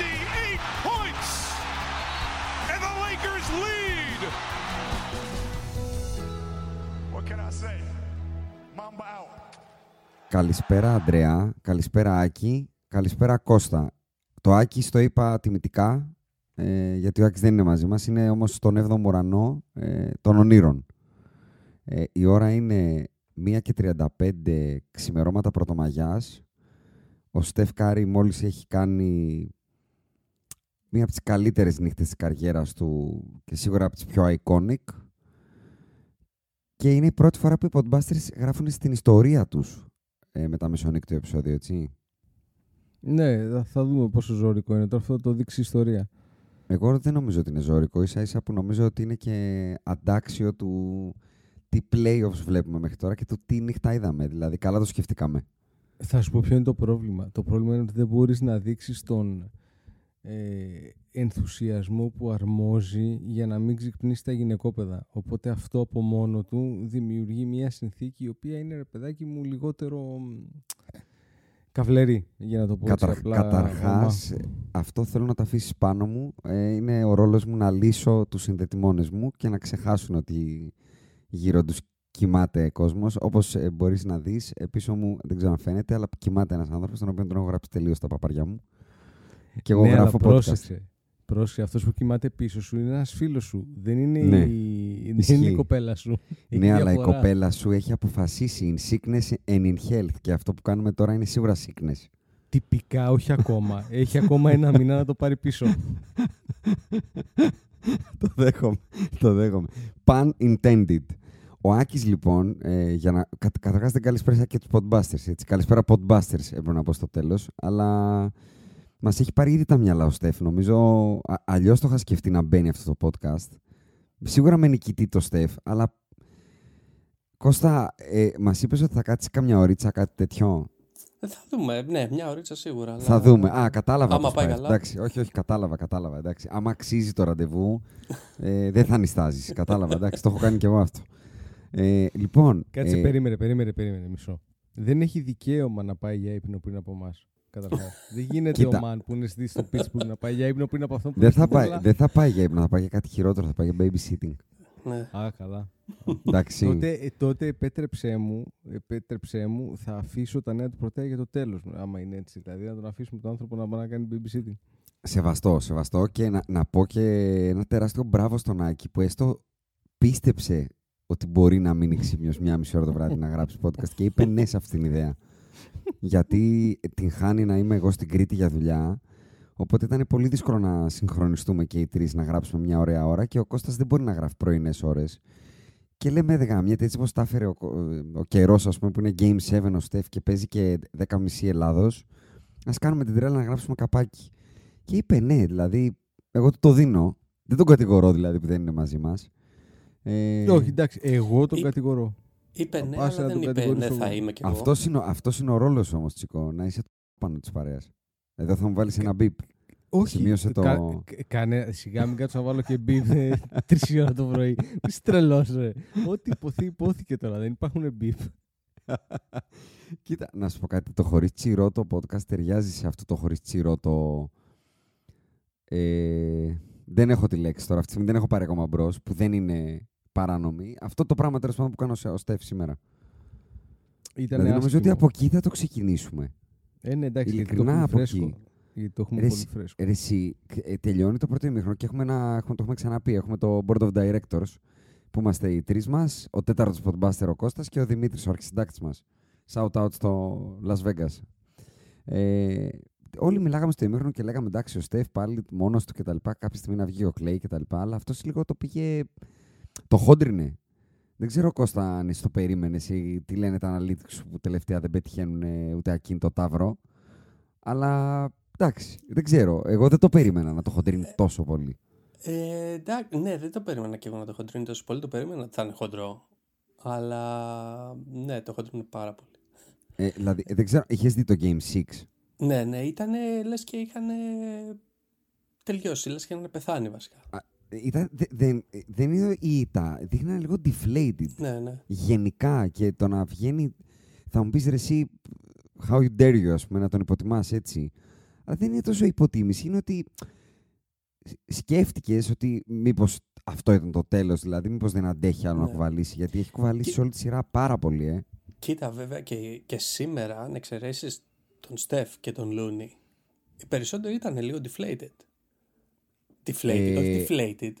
58 points! And the Lakers lead! What can I say? Mamba out. Καλησπέρα Αντρέα, καλησπέρα Άκη, καλησπέρα Κώστα. Το Άκη στο είπα τιμητικά, ε, γιατί ο Άκης δεν είναι μαζί μας, είναι όμως στον 7ο ουρανό ε, των ονείρων. Ε, η ώρα είναι 1 και 35 ξημερώματα πρωτομαγιάς. Ο Στεφ Κάρη μόλις έχει κάνει μία από τις καλύτερες νύχτες της καριέρας του και σίγουρα από τις πιο iconic. Και είναι η πρώτη φορά που οι Podbusters γράφουν στην ιστορία τους ε, με τα μεσονύκτιο επεισόδιο, έτσι. Ναι, θα- θα δούμε πόσο ζώρικο είναι. Τώρα αυτό θα το δείξει η ιστορία. Εγώ δεν νομίζω ότι είναι ζώρικο, ίσα ίσα που νομίζω ότι είναι και αντάξιο του τι playoffs βλέπουμε μέχρι τώρα και του τι νύχτα είδαμε. Δηλαδή, καλά το σκεφτήκαμε. Θα σου πω ποιο είναι το πρόβλημα. Το πρόβλημα είναι ότι δεν μπορείς να δείξεις τον ε, ενθουσιασμό που αρμόζει για να μην ξυπνήσει τα γυναικόπαιδα. Οπότε αυτό από μόνο του δημιουργεί μια συνθήκη η οποία είναι, ρε παιδάκι μου, λιγότερο μ, καυλερή, για να το πω έτσι Καταρ, απλά. καταρχάς, ομά. αυτό θέλω να το αφήσεις πάνω μου. Ε, είναι ο ρόλος μου να λύσω τους συνδετημόνες μου και να ξεχάσουν ότι γύρω τους κοιμάται κόσμος. Όπως ε, μπορείς να δεις, ε, πίσω μου, δεν ξέρω αν φαίνεται, αλλά κοιμάται ένας άνθρωπος, τον οποίο τον έχω γράψει τελείως τα παπαριά μου. Και εγώ ναι, γράφω αλλά podcast. πρόσεξε. Πρόσεξε, αυτός που κοιμάται πίσω σου είναι ένας φίλος σου. Δεν είναι, Ναι. η... δεν Ισχύει. είναι η κοπέλα σου. Έχει Ναι, αλλά η διαφορά. κοπέλα σου έχει αποφασίσει in sickness and in health και αυτό που κάνουμε τώρα είναι σίγουρα sickness. Τυπικά, όχι ακόμα. Έχει ακόμα ένα μήνα να το πάρει πίσω. το δέχομαι. Το δέχομαι. Pun intended. Ο Άκης λοιπόν, ε, για να. Κα, Καταρχάς δεν καλησπέρα και τους Podbusters. Έτσι. Καλησπέρα Podbusters, έπρεπε να πω στο τέλος. Αλλά μας έχει πάρει ήδη τα μυαλά ο Στεφ. Νομίζω αλλιώς το είχα σκεφτεί να μπαίνει αυτό το podcast. Σίγουρα με νικητή το Στεφ, αλλά. Κώστα, ε, μας είπες ότι θα κάτσεις κάμια ωρίτσα, κάτι τέτοιο; Ε, θα δούμε. Ναι, μια ωρίτσα σίγουρα. αλλά- Θα δούμε. Α, κατάλαβα. Άμα πώς πάει πάει. καλά. Εντάξει, όχι, όχι, κατάλαβα, κατάλαβα. Εντάξει. Άμα αξίζει το ραντεβού, ε, δεν θα νιστάζει. κατάλαβα. Εντάξει, το έχω κάνει και εγώ αυτό. Ε, λοιπόν. Κάτσε, ε, περίμενε, περίμενε, περίμενε, μισό. Δεν έχει δικαίωμα να πάει για ύπνο πριν από εμάς. Καταρχάς. δεν γίνεται Κοίτα. ο Μαν που είναι στη- στο Pittsburgh να πάει για ύπνο πριν από αυτό που δεν, είναι θα στην πάει, Πούλα. δεν θα πάει για ύπνο, θα πάει για κάτι χειρότερο, θα πάει για babysitting. Ναι. Α, καλά. Εντάξει. τότε, ε, τότε επέτρεψέ μου, επέτρεψέ μου, θα αφήσω τα νέα του πρωτέα για το τέλος. Άμα είναι έτσι. Δηλαδή να τον αφήσουμε τον άνθρωπο να πάει να κάνει babysitting. Σεβαστό, σεβαστό και να, να πω και ένα τεράστιο μπράβο στον Άκη που έστω πίστεψε ότι μπορεί να μείνει ξύπνιος μια μισή ώρα το βράδυ να γράψει podcast και είπε ναι σε αυτήν την ιδέα. Γιατί την χάνει να είμαι εγώ στην Κρήτη για δουλειά, οπότε ήταν πολύ δύσκολο να συγχρονιστούμε και οι τρεις να γράψουμε μια ωραία ώρα και ο Κώστας δεν μπορεί να γράφει πρωινές ώρες. Και λέμε δε γαμιέται έτσι πως τα έφερε ο, ο καιρός, ας πούμε, που είναι Game 7 ο Στεφ και παίζει και 10.30 Ελλάδος. Α κάνουμε την τρέλα να γράψουμε καπάκι. Και είπε ναι, δηλαδή, εγώ του το δίνω. Δεν τον κατηγορώ δηλαδή που δεν είναι μαζί μας. Ε, Όχι, εντάξει, εγώ τον Ή- κατηγορώ. Είπε ναι, Άσε αλλά να δεν τον είπε κατηγορήσω ναι, θα εγώ. είμαι κι εγώ. αυτός είναι, ο- αυτός είναι ο ρόλος όμως, Τσικό. Να είσαι πάνω της παρέας. Εδώ θα μου βάλεις ένα μπίπ. Όχι, Σημείωσε το- κα- κα- κάνε, σιγά μην κάτσω να βάλω και μπιπ τρεις ώρα το πρωί. Είσαι τρελός, ρε. Ό,τι υποθεί, υπόθηκε τώρα. Δεν υπάρχουν μπιπ. Κοίτα, να σου πω κάτι. Το χωρίς τσιρό το podcast ταιριάζει σε αυτό το χωρίς τσιρό το. Ε, δεν έχω τη λέξη τώρα. Αυτή τη στιγμή δεν έχω πάρει ακόμα μπρος που δεν είναι παράνομη. Αυτό το πράγμα τέλος πάντων που κάνω σε- ως Στεφ σήμερα. Ήταν δηλαδή νομίζω ότι άσχημο. από εκεί θα το ξεκινήσουμε. Ε, ναι, εντάξει, γιατί το Ειλικρινά έχουμε από φρέσκο. εκεί. Γιατί το έχουμε Ρε, πολύ εσύ- φρέσκο. Ρε, εσύ, ε, τελειώνει το πρώτο ημίχρονο και έχουμε ένα, έχουμε, το έχουμε ξαναπεί. Έχουμε το Board of Directors που είμαστε οι τρεις μας, ο τέταρτος Podbuster ο Κώστας και ο Δημήτρης, ο αρχισυντάκτης μας. Shout out στο Las Vegas. Ε, όλοι μιλάγαμε στο ημίχρονο και λέγαμε εντάξει, ο Στεφ πάλι μόνος του κτλ. Κάποια στιγμή να βγει ο Κλέη κτλ. Αλλά αυτός λίγο το πήγε. Το χόντρινε. Δεν ξέρω Κώστα αν εσύ το περίμενες ή τι λένε τα analytics σου που τελευταία δεν πετυχαίνουν ε, ούτε ακίνητο ταύρο. Αλλά εντάξει, δεν ξέρω. Εγώ δεν το περίμενα να το χοντρίνει τόσο πολύ. Ε, εντάξει, ναι, δεν το περίμενα και εγώ να το χοντρίνει τόσο πολύ. Το περίμενα ότι θα είναι χοντρό. Αλλά ναι, το χοντρίνει πάρα πολύ. Ε, δηλαδή, ε, δεν ξέρω, είχες δει το Game 6. Ναι, ναι, ήταν λες και είχαν τελειώσει, λες και είχαν πεθάνει βασικά. Ε, Ήταν, δε- δεν, ε, δεν είναι η ήττα. Δείχνανε λίγο deflated. Ναι, ναι. Γενικά και το να βγαίνει. Θα μου πεις ρε, εσύ, how you dare you, ας πούμε, να τον υποτιμάς έτσι. Αλλά δεν είναι τόσο υποτίμηση. Είναι ότι σκέφτηκες ότι μήπως αυτό ήταν το τέλος, δηλαδή, μήπως δεν αντέχει άλλο να Ναι. κουβαλήσει. Γιατί έχει κουβαλήσει Και- όλη τη σειρά πάρα πολύ, ε. Κοίτα, βέβαια και, και σήμερα, αν εξαιρέσεις τον Στεφ και τον Λούνι, οι περισσότεροι ήταν λίγο deflated. Deflated, Ε, όχι deflated.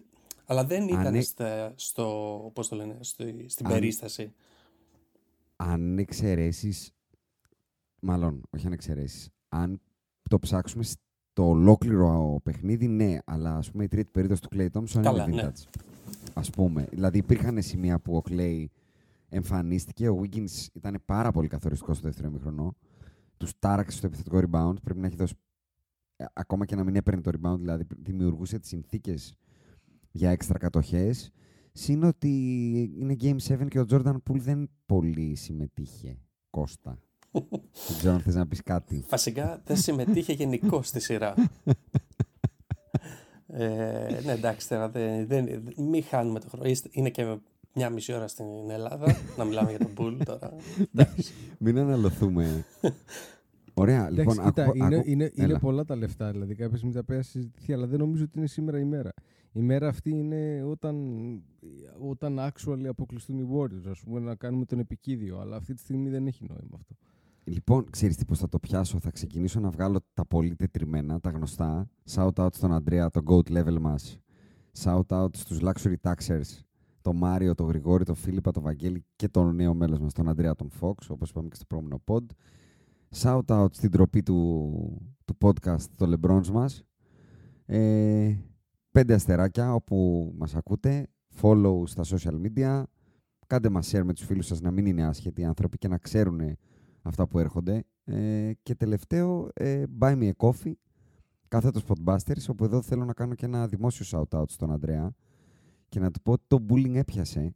Αλλά δεν ήταν αν ε- στα- στο, πώς το λένε, στο, στην Αν- περίσταση. αν εξαιρέσεις. Μάλλον, όχι αν εξαιρέσεις. Αν το ψάξουμε στο ολόκληρο παιχνίδι, ναι, αλλά ας πούμε η τρίτη περίοδο του Clay Thompson Καλά, είναι ναι. vintage. Ας πούμε. Δηλαδή υπήρχαν σημεία που ο Clay εμφανίστηκε. Ο Wiggins ήταν πάρα πολύ καθοριστικός στο δεύτερο ημίχρονο. Τους τάραξε στο επιθετικό rebound. Πρέπει να έχει δώσει. Ε, Ακόμα και να μην έπαιρνε το rebound, δηλαδή δημιουργούσε τις συνθήκες για έξτρα κατοχές. Συν ότι είναι Game 7 και ο Jordan Poole δεν πολύ συμμετείχε. Κώστα. δεν ξέρω αν θες να πεις κάτι. Βασικά δεν συμμετείχε γενικώ στη σειρά. ε, ναι, εντάξει, τώρα δεν, δεν, μην χάνουμε το χρόνο. Είστε- Είναι και μια μισή ώρα στην Ελλάδα να μιλάμε για τον Μπούλ τώρα. Εντάξει. Μην αναλωθούμε. Ωραία, λοιπόν. Εντάξει, κοίτα, ακού- είναι, ακού- είναι, είναι Έλα. πολλά τα λεφτά. Δηλαδή, κάποια στιγμή θα πρέπει να συζητηθεί, αλλά δεν νομίζω ότι είναι σήμερα η μέρα. Η μέρα αυτή είναι όταν, όταν actually αποκλειστούν οι Warriors, ας πούμε, να κάνουμε τον επικίδιο. Αλλά αυτή τη στιγμή δεν έχει νόημα αυτό. Λοιπόν, ξέρεις τι πώς θα το πιάσω. Θα ξεκινήσω να βγάλω τα πολύ τετριμένα, τα γνωστά. Shout out στον Αντρέα, τον GOAT level μας. Shout out στους Luxury Taxers, τον Μάριο, τον Γρηγόρη, τον Φίλιππα, τον Βαγγέλη και τον νέο μέλος μας, τον Αντρέα, τον Fox, όπως είπαμε και στο προηγούμενο pod. Shout out στην τροπή του, του podcast, το Lebrons μας. Ε, πέντε αστεράκια όπου μας ακούτε. Follow στα social media. Κάντε μας share με τους φίλους σας να μην είναι άσχετοι άνθρωποι και να ξέρουν αυτά που έρχονται. Ε, και τελευταίο, ε, buy me a coffee, κάθετος Podbusters, όπου εδώ θέλω να κάνω και ένα δημόσιο shout-out στον Ανδρέα και να του πω ότι το bullying έπιασε.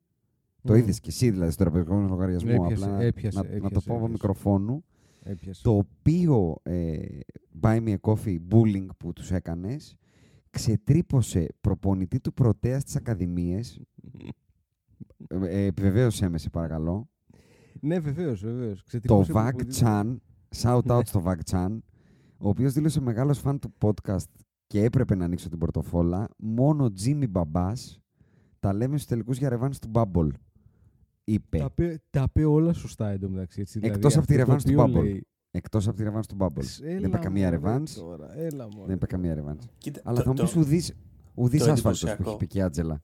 Το Μμμ. είδες και εσύ δηλαδή στον τραπεζικό μου λογαριασμό. Έπιασε, απλά έπιασε, να, να το έπιασε, πω από έπιασε. μικροφόνου. Έπιασε. Το οποίο ε, buy me a coffee bullying που τους έκανες ξετρύπωσε προπονητή του πρωτέας στις ακαδημίες. Ε, ε, επιβεβαίωσέ με σε παρακαλώ. Ναι, βεβαίως, βεβαίως. Το Vag Chan, shout out στο Vag Chan, ο οποίος δήλωσε μεγάλος φαν του podcast και έπρεπε να ανοίξω την πορτοφόλα. Μόνο Jimmy Μπαμπάς τα λέμε στους τελικούς για ρεβάνς του Bubble. Είπε. Τα είπε, τα είπε όλα σωστά εντωμεταξύ. Έτσι. Δηλαδή, Εκτός από τη αυτό το ρεβάνς του οποίο Bubble. λέει, Εκτός από τη ρεβάνς του Bubble. Έλα, δεν είπε καμία μωρέ, ρεβάνς. τώρα, Έλα, μωρέ. Δεν είπε καμία ρεβάνς. Κοίτα, Αλλά το- θα μου το- πεις ουδής, ουδής το άσφαλτος που εντυπωσιακό. έχει πει και η Άτζελα.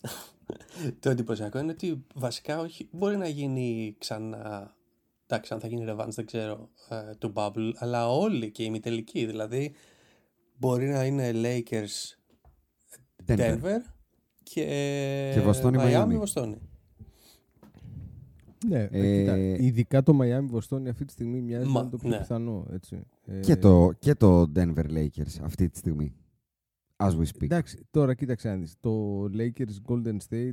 Το εντυπωσιακό είναι ότι βασικά όχι, μπορεί να γίνει ξανά. Εντάξει, αν θα γίνει revenge δεν ξέρω ε, του Bubble, αλλά όλοι και οι ημιτελικοί. Δηλαδή, μπορεί να είναι Lakers Denver. Denver και, Και Βοστόνη, Miami Miami. Βοστόνη. Ναι, Ε, κοίτα, ειδικά το Miami Βοστόνη αυτή τη στιγμή μοιάζει Μα, να είναι το πιο ναι. πιθανό. Έτσι. Ε, Και, το, και το Denver Lakers αυτή τη στιγμή. As we speak. Εντάξει, τώρα κοίταξε να δεις. Το Lakers Golden State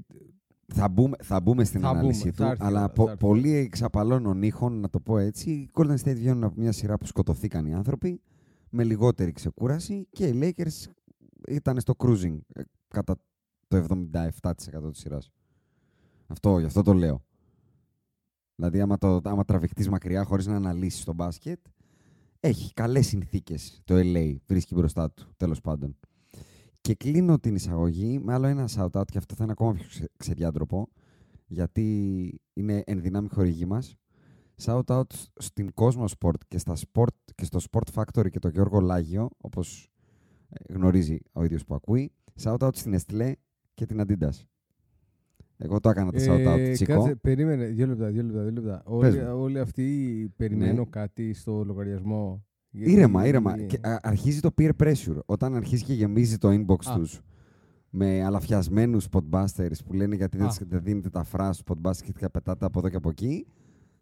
Θα μπούμε, θα μπούμε στην Θα ανάλυση μπούμε, του, θα έρθει η αλλά ώρα, πο- θα έρθει η πολύ εξαπαλώνων ήχων, να το πω έτσι. Οι Golden State βγαίνουν από μια σειρά που σκοτωθήκαν οι άνθρωποι με λιγότερη ξεκούραση και οι Lakers ήταν στο cruising ε, κατά το 77% της σειράς. Αυτό, γι' αυτό το λέω. Δηλαδή, άμα, το, άμα τραβηχτείς μακριά χωρίς να αναλύσεις το μπάσκετ, έχει καλές συνθήκες το LA, βρίσκει μπροστά του, τέλος πάντων. Και κλείνω την εισαγωγή με άλλο ένα shout-out και αυτό θα είναι ακόμα πιο ξε- ξεδιάντροπο, γιατί είναι ενδυνάμει χορηγή μας. Shout-out στην Cosmo Sport και, στα sport, και στο Sport Factory και το Γιώργο Λάγιο, όπως ε, γνωρίζει ο ίδιος που ακούει. Shout-out στην Εστλέ και την Adidas. Εγώ το έκανα το shout-out, Ε, Τσίκο. κάτσε, περίμενε. Δύο λεπτά, δύο λεπτά. Δύο λεπτά. Πες Όλοι, μου. όλοι αυτοί περιμένω Ναι. κάτι στο λογαριασμό. Γιατί- Ήρεμα, ήρεμα. Και, α, αρχίζει το peer pressure. Όταν αρχίζει και γεμίζει το inbox Α. τους με αλαφιασμένους spotbusters που λένε γιατί δεν, Α. τις- δεν δίνετε τα φράς spotbusters και τα πετάτε από εδώ και από εκεί,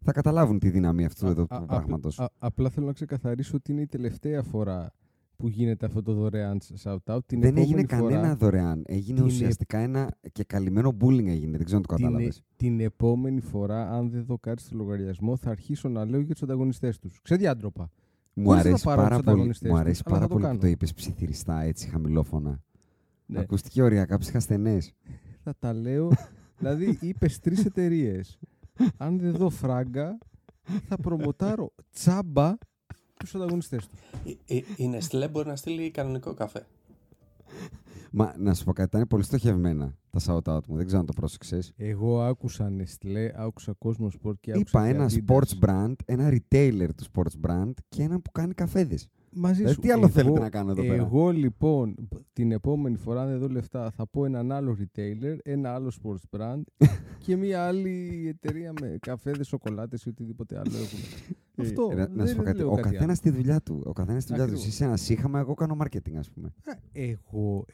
θα καταλάβουν τη δύναμη αυτού Α, εδώ α, του α, πράγματος. α- απλά θέλω να ξεκαθαρίσω ότι είναι η τελευταία φορά που γίνεται αυτό το δωρεάν shout-out. Την δεν έγινε επόμενη κανένα φορά, δωρεάν. Έγινε την ουσιαστικά ένα και καλυμμένο bullying έγινε. Δεν ξέρω αν το την, κατάλαβες. την επόμενη φορά, αν δεν δω κάτι στο λογαριασμό, θα αρχίσω να λέω για τους ανταγωνιστές τους. Ξεδιάντροπα. Μου χωρίς να αρέσει πάρω πάρα τους πολύ, ανταγωνιστές μου τους, αρέσει αλλά πάρα θα το πολύ που κάνω. το είπες ψιθυριστά, έτσι χαμηλόφωνα. Ναι. Ακούστηκε οριακά ψυχασθενές. Θα τα λέω. δηλαδή, είπες τρεις εταιρείες. αν δεν δω φράγκα, θα προμοτάρω τσάμπα τους ανταγωνιστές τους. Η, η, η Nestlé μπορεί να στείλει κανονικό καφέ. Μα να σου πω κάτι, ήταν πολύ στοχευμένα τα shout-out μου. Δεν ξέρω αν το πρόσεξες. Εγώ άκουσα Nestlé, άκουσα Cosmo Sport και άκουσα. Είπα και ένα Adidas. sports brand, ένα retailer του sports brand και έναν που κάνει καφέδες. Μαζί Δηλαδή, σου. τι άλλο εγώ, θέλετε να κάνω εδώ πέρα; Εγώ λοιπόν την επόμενη φορά, αν δεν δω λεφτά, θα πω έναν άλλο retailer, ένα άλλο sports brand και μια άλλη εταιρεία με καφέδες, σοκολάτες ή οτιδήποτε άλλο έχουμε. Αυτό. Ε, να- να δεν σου πω κάτι. λέω Ο κάτι καθένας άλλο. στη δουλειά του. Ο καθένας στη δουλειά του. Ακριβώς. Εσύ είσαι ένας σύγχαμα, εγώ κάνω marketing, ας πούμε. Α, Εγώ,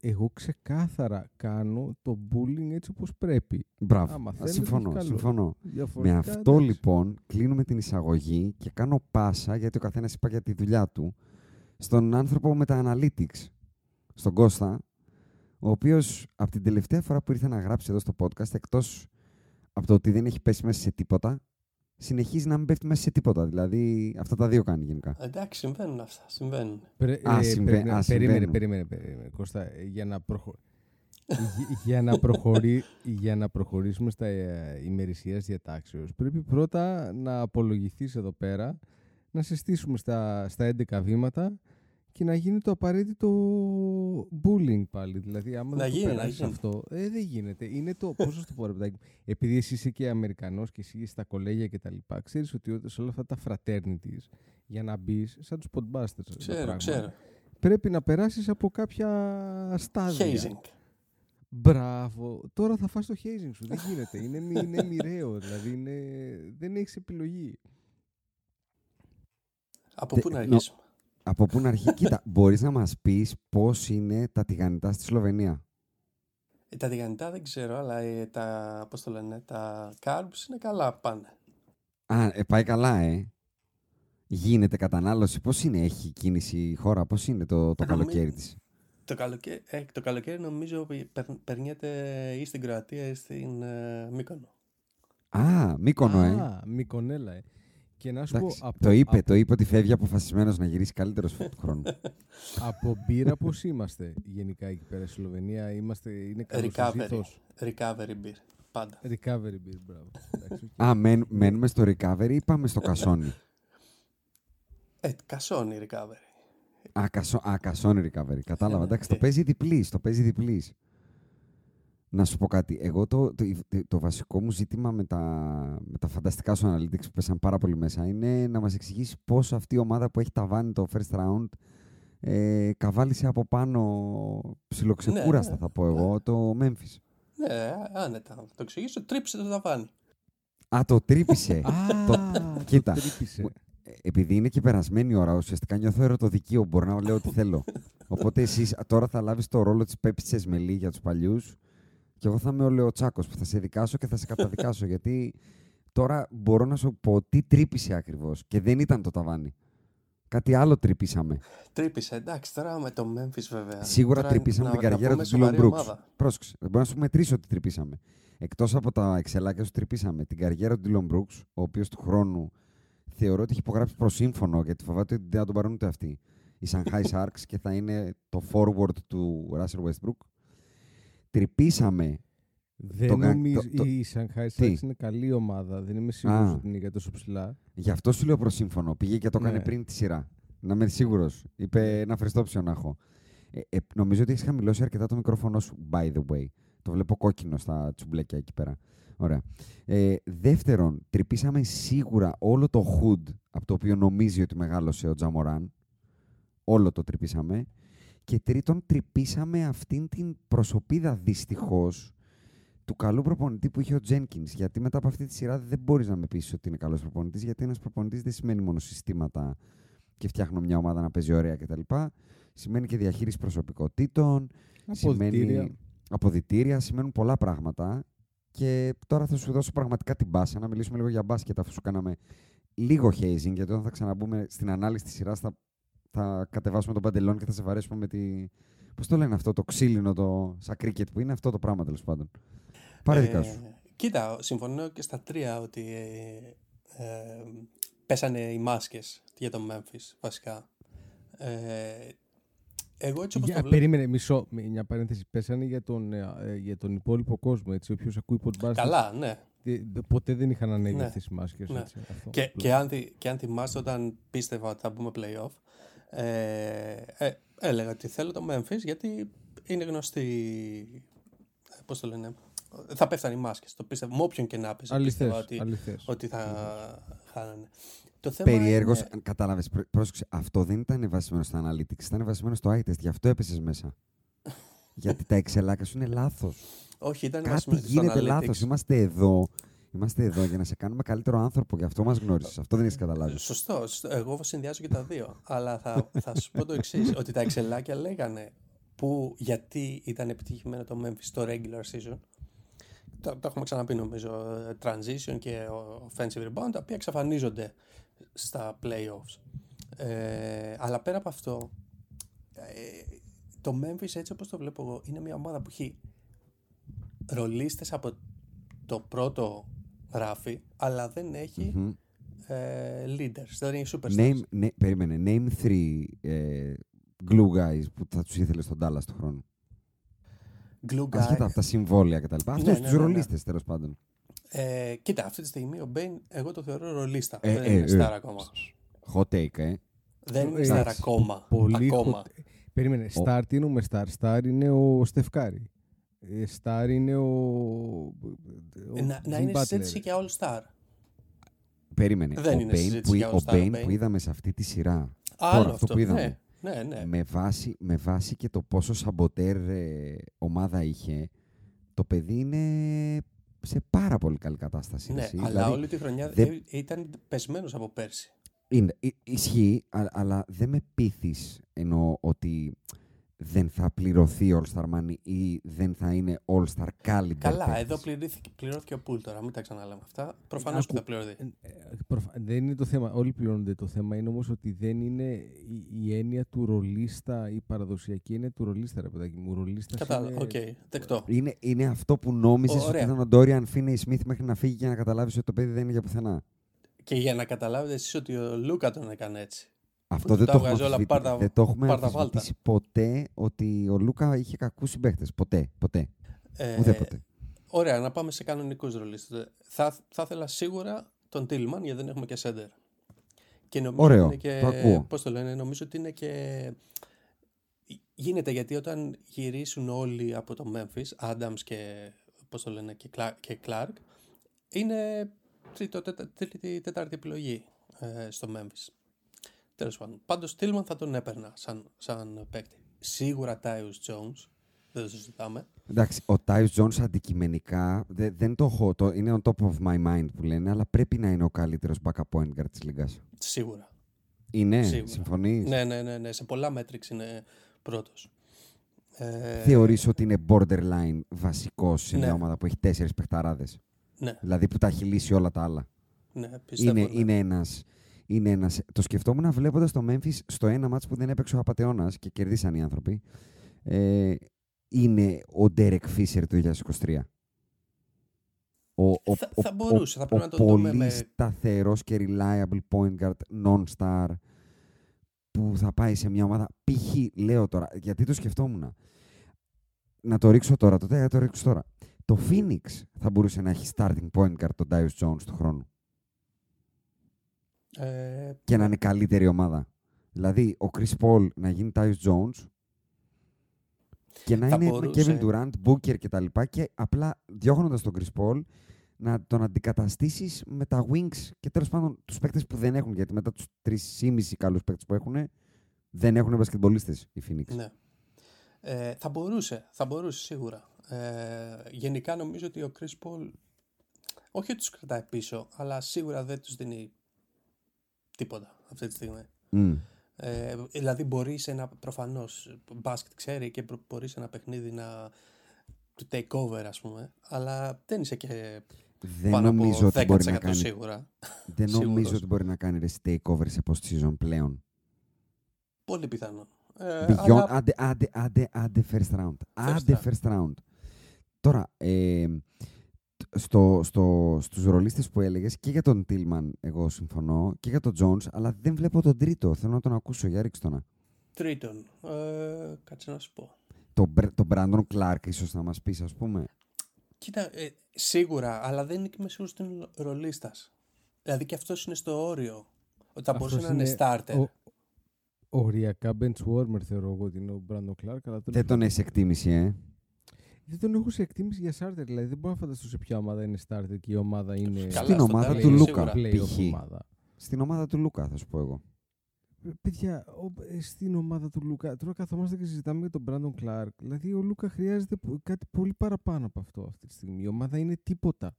εγώ ξεκάθαρα κάνω το bullying έτσι όπως πρέπει. Μπράβο. Άμα Α, θέλετε, συμφωνώ. καλό. συμφωνώ. Με Διαφορετικά, αυτό εντάξει. λοιπόν κλείνουμε την εισαγωγή και κάνω πάσα γιατί ο καθένας είπα για τη δουλειά του στον άνθρωπο με τα analytics, στον Κώστα, ο οποίος από την τελευταία φορά που ήρθε να γράψει εδώ στο podcast, εκτός από το ότι δεν έχει πέσει μέσα σε τίποτα, συνεχίζει να μην πέφτει μέσα σε τίποτα. Δηλαδή αυτά τα δύο κάνει γενικά. Εντάξει, συμβαίνουν αυτά. Συμβαίνουν. Πρε- Α, ε, συμβα- περίμενε, α, περίμενε, συμβαίνουν. περίμενε, περίμενε, Κώστα, ε, για να, προχω... για- για, να προχωρεί, για να προχωρήσουμε στα ε, ημερησίας διατάξεως, πρέπει πρώτα να απολογηθείς εδώ πέρα, να σε στήσουμε στα, στα 11 βήματα και να γίνει το απαραίτητο bullying πάλι. Δηλαδή, άμα Να δεν γίνει, το να περάσεις γίνει. αυτό, ε, δεν γίνεται. Είναι το, πώς να σου το πω, ρε παιδάκι μου, επειδή εσύ είσαι και Αμερικανός και εσύ είσαι στα κολέγια και τα λοιπά, ξέρεις ότι ό- σε όλα αυτά τα fraternities, για να μπεις σαν τους podbusters. το Ξέρω, πράγμα, ξέρω. πρέπει να περάσεις από κάποια στάδια. Hazing. Μπράβο. Τώρα θα φας το hazing σου. Δεν γίνεται. Είναι, μη- είναι μοιραίο. Δηλαδή είναι... δεν έχεις επιλογή. Από Τε- πού να νο- αρχίσουμε. Από πού να αρχίσει. Κοίτα, μπορείς να μας πεις πώς είναι τα τηγανιτά στη Σλοβενία; Ε, τα τηγανιτά δεν ξέρω, αλλά ε, τα, πώς το λένε, τα carbs είναι καλά πάνε. Α, ε, πάει καλά, ε. Γίνεται κατανάλωση. Πώς είναι, έχει κίνηση η χώρα, πώς είναι το, το Ε, νομι- καλοκαίρι της; Το καλοκαίρι, ε, το καλοκαίρι νομίζω πε- περ- περνιέται ή στην Κροατία ή στην ε, Μύκονο. Α, Μύκονο, ε. Α, Μυκονέλα, ε. Και να σου Εντάξει, πω, από, το είπε, από, το είπε ότι φεύγει αποφασισμένος να γυρίσει καλύτερος του χρόνου. από μπύρα πώς είμαστε γενικά εκεί πέρα στη Σλοβενία. Είμαστε, είναι καλός ο Recovery. ζύθος. Recovery beer. Πάντα. Recovery beer, μπράβο. Εντάξει, οκ. Α, μεν, μένουμε στο recovery ή πάμε στο κασόνι; Ε, κασόνι recovery. Α, κασό, α, κασόνι recovery. Κατάλαβα. Ναι, Εντάξει, το ε. παίζει διπλής. Το παίζει διπλής. Να σου πω κάτι. Εγώ το, το, το, το βασικό μου ζήτημα με τα, με τα φανταστικά σου analytics που πέσαν πάρα πολύ μέσα είναι να μας εξηγήσεις πώς αυτή η ομάδα που έχει ταβάνει το first round ε, καβάλισε από πάνω ψιλοξεκούραστα Ναι, θα πω εγώ το Memphis. Ναι, άνετα. Θα το εξηγήσω. Τρίψε το ταβάνι. Α, το τρύπησε. Α, το, το κοίτα, τρύπησε. μου- ε, επειδή είναι και περασμένη η ώρα, ουσιαστικά νιώθω ερωτοδικείο. Μπορώ να λέω ό,τι θέλω. Οπότε εσύ τώρα θα λάβεις το ρόλο της Πέπη Τσεσμελή για τους παλιούς. Και εγώ θα είμαι ο Λεοτσάκο που θα σε δικάσω και θα σε καταδικάσω. γιατί τώρα μπορώ να σου πω τι τρύπησε ακριβώς. Και δεν ήταν το ταβάνι. Κάτι άλλο τρυπήσαμε. Τρύπησε, εντάξει, τώρα με το Memphis βέβαια. Σίγουρα Τώρα τρυπήσαμε να- την να καριέρα πούμε του Dylan σοβαρή Brooks. ομάδα. Πρόσεξε, δεν μπορώ να σου μετρήσω ότι τρυπήσαμε. Εκτός από τα εξελάκια σου, τρυπήσαμε την καριέρα του Dylan Brooks, ο οποίος του χρόνου θεωρώ ότι έχει υπογράψει προ σύμφωνο γιατί φοβάται ότι δεν θα τον πάρουν ούτε αυτοί. Οι Shanghai Sharks και θα είναι το forward του Russell Westbrook. Τρυπήσαμε. Δεν Το κα- νομίζω. το- το- Η Shanghai Τι; Sharks είναι καλή ομάδα. Δεν είμαι σίγουρος Α. ότι είναι για τόσο ψηλά. Γι' αυτό σου λέω προ σύμφωνο. Πήγε και το έκανε Ναι. πριν τη σειρά. Να είμαι σίγουρος. Είπε ένα φρεστόψιο να έχω. Ε, ε, νομίζω ότι έχεις χαμηλώσει αρκετά το μικρόφωνο σου, by the way. Το βλέπω κόκκινο στα τσουμπλέκια εκεί πέρα. Ωραία. Ε, δεύτερον, τρυπήσαμε σίγουρα όλο το hood από το οποίο νομίζει ότι μεγάλωσε ο Τζαμοράν. Όλο το τρυπήσαμε. Και τρίτον, τρυπήσαμε αυτήν την προσωπίδα δυστυχώς του καλού προπονητή που είχε ο Τζένκινς. Γιατί μετά από αυτή τη σειρά δεν μπορείς να με πείσεις ότι είναι καλός προπονητής. Γιατί ένας προπονητής δεν σημαίνει μόνο συστήματα και φτιάχνω μια ομάδα να παίζει ωραία κτλ. Σημαίνει και διαχείριση προσωπικότητων. Αποδυτήρια. Σημαίνει αποδητήρια. Σημαίνουν πολλά πράγματα. Και τώρα θα σου δώσω πραγματικά την μπάσα να μιλήσουμε λίγο για μπάσκετ αφού σου κάναμε λίγο hazing. Γιατί όταν θα ξαναμπούμε στην ανάλυση της σειράς θα, θα κατεβάσουμε τον παντελόν και θα σε βαρέσουμε με τη. Πώς το λένε αυτό, το ξύλινο, το σαν κρίκετ που είναι αυτό το πράγμα τέλος πάντων. Πάρε δικά σου. Ε, κοίτα, συμφωνώ και στα τρία ότι ε, ε, πέσανε οι μάσκες για τον Memphis, βασικά. Ε, εγώ έτσι όπως Για, το βλέπω... περίμενε, μισό. Μια παρένθεση. Πέσανε για τον, ε, ε, για τον υπόλοιπο κόσμο. Έτσι, όποιος ακούει podcast. Καλά, ναι. ε, Ποτέ δεν είχαν ανέβει Ναι. αυτές οι μάσκες. Ναι. έτσι, αυτό. Και, και, αν, θυ- και αν θυμάστε όταν πίστευα ότι θα μπούμε playoff, ε, ε, έλεγα ότι θέλω το Memphis γιατί είναι γνωστή. ε, Πώς το λένε. Θα πέφτανε οι μάσκες. Το πίστευα. Με όποιον και να έπαιζε. Αληθές, πίστευα ότι, αληθές. ότι θα χάνανε. Το θέμα Περιέργως, είναι- κατάλαβες. Πρόσεξε, αυτό δεν ήταν βασισμένο στα analytics, ήταν βασισμένο στο eye test. Γι' αυτό έπεσε μέσα. Γιατί τα εξελάκια σου είναι λάθος. Όχι, ήταν Κάτι βασισμένο στο γίνεται analytics. λάθος. Είμαστε εδώ. Είμαστε εδώ για να σε κάνουμε καλύτερο άνθρωπο. Γι' αυτό μας γνώρισες. Αυτό δεν έχεις καταλάβει. Σωστό, σωστό. Εγώ συνδυάζω και τα δύο. Αλλά θα, θα σου πω το εξής: Ότι τα εξελάκια λέγανε που γιατί ήταν επιτυχημένο το Memphis στο regular season. Το, το έχουμε ξαναπεί νομίζω. ε, Transition και offensive rebound, τα οποία εξαφανίζονται στα playoffs. Ε, αλλά πέρα από αυτό, ε, το Memphis έτσι όπως το βλέπω εγώ είναι μια ομάδα που έχει ρολίστες από το πρώτο ράφι αλλά δεν έχει Μμμ. ε, leaders, δεν έχει superstars. Name, ναι, περίμενε. Name three ε, glue guys που θα τους ήθελες στον Dallas του χρόνου. Glue guy. Ασχετά από τα συμβόλαια κτλ. Αυτού Ναι, τους ναι, ναι, ναι. ρολίστες τέλος πάντων. Ε, κοίτα, αυτή τη στιγμή ο Μπέιν εγώ το θεωρώ ρολίστα. Ε, δεν ε, είναι ε. star ακόμα. Hot take, ε. Δεν είναι Ε, star εντάξει. ακόμα. Πολύ ακόμα. hot- Περίμενε, Star τι εννοούμε Star. Star είναι ο Στεφκάρη. Ε, Star είναι ο. Ε, ο να, να Jim είναι Butler. συζήτηση για all star. Περίμενε. Δεν ο είναι Bane συζήτηση που, για ο All-Star Bane Bane. που είδαμε σε αυτή τη σειρά. Άλλο Τώρα, αυτό που είδαμε. Ναι, ναι, ναι. Με, βάση, με βάση και το πόσο σαμποτέρ ε, ομάδα είχε, το παιδί είναι σε πάρα πολύ καλή κατάσταση. Ναι, εσύ. αλλά Δηλαδή, όλη τη χρονιά δεν- ε, ήταν πεσμένος από πέρσι. είναι, ι- ισχύει, α- αλλά δεν με πείθεις εννοώ ότι δεν θα πληρωθεί All-Star Money ή δεν θα είναι All-Star caliber Καλά, παίκτης. εδώ πληρώθηκε, πληρώθηκε ο Πουλ τώρα, μην τα ξαναλέμε αυτά. Προφανώς και Άκου, θα πληρωθεί. Ε, προφα- Δεν είναι το θέμα. Όλοι πληρώνονται. Το θέμα είναι όμως ότι δεν είναι η, η έννοια του ρολίστα, η παραδοσιακή έννοια του ρολίστα, ρε παιδάκι μου. Ρολίστας Κατάλαβα, οκ, δεκτό. Είναι, είναι αυτό που νόμιζες ότι Ωραία. ήταν ο Ντόριαν Φίνεϊ Σμιθ μέχρι να φύγει για να καταλάβεις ότι το παιδί δεν είναι για πουθενά. Και για να καταλάβετε εσείς ότι ο Λούκα τον έκανε έτσι. Αυτό του δεν τα το, έχουμε βγάζει όλα, αμφισβητη- πάρ' τα- δεν το έχουμε πάρ' τα βάλτα. αμφισβητήσει ποτέ ότι ο Λούκα είχε κακούς συμπαίχτες. Ποτέ, ποτέ. Ε, Ουδέποτε. Ωραία, να πάμε σε κανονικούς ρολίστες. Θα, θα ήθελα σίγουρα τον Τίλμαν γιατί δεν έχουμε και σέντερ. Και νομίζω Ωραίο, ότι είναι και, το ακούω. Πώς το λένε, νομίζω ότι είναι και... Γίνεται γιατί όταν γυρίσουν όλοι από το Memphis, Adams και, πώς το λένε, και, Clark, και Clark, είναι τρίτο, τέτα, τρίτη, τέταρτη επιλογή ε, στο Memphis. Τέλος πάντων. Πάντως Tillman θα τον έπαιρνα σαν, σαν παίκτη. Σίγουρα Tyus Jones, δεν το συζητάμε. Εντάξει, ο Tyus Jones αντικειμενικά δε- δεν το έχω, το, είναι on top of my mind που λένε, αλλά πρέπει να είναι ο καλύτερος backup point guard της Λίγκας. Σίγουρα. Είναι, Σίγουρα. συμφωνείς; Ναι, ναι, ναι, ναι. Σε πολλά μέτρηξ είναι πρώτος. Ε, Θεωρείς ότι είναι borderline βασικός σε Ναι. μια ομάδα που έχει τέσσερις παιχταράδες; Ναι, Δηλαδή που τα έχει λύσει όλα τα άλλα; ναι, πιστεύω. Είναι, ναι. είναι ένας... είναι ένας, το σκεφτόμουν βλέποντας το Memphis στο ένα μάτς που δεν έπαιξε ο Απατεώνας και κερδίσαν οι άνθρωποι. Ε, είναι ο Derek Fisher του 2023. Ο, ο, Θα- ο- θα μπορούσε, ο- θα πρέπει ο να το δούμε πολύ με- σταθερός και reliable point guard non-star που θα πάει σε μια ομάδα. Π.χ. λέω τώρα, γιατί το σκεφτόμουν. Να το ρίξω τώρα, τότε θα το ρίξω τώρα. Το Phoenix θα μπορούσε να έχει starting point guard τον Darius Jones του χρόνου Ε, και να είναι καλύτερη ομάδα. Δηλαδή, ο Chris Paul να γίνει Tyus Jones και να Θα είναι μπορούσε. με Kevin Durant, Booker και τα λοιπά και απλά διώχνοντας τον Chris Paul να τον αντικαταστήσεις με τα wings και τέλος πάντων τους παίκτες που δεν έχουν γιατί μετά τους 3,5 καλούς παίκτες που έχουν δεν έχουν μπασκετμπολίστες οι Phoenix. Ναι. Ε, θα μπορούσε, θα μπορούσε σίγουρα. Ε, γενικά νομίζω ότι ο Chris Paul όχι ότι τους κρατάει πίσω, αλλά σίγουρα δεν τους δίνει τίποτα αυτή τη στιγμή. Μμ. Ε, δηλαδή μπορείς σε ένα, προφανώς, μπάσκετ ξέρει και προ- μπορείς σε ένα παιχνίδι να του take over ας πούμε, αλλά δεν είσαι και Δεν πάνω νομίζω από ότι 10% μπορεί να κάνει, σίγουρα. δεν νομίζω Σίγουρος. ότι μπορεί να κάνει ρε takeover σε post season πλέον. Πολύ πιθανό. Ε, Beyond, αλλά άντε, άντε, άντε, άντε first round. First άντε round. first round. Τώρα, ε, στο, στο, στους ρολίστες που έλεγες και για τον Τίλμαν εγώ συμφωνώ και για τον Jones, αλλά δεν βλέπω τον τρίτο. Θέλω να τον ακούσω. Για ρίξτε τον. τρίτον, ε, κάτσε να σου πω. Τον, Μπρ- τον Brandon Clark ίσως να μας πεις ας πούμε. Κοίτα, ε, σίγουρα, αλλά δεν είναι και με σίγουρος στην ρολίστας. Δηλαδή και αυτός είναι στο όριο. Ότι θα μπορούσε Αυτός να είναι starter. Ο, οριακά bench warmer θεωρώ εγώ ότι είναι ο Brandon Clark. Αλλά τέλος Δεν τον έχεις εκτίμηση, ε. Δεν τον έχω σε εκτίμηση για starter. Δηλαδή δεν μπορώ να φανταστώ σε ποια ομάδα είναι starter και η ομάδα είναι. Καλά, Στην στον ομάδα Dallas του είναι Λούκα, σίγουρα. playoff π.χ. ομάδα. Στην ομάδα του Λούκα, θα σου πω εγώ. Ε, Παιδιά, ο- ε, στην ομάδα του Λούκα, τώρα καθόμαστε και συζητάμε για τον Brandon Clark. Δηλαδή, ο Λούκα χρειάζεται πο- κάτι πολύ παραπάνω από αυτό αυτή τη στιγμή. Η ομάδα είναι τίποτα.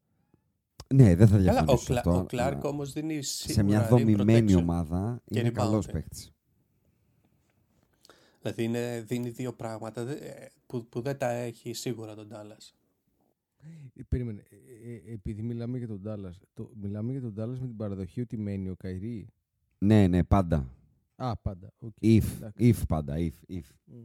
Ναι, δεν θα Καλά, ο, διαφωνήσω σε Κλα, αυτό. ο Κλάρκ αλλά όμως δίνει σίγουρα σε μια rim δομημένη protection. ομάδα και είναι rebound, καλός ε. παίκτης. Δηλαδή είναι, δίνει δύο πράγματα δε- ε, που, που δεν τα έχει σίγουρα τον Dallas. Ε, περίμενε, ε, ε, επειδή μιλάμε για τον Dallas, το, μιλάμε για τον Dallas με την παραδοχή ότι μένει ο Καϊρή; Ναι, ναι, πάντα. Α, πάντα. OK, If, εντάξει. if πάντα, if, if. Μμ.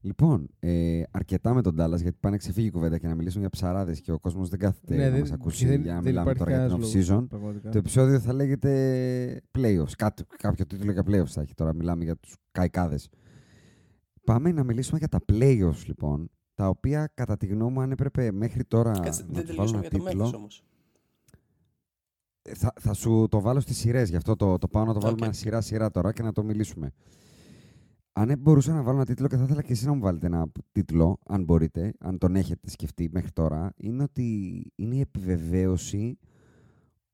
Λοιπόν, ε, αρκετά με τον Dallas γιατί πάνε να ξεφύγει η κουβέντα και να μιλήσουν για ψαράδες και ο κόσμος δεν κάθεται Ναι, να δεν- μας ακούσει δεν- για να δεν μιλάμε υπάρχει τώρα για την κανένας off-season. λόγος, πραγματικά. Το επεισόδιο θα λέγεται Playoffs. Κάτι, κάποιο τίτλο για Playoffs θα έχει τώρα. Μιλάμε για τους καϊκάδες. Πάμε να μιλήσουμε για τα Playoffs λοιπόν. Τα οποία κατά τη γνώμη μου αν έπρεπε μέχρι τώρα Κάτσε, να δεν τους βάλω τελειώσαμε ένα για το Memphis τίτλο. όμως. Ε, Θα, θα σου το βάλω στις σειρές, γι' αυτό το, το πάω να το βάλουμε Οκ. σειρά-σειρά τώρα και να το μιλήσουμε. Αν μπορούσα να βάλω ένα τίτλο και θα ήθελα και εσείς να μου βάλετε ένα τίτλο, αν μπορείτε, αν τον έχετε σκεφτεί μέχρι τώρα, είναι ότι είναι η επιβεβαίωση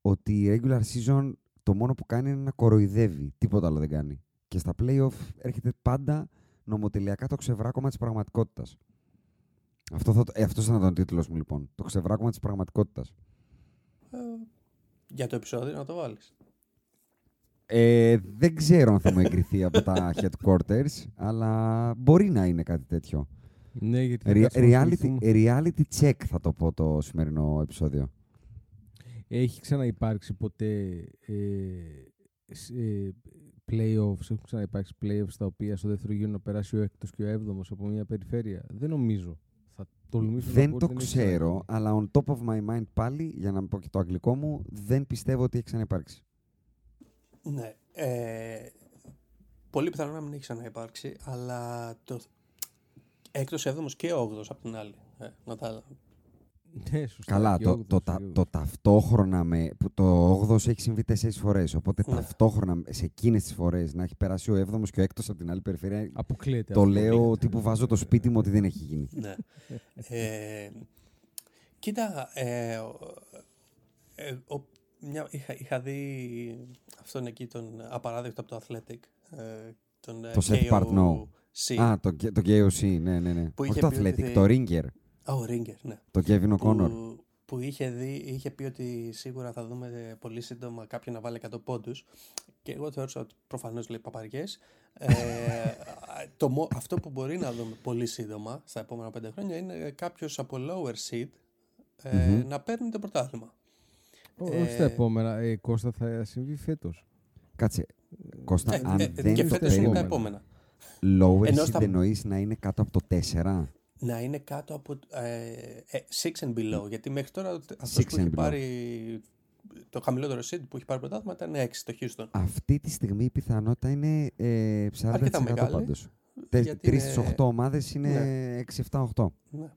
ότι η regular season το μόνο που κάνει είναι να κοροϊδεύει. Τίποτα άλλο δεν κάνει. Και στα playoff έρχεται πάντα νομοτελειακά το ξεβράκωμα της πραγματικότητας. Αυτό θα, το- ε, αυτός ήταν ο τίτλος μου λοιπόν. Το ξεβράκωμα της πραγματικότητας. Ε, για το επεισόδιο να το βάλεις. Ε, δεν ξέρω αν θα μου εγκριθεί από τα headquarters, αλλά μπορεί να είναι κάτι τέτοιο. Ναι, γιατί θα Re- κάτσουμε να reality, ασχοληθούμε. reality check θα το πω το σημερινό επεισόδιο. Έχει ξαναυπάρξει ποτέ ε, σ- ε, playoffs, έχουν ξαναυπάρξει playoffs στα οποία στο δεύτερο γύρο να περάσει ο έκτος και ο έβδομος από μια περιφέρεια. Δεν νομίζω. Θα τολμήσω να δεν πω το ότι έχει ξέρω, ξαναγίνει. αλλά on top of my mind πάλι, για να μην πω και το αγγλικό μου, δεν πιστεύω ότι έχει ξαναυπάρξει. Ναι. Ε, πολύ πιθανό να μην έχει ξαναυπάρξει, αλλά το έκτος, έβδομος και όγδος απ' την άλλη. Ε, να τα... Ναι, σωστά. Καλά, και το, όγδοος, το, και τα- όγδοος. το ταυτόχρονα με. που Το 8ο έχει συμβεί τέσσερις φορές. Οπότε Ναι. ταυτόχρονα σε εκείνες τις φορές να έχει περάσει ο 7ο και ο 6ο από την άλλη περιφέρεια. Αποκλείεται. Το αυτό. λέω τύπου βάζω το σπίτι μου ότι δεν έχει γίνει. ναι. ε, κοίτα, ε, ο- ε, ο- μια, είχα, είχα δει αυτόν εκεί τον απαράδεκτο από το Athletic. Ε, τον, ε, Το Seth Partnow. KOC. Α, το, το KOC, ναι, ναι, ναι. Που Όχι είχε το πει ότι Athletic, δεν- το Ringer. Α, ο Ρίγκερ, ναι. Το Kevin O'Connor. που, που είχε, δει, είχε πει ότι σίγουρα θα δούμε ε, πολύ σύντομα κάποιον να βάλει 100 πόντους και εγώ θεώρησα ότι προφανώς λέει παπαριές ε, το, μο- αυτό που μπορεί να δούμε πολύ σύντομα στα επόμενα πέντε χρόνια είναι κάποιος από lower seed ε, Μμμ. να παίρνει το πρωτάθλημα Ω- Ε, Όχι στα επόμενα. Ε, Κώστα θα συμβεί φέτος. Κάτσε. Κώστα, Ε, αν ε, δεν και το φέτος είναι τα περίμενα. επόμενα. Lower Ενώ seed στα- εννοείς να είναι κάτω από το 4. Να είναι κάτω από ε, ε, six and below. Γιατί μέχρι τώρα αυτό Six που έχει and below. πάρει το χαμηλότερο seed που έχει πάρει πρωτάθλημα ήταν 6 το Houston. Αυτή τη στιγμή η πιθανότητα είναι ε, 40% Αρκετά μεγάλη, πάντως. γιατί Τρεις είναι- στις 8 ομάδες είναι Ναι. 6-7-8. Ναι.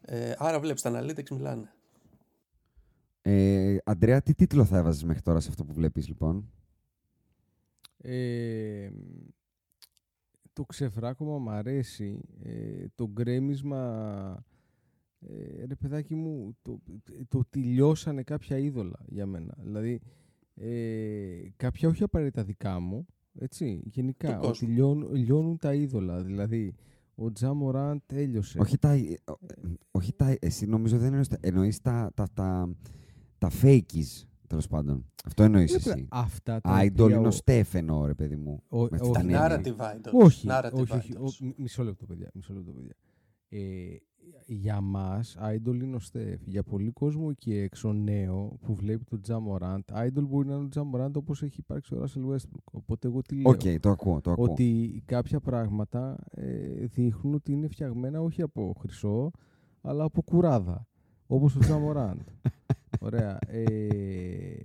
Ε, άρα βλέπεις τα analytics μιλάνε. Ε, Αντρέα, τι τίτλο θα έβαζες μέχρι τώρα σε αυτό που βλέπεις λοιπόν; Ε, το ξεφράκωμα μ' αρέσει. Ε, το γκρέμισμα, ε, ρε παιδάκι μου, το, το τελειώσανε κάποια είδωλα για μένα. Δηλαδή, ε, κάποια όχι απαραίτητα δικά μου, έτσι, γενικά, Του ότι κόσμου. λιώνουν, λιώνουν τα είδωλα. Δηλαδή, ο Τζα Μωράν τέλειωσε. Όχι τα, ε, όχι τα, εσύ νομίζω δεν εννοείς, τα- εννοείς τα, τα, τα, τα fakies, τέλος πάντων. Αυτό εννοείς Ρε παιδά, εσύ. Αυτά τα Idol οποία είναι ο ο- Στέφ εννοώ, ρε παιδί μου. Ο- με αυτή όχι, την Τα έννοια. narrative idols. Όχι, narrative όχι, όχι. idols. Ο- μι- μισό λεπτό, παιδιά. Μισό λεπτό, παιδιά. Ε, για μας, idol είναι ο Στεφ. Για πολύ κόσμο εκεί έξω, νέο, που βλέπει τον Τζαμοράντ, idol μπορεί να είναι ο Τζαμοράντ όπως έχει υπάρξει ο Russell Westbrook. Οπότε εγώ τι λέω. Οκ, το ακούω, το ακούω. ότι κάποια πράγματα ε, δείχνουν ότι είναι φτιαγμένα όχι από χρυσό, αλλά από κουράδα. Όπως ο Τζαμοράντ. Ωραία. Ε,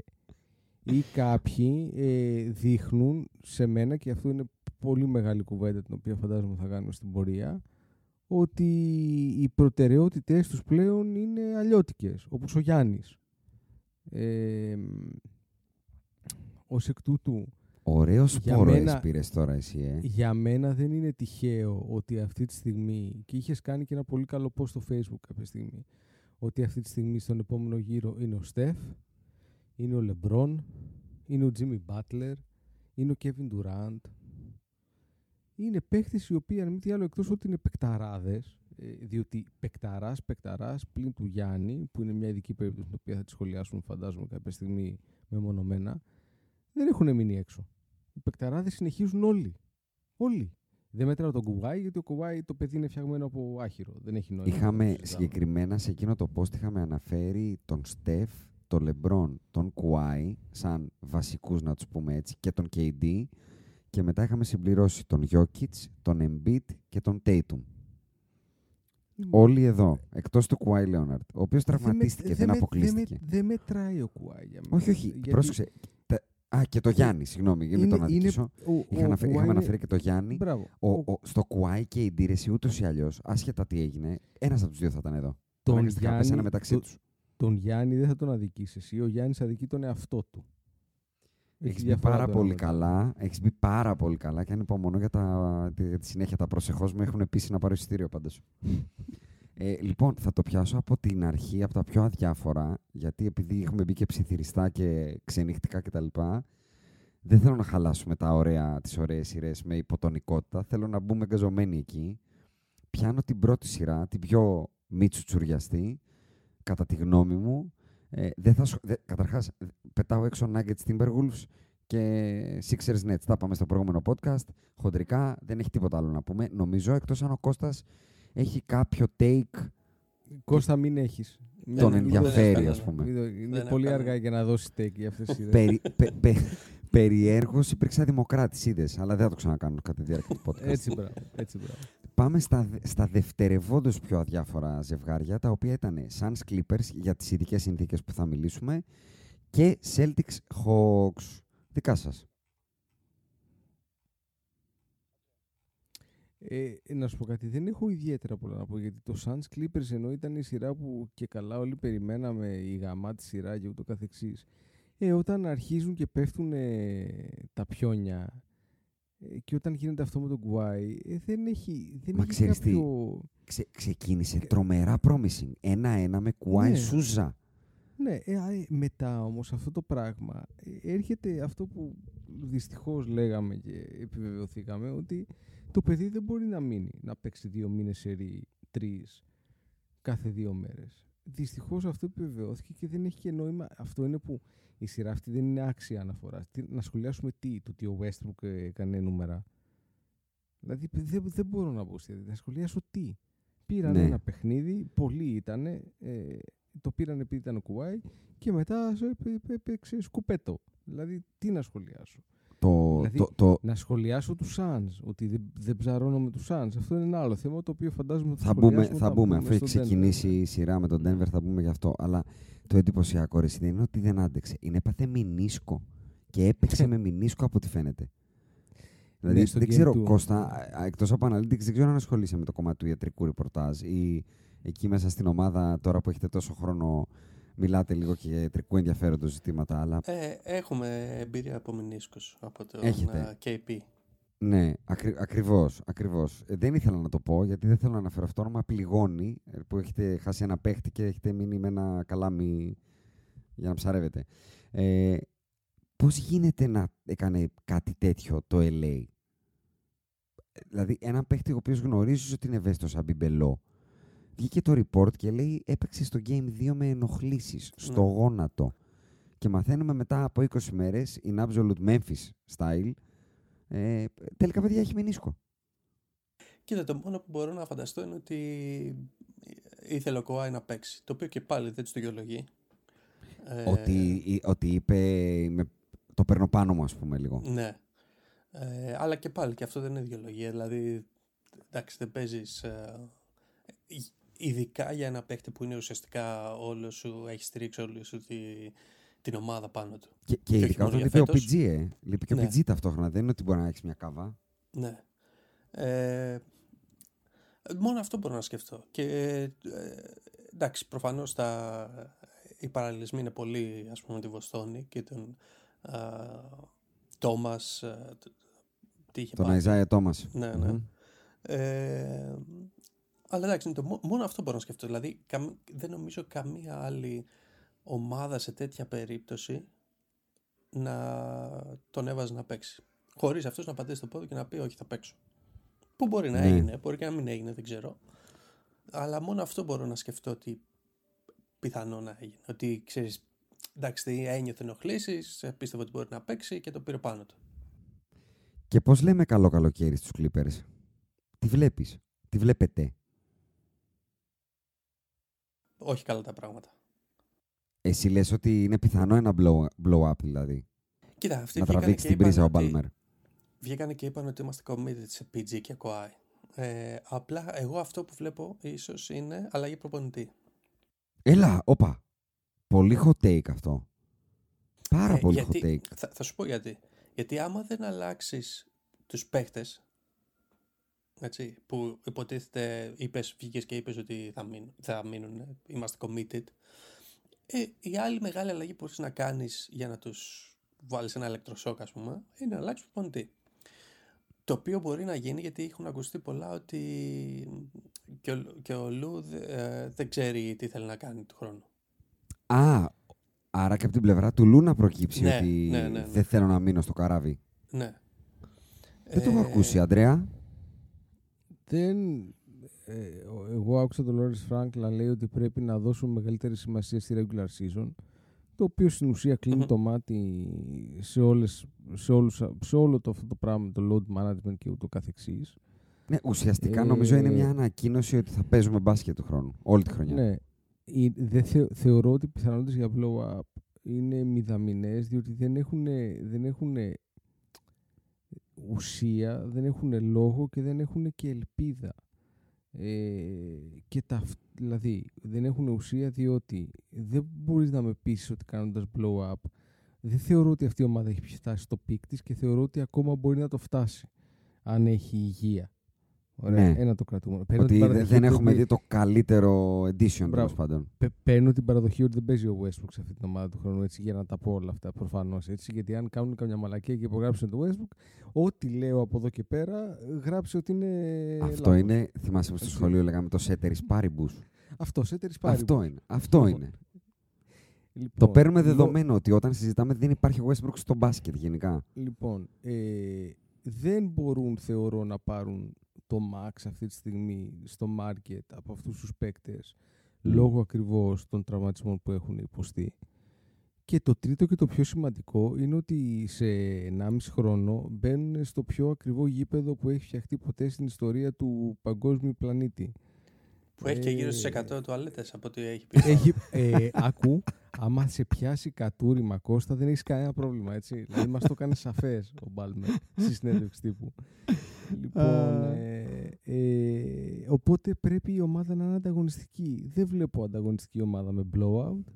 ή κάποιοι ε, δείχνουν σε μένα, και αυτό είναι πολύ μεγάλη κουβέντα την οποία φαντάζομαι θα κάνουμε στην πορεία, ότι οι προτεραιότητες τους πλέον είναι αλλιώτικες, όπως ο Γιάννης. Ε, ως εκ τούτου, Ωραίος για σπόρο μένα- πήρες τώρα εσύ, ε. για μένα δεν είναι τυχαίο ότι αυτή τη στιγμή, και είχες κάνει και ένα πολύ καλό post στο facebook κάποια στιγμή, ότι αυτή τη στιγμή στον επόμενο γύρο είναι ο Στεφ, είναι ο Λεμπρόν, είναι ο Τζίμι Μπάτλερ, είναι ο Κέβιν Ντουράντ. Είναι παίχτες οι οποίοι, αν μη τι άλλο, εκτός ότι είναι παικταράδες, ε, διότι παικταράς, παικταράς, πλην του Γιάννη, που είναι μια ειδική περίπτωση την οποία θα τη σχολιάσουμε φαντάζομαι κάποια στιγμή μεμονωμένα, δεν έχουν μείνει έξω. Οι παικταράδες συνεχίζουν όλοι. Όλοι. Δεν μέτρα τον Κουβάη, γιατί ο Κουβάη το παιδί είναι φτιαγμένο από άχυρο. Δεν έχει νόημα. να το Είχαμε συζητάμε. συγκεκριμένα σε εκείνο το post είχαμε αναφέρει τον Στεφ, τον Λεμπρόν, τον Κουάι, σαν βασικούς να τους πούμε έτσι, και τον KD και μετά είχαμε συμπληρώσει τον Jokic, τον Embiid και τον Tatum. Όλοι εδώ, εκτός του Κουάι Λέοναρτ, ο οποίος Δεν με- τραυματίστηκε, δεν με- αποκλείστηκε. Δεν, με- δεν μετράει ο Κουάι για μένα. Όχι, όχι, Γιατί πρόσεξε. Τα- Α, και το Γιάννη, συγγνώμη, για να μην τον αδικήσω. ο- ο Είχα αναφέρει- Κουάι είχαμε είναι- αναφέρει και το Γιάννη. Μπράβο. Ο, Ο- ο, στο Κουάι και η Ντύρεση ούτως ή αλλιώς, άσχετα τι έγινε, ένας από τους δύο θα ήταν εδώ. τον Αναγκαστικά Γιάννη, πέσανε μεταξύ το- τους. τον Γιάννη δεν θα τον αδικήσεις εσύ. Ο Γιάννης αδικεί τον εαυτό του. Έχει Έχεις μπει διαφορά πάρα το ένα πολύ με το καλά. Έχεις μπει πάρα πολύ καλά και ανυπομονώ για, τα, τη, για τη συνέχεια. Τα προσεχώς μου έχουν επίση να πάρω εισιτήριο πάντω. Ε, λοιπόν, θα το πιάσω από την αρχή, από τα πιο αδιάφορα, γιατί επειδή έχουμε μπει και ψιθυριστά και ξενυχτικά κτλ. Δεν θέλω να χαλάσουμε τα ωραία, τις ωραίες σειρές με υποτονικότητα. Θέλω να μπούμε γκαζωμένοι εκεί. Πιάνω την πρώτη σειρά, την πιο μίτσου τσουριαστή, κατά τη γνώμη μου. Ε, δεν θα, σχ- δε, καταρχάς, ε, πετάω έξω Nuggets Timberwolves και Sixers Nets. Τα πάμε στο προηγούμενο podcast. Χοντρικά δεν έχει τίποτα άλλο να πούμε. Νομίζω, εκτός αν ο Κώστας έχει κάποιο take; Κώστα, μην έχεις. τον ναι, ενδιαφέρει, δεν ας πούμε. Είναι Δεν πολύ έχω αργά για να δώσεις take για αυτές τις ιδέες. Περι, πε, πε, περιέργως υπήρξα δημοκράτης, είδες, αλλά δεν θα το ξανακάνω κατά τη διάρκεια του podcast. Έτσι, μπράβο. Έτσι, μπράβο. Πάμε στα, δε- στα δευτερευόντως πιο αδιάφορα ζευγάρια, τα οποία ήταν Suns Clippers για τις ειδικές συνθήκες που θα μιλήσουμε και Celtics Hawks. Δικά σας. Ε, να σου πω κάτι, δεν έχω ιδιαίτερα πολλά να πω γιατί το Suns Clippers ενώ ήταν η σειρά που και καλά όλοι περιμέναμε η γαμάτη σειρά και ούτω καθεξής ε, όταν αρχίζουν και πέφτουν ε, τα πιόνια ε, και όταν γίνεται αυτό με τον Κουάι ε, δεν έχει, δεν Μα έχει ξέρεις τι, κάποιο... Ξε, ξεκίνησε τρομερά promising. Ένα-ένα με Κουάι Ναι. Σούζα. Ναι, ε, α, ε, μετά όμως αυτό το πράγμα ε, έρχεται αυτό που δυστυχώς λέγαμε και επιβεβαιωθήκαμε ότι το παιδί δεν μπορεί να μείνει, να παίξει δύο μήνες σερί, τρεις, κάθε δύο μέρες. Δυστυχώς αυτό επιβεβαιώθηκε και δεν έχει και νόημα. Αυτό είναι που η σειρά αυτή δεν είναι άξια αναφορά. Να σχολιάσουμε τι, το ότι ο Westbrook ε, έκανε νούμερα. Δηλαδή δεν, δεν μπορώ να πω στη διαδικασία. Να σχολιάσω τι. Πήραν Ναι. ένα παιχνίδι, πολλοί ήταν, ε, το πήραν επειδή ήταν ο Κουάι και μετά σε- πέ- πέ- παίξε σκουπέτο. Δηλαδή, τι να σχολιάσω. Το, Δηλαδή, το, το, Να σχολιάσω τους Suns, ότι δεν, δεν ψαρώνω με τους Suns. Αυτό είναι ένα άλλο θέμα το οποίο φαντάζομαι ότι θα μπούμε, σχολιάσουμε θα όταν μπούμε. Αφού έχει στο Denver. ξεκινήσει η σειρά με τον Denver, θα μπούμε γι' αυτό. Αλλά το εντυπωσιακό ρε, δεν είναι ότι δεν άντεξε. Είναι έπαθε μηνίσκο. Και έπαιξε με μηνίσκο από ό,τι φαίνεται. Δηλαδή, Ναι, στο δεν game ξέρω, του. Κώστα, εκτός από analytics, δεν ξέρω αν ασχολείσαι με το κομμάτι του ιατρικού ρεπορτάζ ή εκεί μέσα στην ομάδα, τώρα που έχετε τόσο χρόνο, μιλάτε λίγο και για ιατρικού ενδιαφέροντος ζητήματα. Αλλά Ε, έχουμε εμπειρία από μηνίσκους από τον Έχετε. ε, KP. Ναι, ακρι, ακριβώς, ακριβώς. Ε, δεν ήθελα να το πω, γιατί δεν θέλω να αναφέρω αυτό, όνομα πληγώνει, ε, που έχετε χάσει ένα παίχτη και έχετε μείνει με ένα καλάμι για να ψαρεύετε. Ε, πώς γίνεται να έκανε κάτι τέτοιο το LA. Ε, Δηλαδή, ένα παίχτη ο οποίος γνωρίζεις ότι είναι ευαίσθητος σαν μπιμπελό. Βγήκε το report και λέει έπαιξε στο Game 2 με ενοχλήσεις, στο Ναι. γόνατο. Και μαθαίνουμε μετά από 20 μέρες, in absolute Memphis style, ε, τελικά, παιδιά, έχει μηνίσκο. Κοίτα, το μόνο που μπορώ να φανταστώ είναι ότι ήθελε ο Κοάι να παίξει. Το οποίο και πάλι δεν του το δικαιολογεί. Ε, Ότι, ή- ότι είπε, με, το παίρνω πάνω μου, ας πούμε, λίγο. Ναι. Ε, αλλά και πάλι και αυτό δεν είναι δικαιολογία. Δηλαδή, εντάξει, δεν παίζεις. Ειδικά για ένα παίχτη που είναι ουσιαστικά όλος σου, έχει στηρίξει όλη σου τη, την ομάδα πάνω του. Και, και όχι ειδικά μόνο όταν για λείπει ο φέτος. PG, ε. Λείπει και Ναι. ο PG ταυτόχρονα. Δεν είναι ότι μπορεί να έχεις μια καβά. Ναι. Ε, μόνο αυτό μπορώ να σκεφτώ. Και ε, εντάξει, προφανώς τα, οι παραλληλισμοί είναι πολύ, ας πούμε, με τη Βοστόνη και τον α, Τόμας, α, τ- τι είχε Τον πάθει. Αϊζάια Τόμα. Ναι, ναι. Ε, αλλά εντάξει, είναι το, μό- μόνο αυτό μπορώ να σκεφτώ. Δηλαδή, καμ- δεν νομίζω καμία άλλη ομάδα σε τέτοια περίπτωση να τον έβαζε να παίξει. Χωρίς αυτός να πατήσει το πόδι και να πει όχι θα παίξω. Που μπορεί να Ναι. έγινε, μπορεί και να μην έγινε, δεν ξέρω. Αλλά μόνο αυτό μπορώ να σκεφτώ ότι πιθανό να έγινε. Ότι ξέρεις, εντάξει, ένιωθε ενοχλήσεις, πίστευε ότι μπορεί να παίξει και το πήρε πάνω του. Και πώς λέμε καλό καλοκαίρι στους Clippers; Τι βλέπεις. Τι βλέπετε; Όχι καλά τα πράγματα. Εσύ λες ότι είναι πιθανό ένα blow, blow up δηλαδή. Κοίτα, αυτοί να βγήκανε τραβήξει και την πρίζα ο είπαν ότι- Μπάλμερ. Βγήκανε και είπαν ότι είμαστε committed σε PG και Kawhi. Ε, απλά εγώ αυτό που βλέπω ίσως είναι αλλαγή προπονητή. Έλα, όπα. Πολύ hot take αυτό. Πάρα Ε, πολύ γιατί, hot take. Θα, θα σου πω γιατί. Γιατί άμα δεν αλλάξεις τους παίχτες, έτσι, που υποτίθεται, είπες, βγήκες και είπες ότι θα, μείνουν, θα μείνουν, είμαστε committed, ε, η άλλη μεγάλη αλλαγή που μπορείς να κάνεις για να τους βάλεις ένα ηλεκτροσόκ, ας πούμε, είναι να αλλάξεις προπονητή. Το οποίο μπορεί να γίνει γιατί έχουν ακουστεί πολλά ότι και ο, και ο Λου ε, δεν ξέρει τι θέλει να κάνει του χρόνου. Α, άρα και από την πλευρά του Λου να προκύψει Ναι, ότι ναι, ναι, ναι. δεν θέλω να μείνω στο καράβι. Ναι. Δεν το έχω Ε, ακούσει, Αντρέα. Δεν... ε, ο- εγώ άκουσα τον Λόρενς Φρανκ να λέει ότι πρέπει να δώσουμε μεγαλύτερη σημασία στη regular season το οποίο στην ουσία κλείνει Μμμ. το μάτι σε, όλες, σε, όλους, σε όλο το αυτό το πράγμα, το load management και ούτω καθεξής. Ναι, ουσιαστικά ε, νομίζω είναι μια ανακοίνωση ότι θα παίζουμε μπάσκετ του χρόνου. Όλη τη χρονιά. Ναι. Η- δεν θε- θεωρώ ότι οι πιθανότητες για blow up είναι μηδαμινές διότι δεν έχουν, δεν έχουν ουσία, δεν έχουν λόγο και δεν έχουν και ελπίδα. Ε, και τα, δηλαδή δεν έχουν ουσία διότι δεν μπορείς να με πείσεις ότι κάνοντας blow up δεν θεωρώ ότι αυτή η ομάδα έχει φτάσει στο peak της και θεωρώ ότι ακόμα μπορεί να το φτάσει αν έχει υγεία. Ωραία, Ναι. ένα το κρατούμενο. Παίρνω την Ότι δεν- παραδοχή δεν ότι- έχουμε δει το καλύτερο edition τέλος Μπράβο. πάντων. Πε- παίρνω την παραδοχή ότι δεν παίζει ο Westbrook σε αυτή την ομάδα του χρόνου έτσι, για να τα πω όλα αυτά προφανώς. Γιατί αν κάνουν καμιά μαλακία και υπογράψουν το Westbrook, ό,τι λέω από εδώ και πέρα γράψει ότι είναι. Αυτό λάθος. είναι, θυμάσαι που στο Έτσι. σχολείο λέγαμε το ceteris paribus. Αυτό, έτερη πάρει. Αυτό είναι. Αυτό είναι. Λοιπόν, Το παίρνουμε λο- δεδομένο ότι όταν συζητάμε δεν υπάρχει Westbrook στο μπάσκετ γενικά. Λοιπόν, ε, δεν μπορούν θεωρώ να πάρουν το max αυτή τη στιγμή στο market από αυτούς τους παίκτες λόγω ακριβώς των τραυματισμών που έχουν υποστεί. Και το τρίτο και το πιο σημαντικό είναι ότι σε 1,5 χρόνο μπαίνουν στο πιο ακριβό γήπεδο που έχει φτιαχτεί ποτέ στην ιστορία του παγκόσμιου πλανήτη. Που έχει και γύρω Ε, στις 100 τουαλέτες από ό,τι έχει πει. Έχει, ε, άκου, άμα σε πιάσει κατούριμα Κώστα δεν έχεις κανένα πρόβλημα, έτσι. Δηλαδή μας το κάνεις σαφές ο Μπάλμερ στη συνέντευξη τύπου. λοιπόν, ε, ε, οπότε πρέπει η ομάδα να είναι ανταγωνιστική. Δεν βλέπω ανταγωνιστική ομάδα με blowout.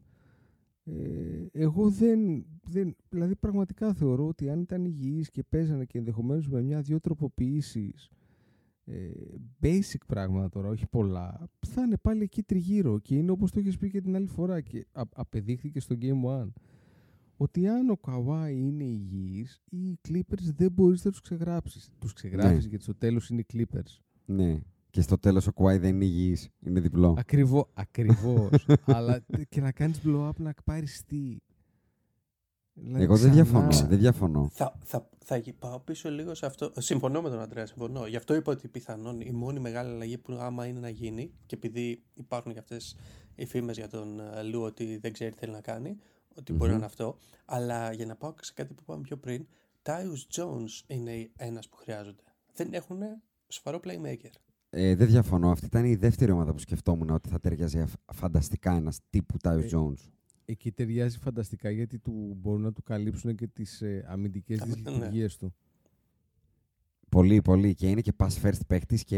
Ε, εγώ δεν, δεν, δηλαδή πραγματικά θεωρώ ότι αν ήταν υγιείς και παίζανε και ενδεχομένως με μια-δυο τροποποιήσεις ε, basic πράγματα τώρα, όχι πολλά, θα είναι πάλι εκεί τριγύρω και είναι όπως το έχεις πει και την άλλη φορά και α- απεδείχθηκε στο Game 1 ότι αν ο Καουάι είναι υγιής, οι Clippers δεν μπορείς να τους ξεγράψεις. Τους ξεγράφεις Ναι. γιατί στο τέλος είναι οι Clippers. Ναι. Και στο τέλος ο Κουάι δεν είναι υγιής. Είναι διπλό. Ακριβώ, ακριβώς. Αλλά τε- και να κάνεις blow up να πάρεις τι; Δηλαδή Εγώ δεν ξανά- διαφωνώ. Δεν διαφωνώ. Θα, θα, θα γυ- πάω πίσω λίγο σε αυτό. Συμφωνώ με τον Αντρέα, συμφωνώ. Γι' αυτό είπα ότι πιθανόν η μόνη μεγάλη αλλαγή που άμα είναι να γίνει, και επειδή υπάρχουν και αυτές οι φήμες για τον ε, Λου ότι δεν ξέρει τι θέλει να κάνει, ότι μπορεί να είναι αυτό. Αλλά για να πάω σε κάτι που είπαμε πιο πριν, Tyus Jones είναι ένας που χρειάζονται. Δεν έχουν σοβαρό playmaker. Ε, δεν διαφωνώ. Αυτή ήταν η δεύτερη ομάδα που σκεφτόμουν ότι θα ταιριάζει αφ- φανταστικά ένας τύπου Τάιου Ε, Jones. Εκεί ταιριάζει φανταστικά γιατί του μπορούν να του καλύψουν και τις ε, αμυντικές Α, της ναι. λειτουργίες του. Πολύ, πολύ. Και είναι και pass first παίχτη και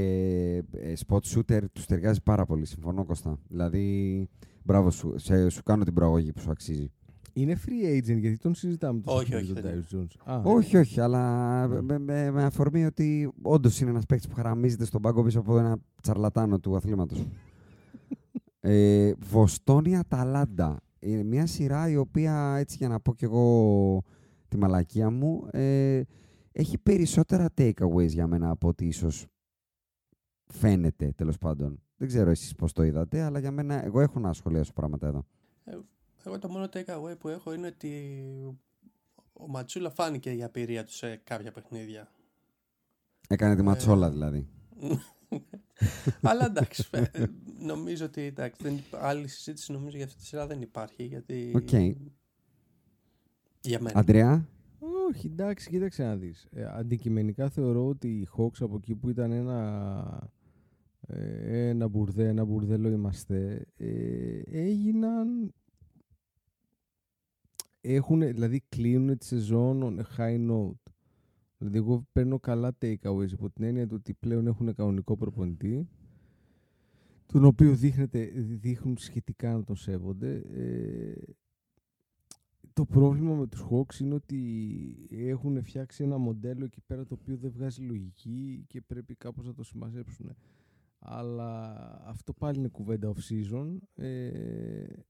ε, spot shooter τους ταιριάζει πάρα πολύ. Συμφωνώ, Κώστα. Δηλαδή, μπράβο σου. Σε, σου κάνω την προαγωγή που σου αξίζει. Είναι free agent γιατί τον συζητάμε τόσο Όχι, πολύ όχι, τον δεν Tyus Jones. Α, όχι, όχι, αλλά με, με, με αφορμή ότι όντως είναι ένας παίχτη που χαραμίζεται στον πάγκο πίσω από ένα τσαρλατάνο του αθλήματος. ε, Βοστόνη Αταλάντα. Είναι μια σειρά η οποία, έτσι για να πω κι εγώ τη μαλακία μου, ε, έχει περισσότερα takeaways για μένα από ότι ίσως φαίνεται, τέλος πάντων. Δεν ξέρω εσείς πώς το είδατε, αλλά για μένα, εγώ έχω να σχολιάσω πράγματα εδώ. Εγώ το μόνο takeaway που έχω είναι ότι ο Mazzulla φάνηκε η απειρία του σε κάποια παιχνίδια. Έκανε τη Ε, ματσόλα δηλαδή. Αλλά εντάξει, ε, νομίζω ότι εντάξει, δεν, υπά- άλλη συζήτηση νομίζω για αυτή τη σειρά δεν υπάρχει. Γιατί. Οκ. Για μένα. Αντρέα, Όχι, εντάξει, κοίταξε να δεις. Ε, αντικειμενικά θεωρώ ότι οι Hawks από εκεί που ήταν ένα, ε, ένα μπουρδέ, ένα μπουρδέλο είμαστε, ε, έγιναν... Έχουν, δηλαδή κλείνουν τη σεζόν on a high note. Δηλαδή εγώ παίρνω καλά takeaways υπό την έννοια του ότι πλέον έχουν κανονικό προπονητή τον οποίο δείχνεται, δείχνουν σχετικά να τον σέβονται. Ε, το πρόβλημα με τους Hawks είναι ότι έχουν φτιάξει ένα μοντέλο εκεί πέρα το οποίο δεν βγάζει λογική και πρέπει κάπως να το συμμαζέψουν. Αλλά αυτό πάλι είναι κουβέντα off-season. Ε,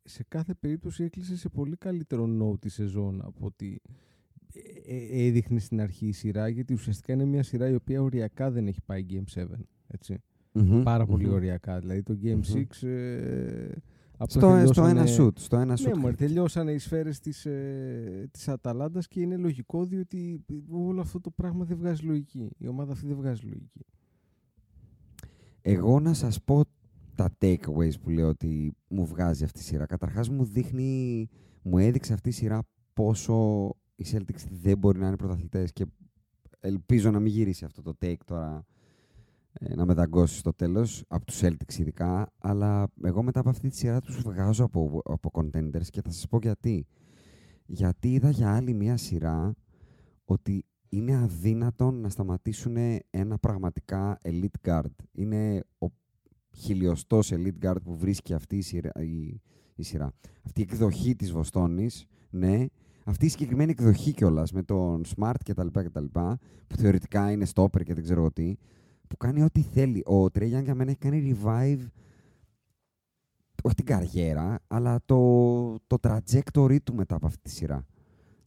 σε κάθε περίπτωση έκλεισε σε πολύ καλύτερο note τη σεζόν από ότι ε, ε, έδειχνε στην αρχή η σειρά γιατί ουσιαστικά είναι μια σειρά η οποία οριακά δεν έχει πάει Game 7. Έτσι. Μμμ, Πάρα πολύ μμμ. οριακά. Δηλαδή το Game Μμμ. 6 ε, απλά Στο, στο τελειώσανε- ένα shoot. Στο ένα ναι, shoot. μωρέ, τελειώσανε οι σφαίρες της, ε, της Αταλάντας και είναι λογικό διότι όλο αυτό το πράγμα δεν βγάζει λογική. Η ομάδα αυτή δεν βγάζει λογική. Εγώ να σας πω τα takeaways που λέω ότι μου βγάζει αυτή η σειρά. Καταρχάς μου δείχνει, μου έδειξε αυτή η σειρά πόσο οι Celtics δεν μπορεί να είναι πρωταθλητές και ελπίζω να μην γυρίσει αυτό το take τώρα ε, να μεταγκώσει στο τέλος από τους Celtics ειδικά αλλά εγώ μετά από αυτή τη σειρά τους βγάζω από, από contenders και θα σας πω γιατί. Γιατί είδα για άλλη μια σειρά ότι είναι αδύνατον να σταματήσουν ένα πραγματικά elite guard. Είναι ο χιλιοστός elite guard που βρίσκει αυτή η σειρά. Η, η σειρά. Αυτή η εκδοχή της Βοστόνης, ναι, αυτή η συγκεκριμένη εκδοχή κιόλας με τον Smart κτλ. κτλ που θεωρητικά είναι stopper και δεν ξέρω εγώ τι, που κάνει ό,τι θέλει. Ο Trey Young για μένα έχει κάνει revive όχι την καριέρα, αλλά το, το trajectory του μετά από αυτή τη σειρά.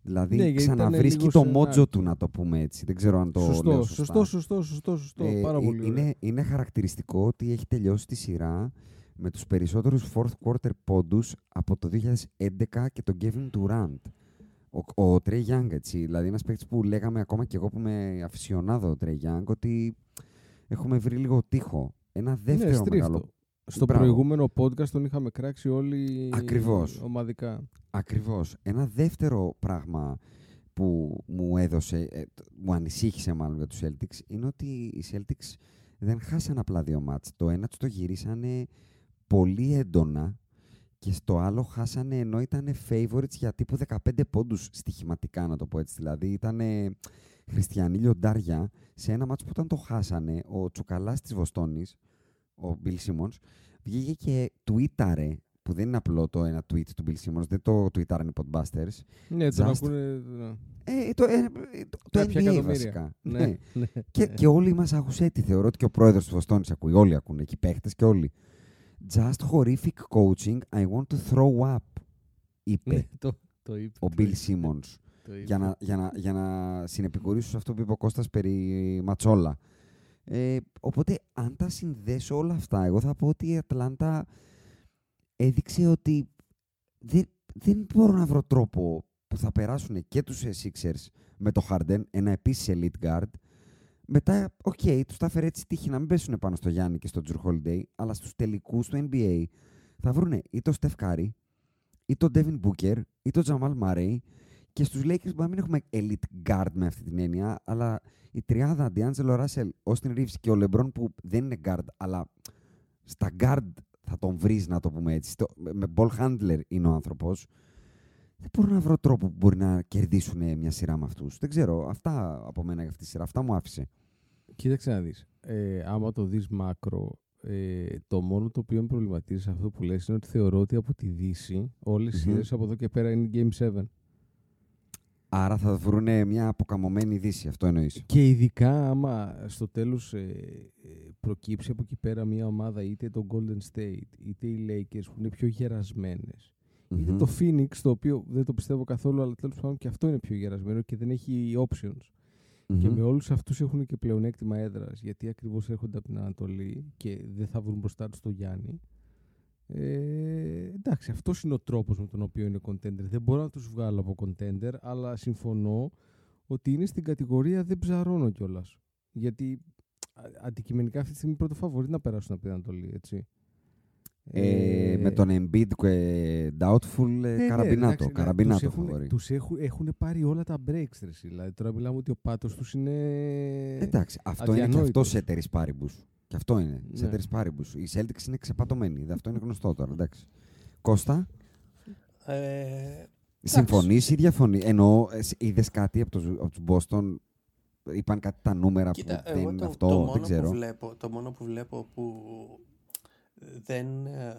Δηλαδή Ναι, γιατί ήταν ξαναβρίσκει λίγο το σε μότζο ένα- του, να το πούμε έτσι. Δεν ξέρω αν το σωστό, λέω σωστό, σωστά. σωστό, σωστό, σωστό, Ε, Πάρα ε, πολύ ωραία. είναι, είναι χαρακτηριστικό ότι έχει τελειώσει τη σειρά με τους περισσότερους fourth quarter πόντους από το 2011 και τον Kevin Durant. Ο, ο Trey Young, έτσι. Δηλαδή, ένας παίκτης που λέγαμε ακόμα και εγώ που είμαι αφισιονάδο ο Trey Young, ότι έχουμε βρει λίγο τείχο. Ένα δεύτερο ναι, στρίφτο. μεγάλο Στο Μπράβο. προηγούμενο podcast τον είχαμε κράξει όλοι Ακριβώς. ομαδικά. Ακριβώς. Ένα δεύτερο πράγμα που μου έδωσε, ε, τ- μου ανησύχησε μάλλον για τους Celtics, είναι ότι οι Celtics δεν χάσαν απλά δύο μάτς. Το ένα τους το γυρίσανε πολύ έντονα και στο άλλο χάσανε ενώ ήταν favorites για τύπου 15 πόντους στοιχηματικά, να το πω έτσι. Δηλαδή ήταν χριστιανοί λιοντάρια σε ένα μάτς που όταν το χάσανε, ο Τσουκαλάς της Βοστόνης, ο Bill Simmons, βγήκε και tweetare που δεν είναι απλό το ένα tweet του Bill Simmons, δεν το tweetaren οι Podbusters. Ναι, τον Just- ακούνε... Ε, το, ε, το, το Κάποια NBA εκατομμύρια. βασικά. Ναι, Ναι. ναι. Και, και όλοι μας άκουσέτη. Θεωρώ ότι και ο πρόεδρος του Βοστόνης ακούει. Όλοι ακούνε. Και οι παίχτες και όλοι. Just horrific coaching. I want to throw up. Είπε Ναι, το, το είπε. ο το Bill είπε, Simmons. το είπε. για, να, για, να, για να συνεπικουρήσω σε αυτό που είπε ο Κώστας περί Ματσόλα. Ε, οπότε, αν τα συνδέσω όλα αυτά, εγώ θα πω ότι η Ατλάντα έδειξε ότι δεν, δεν μπορώ να βρω τρόπο που θα περάσουν και τους ε, Sixers με το Harden, ένα επίσης elite guard. Μετά, οκ, τους τα έφερε έτσι τύχη να μην πέσουν πάνω στο Γιάννη και στο Jrue Holiday, αλλά στους τελικούς του NBA θα βρούνε ή το Steph Curry, ή το Devin Booker, ή το Jamal Murray, και στους Lakers μπορεί να μην έχουμε elite guard με αυτή την έννοια, αλλά η τριάδα D'Angelo Russell, Austin Reaves και ο LeBron που δεν είναι guard, αλλά στα guard θα τον βρεις να το πούμε έτσι. Στο- με- με ball handler είναι ο άνθρωπος. Δεν μπορώ να βρω τρόπο που μπορεί να κερδίσουν μια σειρά με αυτούς. Δεν ξέρω. Αυτά από μένα για αυτή τη σειρά. Αυτά μου άφησε. Κοίταξε να δεις. Ε, άμα το δεις μάκρο, ε, το μόνο το οποίο με προβληματίζει σε αυτό που λες είναι ότι θεωρώ ότι από τη Δύση όλες οι Μμμ. σειρές από εδώ και πέρα είναι Game 7. Άρα θα βρούνε μια αποκαμωμένη δύση. Αυτό εννοείς. Και ειδικά άμα στο τέλος ε, ε, προκύψει από εκεί πέρα μια ομάδα είτε το Golden State είτε οι Lakers που είναι πιο γερασμένες είτε Μμμ. το Phoenix το οποίο δεν το πιστεύω καθόλου αλλά τέλος πάντων και αυτό είναι πιο γερασμένο και δεν έχει options. Και Μμμ. με όλους αυτούς έχουν και πλεονέκτημα έδρας γιατί ακριβώς έρχονται από την Ανατολή και δεν θα βρουν μπροστά τους το Γιάννη. Ε, εντάξει, αυτός είναι ο τρόπος με τον οποίο είναι contender. Δεν μπορώ να τους βγάλω από contender, αλλά συμφωνώ ότι είναι στην κατηγορία δεν ψαρώνω κιόλας. Γιατί α, αντικειμενικά αυτή τη στιγμή πρώτο φαβορεί να περάσουν από την Ανατολή, έτσι. Ε, με τον Embiid και Doubtful, ε, ναι, καραμπινάτο. εντάξει, ναι, καραμπινάτο τους έχουν, φαβορεί. τους έχουν, έχουν πάρει όλα τα breaks, ρε, εσύ. Δηλαδή τώρα μιλάμε ότι ο πάτος τους είναι... Εντάξει, αυτό είναι και αυτό αδιανόητος. σε εταιρεί πάρυμπους. Και αυτό είναι. Σε Ναι. εταιρεί πάρυμπους. Οι Celtics είναι ξεπατωμένοι. Δε, Αυτό είναι γνωστό τώρα. Εντάξει. Κώστα, Ε, συμφωνείς ή διαφωνείς; Εννοώ, είδες κάτι από, τους- από τους Boston; Είπαν κάτι τα νούμερα Κοίτα, που δεν εγώ είναι το, αυτό. το, δεν μόνο ξέρω. που βλέπω, το μόνο που βλέπω που δεν, ε,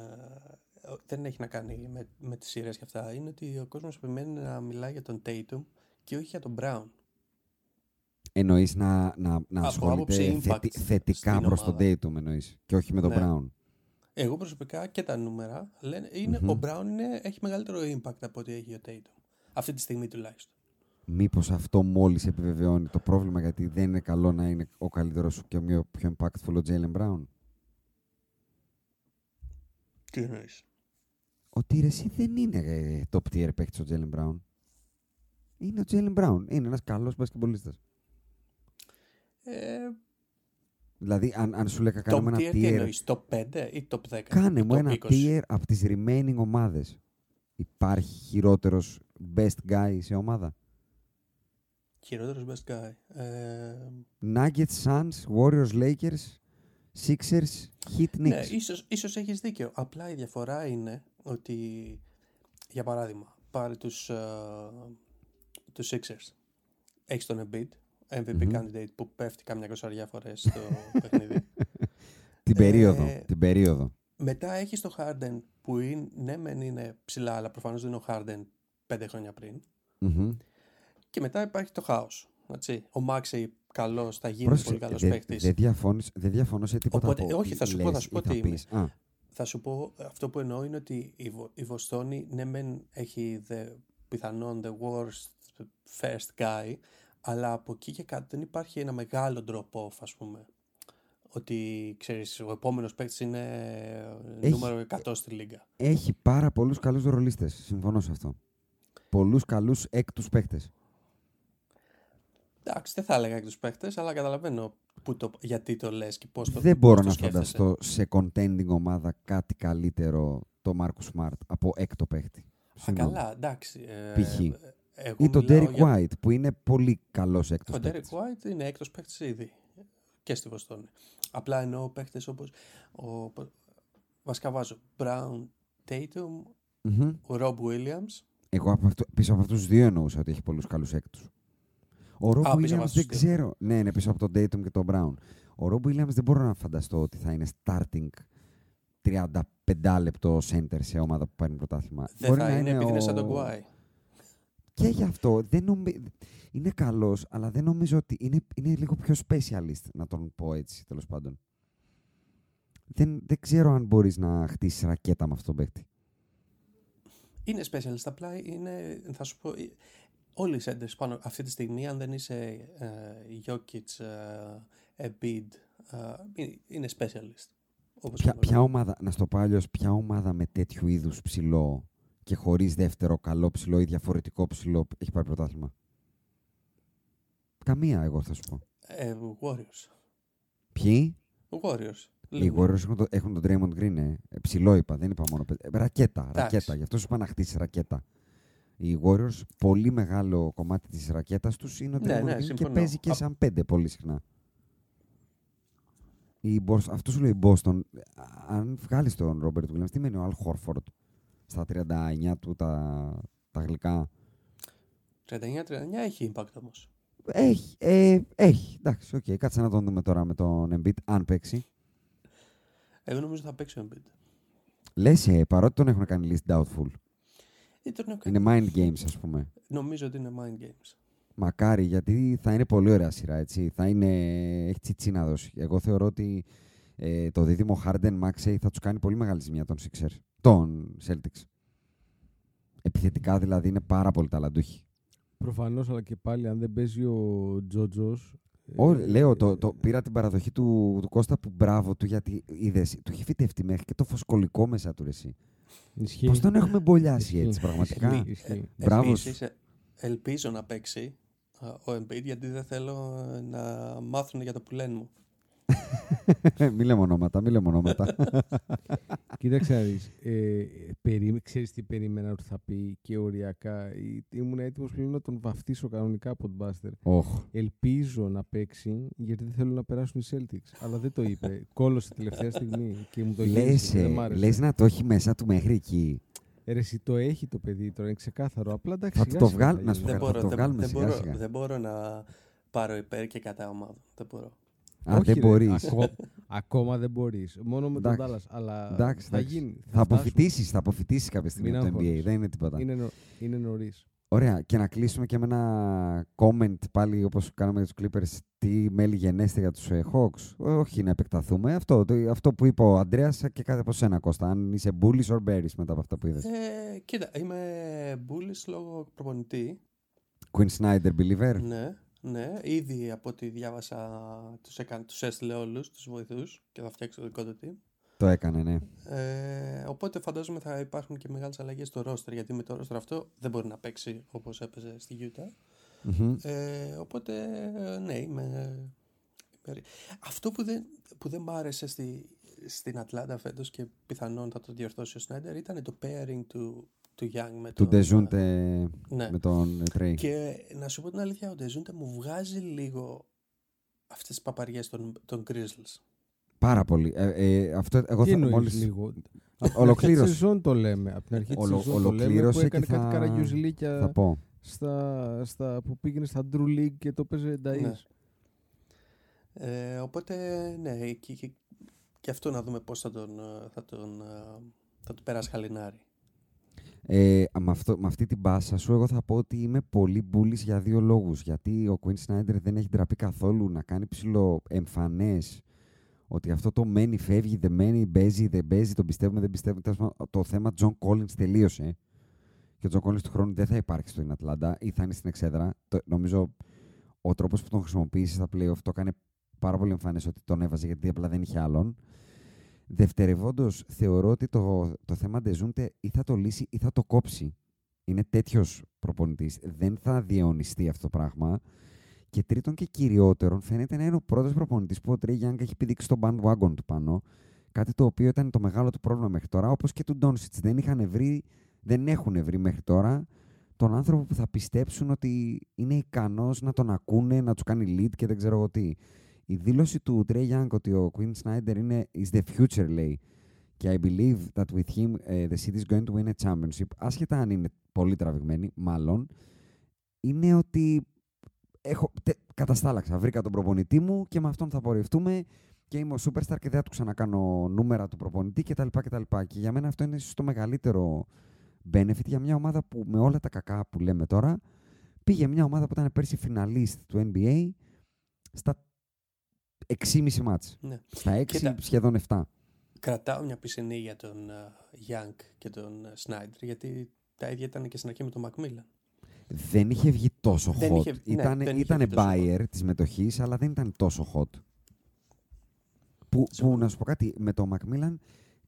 δεν έχει να κάνει με, με τις σειρές και αυτά είναι ότι ο κόσμος επιμένει να μιλάει για τον Tatum και όχι για τον Brown. Εννοείς να, να, να Από ασχολείται άποψη impact θετι- θετικά στην προς τον ομάδα. Tatum εννοείς. Και όχι με τον Ναι. Brown. Εγώ προσωπικά και τα νούμερα λένε είναι, Μμμ. ο Brown είναι, έχει μεγαλύτερο impact από ό,τι έχει ο Tatum. Αυτή τη στιγμή τουλάχιστον. Μήπως αυτό μόλις επιβεβαιώνει το πρόβλημα γιατί δεν είναι καλό να είναι ο καλύτερος σου και ο πιο, πιο impactful ο Jalen Brown; Τι εννοείς; Ότι ρε, εσύ δεν είναι ε, top tier παίκτης ο Jalen Brown. Είναι ο Jalen Brown. Είναι ένας καλός μπασκεμπολίστας. Ε, Δηλαδή, αν, αν σου λέγα top κάνουμε tier ένα τι tier, εννοείς, top 5 ή top 10. κάνε ή μου top ένα 20. tier από τις remaining ομάδες. Υπάρχει χειρότερος best guy σε ομάδα; Χειρότερος best guy. Ε, Nuggets, Suns, Warriors, Lakers, Sixers, Heat, Knicks. Ναι, ίσως, ίσως έχεις δίκιο. Απλά η διαφορά είναι ότι, για παράδειγμα, πάρε τους, ε, τους Sixers. Έχεις τον Embiid, MVP Μμμ. candidate που πέφτει κάμια κοσαριά φορές στο παιχνίδι. την περίοδο. ε, την περίοδο. Μετά έχεις το Harden που είναι, ναι μεν είναι ψηλά, αλλά προφανώς δεν είναι ο Harden πέντε χρόνια πριν. Μμμ. Και μετά υπάρχει το χάος. Έτσι. Ο Maxey καλός, θα γίνει Πρόσεξε, πολύ καλός δε- παίκτης. Δεν διαφώνεις- δεν διαφωνώ σε τίποτα Οπότε, από όχι, θα σου πω, θα λες σου πω ή θα τι είναι. πεις. Α, Θα σου πω, αυτό που εννοώ είναι ότι η, Βο- η Βοστόνη ναι μεν έχει the, πιθανόν the worst first guy, αλλά από εκεί και κάτω δεν υπάρχει ένα μεγάλο drop off ας πούμε. Ότι ξέρεις, ο επόμενος παίκτης είναι Έχει- νούμερο 100 στη λίγα. έχει πάρα πολλούς καλούς ρολίστες. Συμφωνώ σε αυτό. Πολλούς καλούς έκτους παίκτες. Εντάξει, δεν θα έλεγα εκ τους παίκτες, αλλά καταλαβαίνω που το, γιατί το λες και πώς το Δεν πώς μπορώ το να σκέφτεσαι. φανταστώ σε contending ομάδα κάτι καλύτερο το Marcus Smart από έκτο παίκτη. Α, Συγγνώμη. καλά, εντάξει. ε, Π.χ. εγώ Ή τον μιλάω Derek για- White που είναι πολύ καλός έκτος Ο Derek παίκτης. White είναι έκτος παίκτης ήδη και στη Βοστόνη. Απλά εννοώ παίχτες όπως. Ο... Βασικά βάζω Brown, Tatum, Μμμ. ο Rob Williams. Εγώ από αυτό, πίσω από αυτούς τους δύο εννοούσα ότι έχει πολλούς καλούς έκτους. Ο Ρομπ Α, πίσω από Williams αυτούς δεν τους δύο. ξέρω. Ναι, είναι πίσω από τον Dayton και τον Brown. Ο Ρομπ Williams δεν μπορώ να φανταστώ ότι θα είναι starting 35 λεπτό center σε ομάδα που παίρνει πρωτάθλημα. Δεν Μπορεί θα να είναι επειδή είναι σαν ο- τον Guai. Και γι' αυτό δεν νομι... είναι καλός, αλλά δεν νομίζω ότι είναι, είναι λίγο πιο specialist, να τον πω έτσι τέλος πάντων. Δεν, δεν ξέρω αν μπορείς να χτίσεις ρακέτα με αυτόν τον παίκτη. Είναι specialist, απλά είναι, θα σου πω, ε, όλοι οι centers πάνω αυτή τη στιγμή, αν δεν είσαι ε, Jokic, ε, Embiid, ε, είναι- είναι specialist. Όπως Ποια, και ποια εγώ. ομάδα, να στο πω αλλιώς, ποια ομάδα με τέτοιου είδους ψηλό και χωρίς δεύτερο καλό ψηλό ή διαφορετικό ψηλό έχει πάρει πρωτάθλημα; Καμία, εγώ θα σου πω. Ε, Warriors. Ποιοι; Warriors. Οι Λέμε. Warriors έχουν, το, έχουν τον Draymond Green, ε. Ε, Ψηλό είπα, δεν είπα μόνο. παι- ε, ρακέτα, Εντάξει. ρακέτα. Γι' αυτό σου είπα να χτίσεις ρακέτα. Οι Warriors, πολύ μεγάλο κομμάτι της ρακέτας τους είναι ο Ναι, Draymond ναι, Green και συμφωνώ. παίζει και Α- σαν πέντε πολύ συχνά. Η Boston, αυτό σου λέει η Boston. Αν βγάλεις τον Robert Williams, τι μένει ο Al Horford στα 39 του τα, τα γλυκά; 39-39 έχει impact όμως. Έχει, ε, έχει. Εντάξει, οκ. Κάτσε να τον δούμε τώρα με τον Embiid, αν παίξει. Εγώ νομίζω θα παίξει ο Embiid. Λες, ε, παρότι τον έχουν κάνει list doubtful. Ή τον έχω κάνει- Είναι mind games, ας πούμε. Νομίζω ότι είναι mind games. Μακάρι, γιατί θα είναι πολύ ωραία σειρά, έτσι. Θα είναι... Έχει τσιτσί να δώσει. Εγώ θεωρώ ότι ε, το δίδυμο Harden Maxey θα τους κάνει πολύ μεγάλη ζημιά των Sixers. Των Celtics. Επιθετικά δηλαδή είναι πάρα πολύ ταλαντούχοι. Προφανώς, αλλά και πάλι αν δεν παίζει ο Τζότζος... Ω, ε, λέω, το, το, πήρα την παραδοχή του, του Κώστα που μπράβο του γιατί είδες, του έχει φυτευτεί μέχρι και το φωσκολικό μέσα του ρε, εσύ. Ισχύει. Πώς τον έχουμε μπολιάσει Ισχύει. έτσι πραγματικά; Ισχύει, ισχύει. Μπράβο Επίσης, ε, ελπίζω να παίξει α, ο Embiid γιατί δεν θέλω ε, να μάθουν για το που λένε μου. Μη λέμε ονόματα, μη λέμε ονόματα. Κοίταξε να δεις. Ε, περί, ξέρεις τι περίμενα ότι θα πει και οριακά. Ή- Ήμουν έτοιμος πλέον να τον βαφτίσω κανονικά από τον Μπάστερ. Όχ. Ελπίζω να παίξει γιατί δεν θέλω να περάσουν οι Celtics. Αλλά δεν το είπε. Κόλωσε τελευταία στιγμή και μου το Λες, γύρισε. ε, Δεν μ' άρεσε. λες να το έχει μέσα του μέχρι εκεί. Ε, Ρε, εσύ το έχει το παιδί τώρα, είναι ξεκάθαρο. Απλά εντάξει. Θα σιγά το σιγά βγάλ- θα να σου γίνει. πω Δεν θα μπορώ, το δεν, βγάλουμε δεν σιγά μπορώ, σιγά. δεν μπορώ να πάρω υπέρ και κατά ομάδα. Δεν μπορώ. Α, Όχι, δεν ρε, μπορείς. ακό- ακόμα δεν μπορείς. Μόνο με τον Εντάξει. Dallas. Αλλά Εντάξει, θα εντάξει. γίνει. Θα φτάσουμε. αποφυτίσεις, θα αποφυτίσεις κάποια στιγμή Μην από το NBA. αγχώνεσαι. Δεν είναι τίποτα. Είναι, νο, είναι νωρίς. Ωραία. Και να κλείσουμε και με ένα comment πάλι όπως κάναμε για τους Clippers. Τι μέλη γενέστε για τους ε, Hawks. Όχι να επεκταθούμε. Αυτό, το, αυτό που είπε ο Αντρέας και κάτι από σένα Κώστα. Αν είσαι bullish or bearish μετά από αυτά που είδες. Ε, κοίτα, είμαι bullish λόγω προπονητή. Quinn Snyder believer. Ναι, ναι. Ήδη από ό,τι διάβασα τους, έκανε, τους έστειλε όλους, τους βοηθούς και θα φτιάξει το δικό του team. Το έκανε, ναι. Ε, οπότε φαντάζομαι θα υπάρχουν και μεγάλες αλλαγές στο roster γιατί με το roster αυτό δεν μπορεί να παίξει όπως έπαιζε στη Utah. Μμμ. Ε, οπότε ε, ναι, είμαι... είμαι- Αυτό που δεν, που δεν μ' άρεσε στη, στην Ατλάντα φέτος και πιθανόν θα το διορθώσει ο Σνάιντερ ήταν το pairing του, του Young με Του τον... Ντεζούντε Ναι. με τον Τρέι. Και να σου πω την αλήθεια, ο Ντεζούντε μου βγάζει λίγο αυτές τις παπαριές των, των Grizzlies. Πάρα πολύ. Ε, ε, αυτό εγώ Τι θα εννοείς μόλις... λίγο; Ολοκλήρωσε. Τη σεζόν το λέμε. Από την αρχή τη Ολο- σεζόν το λέμε που ολοκλήρωσε έκανε και κάτι θα- καραγιουζιλίκια Θα πω. στα, στα, που πήγαινε στα Drew League και το έπαιζε Νταΐς. Ναι. Ε, οπότε ναι, και, και, και αυτό να δούμε πώς θα τον, ε, θα τον, ε, θα τον περάσει χαλινάρι. Ε, με, αυτό, με αυτή την πάσα σου, εγώ θα πω ότι είμαι πολύ bullish για δύο λόγους. Γιατί ο Quinn Snyder δεν έχει ντραπεί καθόλου να κάνει ψιλοεμφανές ότι αυτό το μένει, φεύγει, δεν μένει, παίζει, δεν παίζει, τον πιστεύουμε, δεν πιστεύουμε. Τέλος πάντων, Το θέμα John Collins τελείωσε. Και ο John Collins του χρόνου δεν θα υπάρχει στην Ατλάντα ή θα είναι στην Εξέδρα. Το, νομίζω ο τρόπος που τον χρησιμοποίησε στα playoff το έκανε πάρα πολύ εμφανές ότι τον έβαζε γιατί απλά δεν είχε άλλον. Δευτερευόντως, θεωρώ ότι το, το θέμα Ντεζούντε ή θα το λύσει ή θα το κόψει. Είναι τέτοιος προπονητής. Δεν θα διαιωνιστεί αυτό το πράγμα. Και τρίτον και κυριότερον, φαίνεται να είναι ο πρώτος προπονητής που ο Τρέι Γιάνγκ έχει πηδήξει στο bandwagon του πάνω. Κάτι το οποίο ήταν το μεγάλο του πρόβλημα μέχρι τώρα, όπως και του Ντόνσιτς. Δεν, είχαν βρει, δεν έχουν βρει μέχρι τώρα τον άνθρωπο που θα πιστέψουν ότι είναι ικανός να τον ακούνε, να τους κάνει lead και δεν ξέρω εγώ τι. Η δήλωση του Trey Young ότι ο Quinn Snyder είναι is the future, λέει. Και I believe that with him uh, the city is going to win a championship. Άσχετα αν είναι πολύ τραβηγμένη, μάλλον, είναι ότι έχω, τε, καταστάλαξα. Βρήκα τον προπονητή μου και με αυτόν θα πορευτούμε και είμαι ο superstar και δεν θα του ξανακάνω νούμερα του προπονητή κτλ. κτλ. Και για μένα αυτό είναι ίσως το μεγαλύτερο benefit για μια ομάδα που με όλα τα κακά που λέμε τώρα πήγε μια ομάδα που ήταν πέρσι φιναλίστ του NBA στα 6,5 μάτς. Ναι. Στα 6 Κοίτα. σχεδόν 7. Κρατάω μια πισινή για τον Γιάνκ και τον Σνάιντερ γιατί τα ίδια ήταν και στην αρχή με τον Μακμίλαν. Δεν είχε βγει τόσο Δεν hot. είχε- ναι, Ήτανε, δεν είχε ήτανε βγει τόσο buyer της μετοχής, αλλά δεν ήταν τόσο hot. Που, που Συμφωνώ. να σου πω κάτι, με το Macmillan,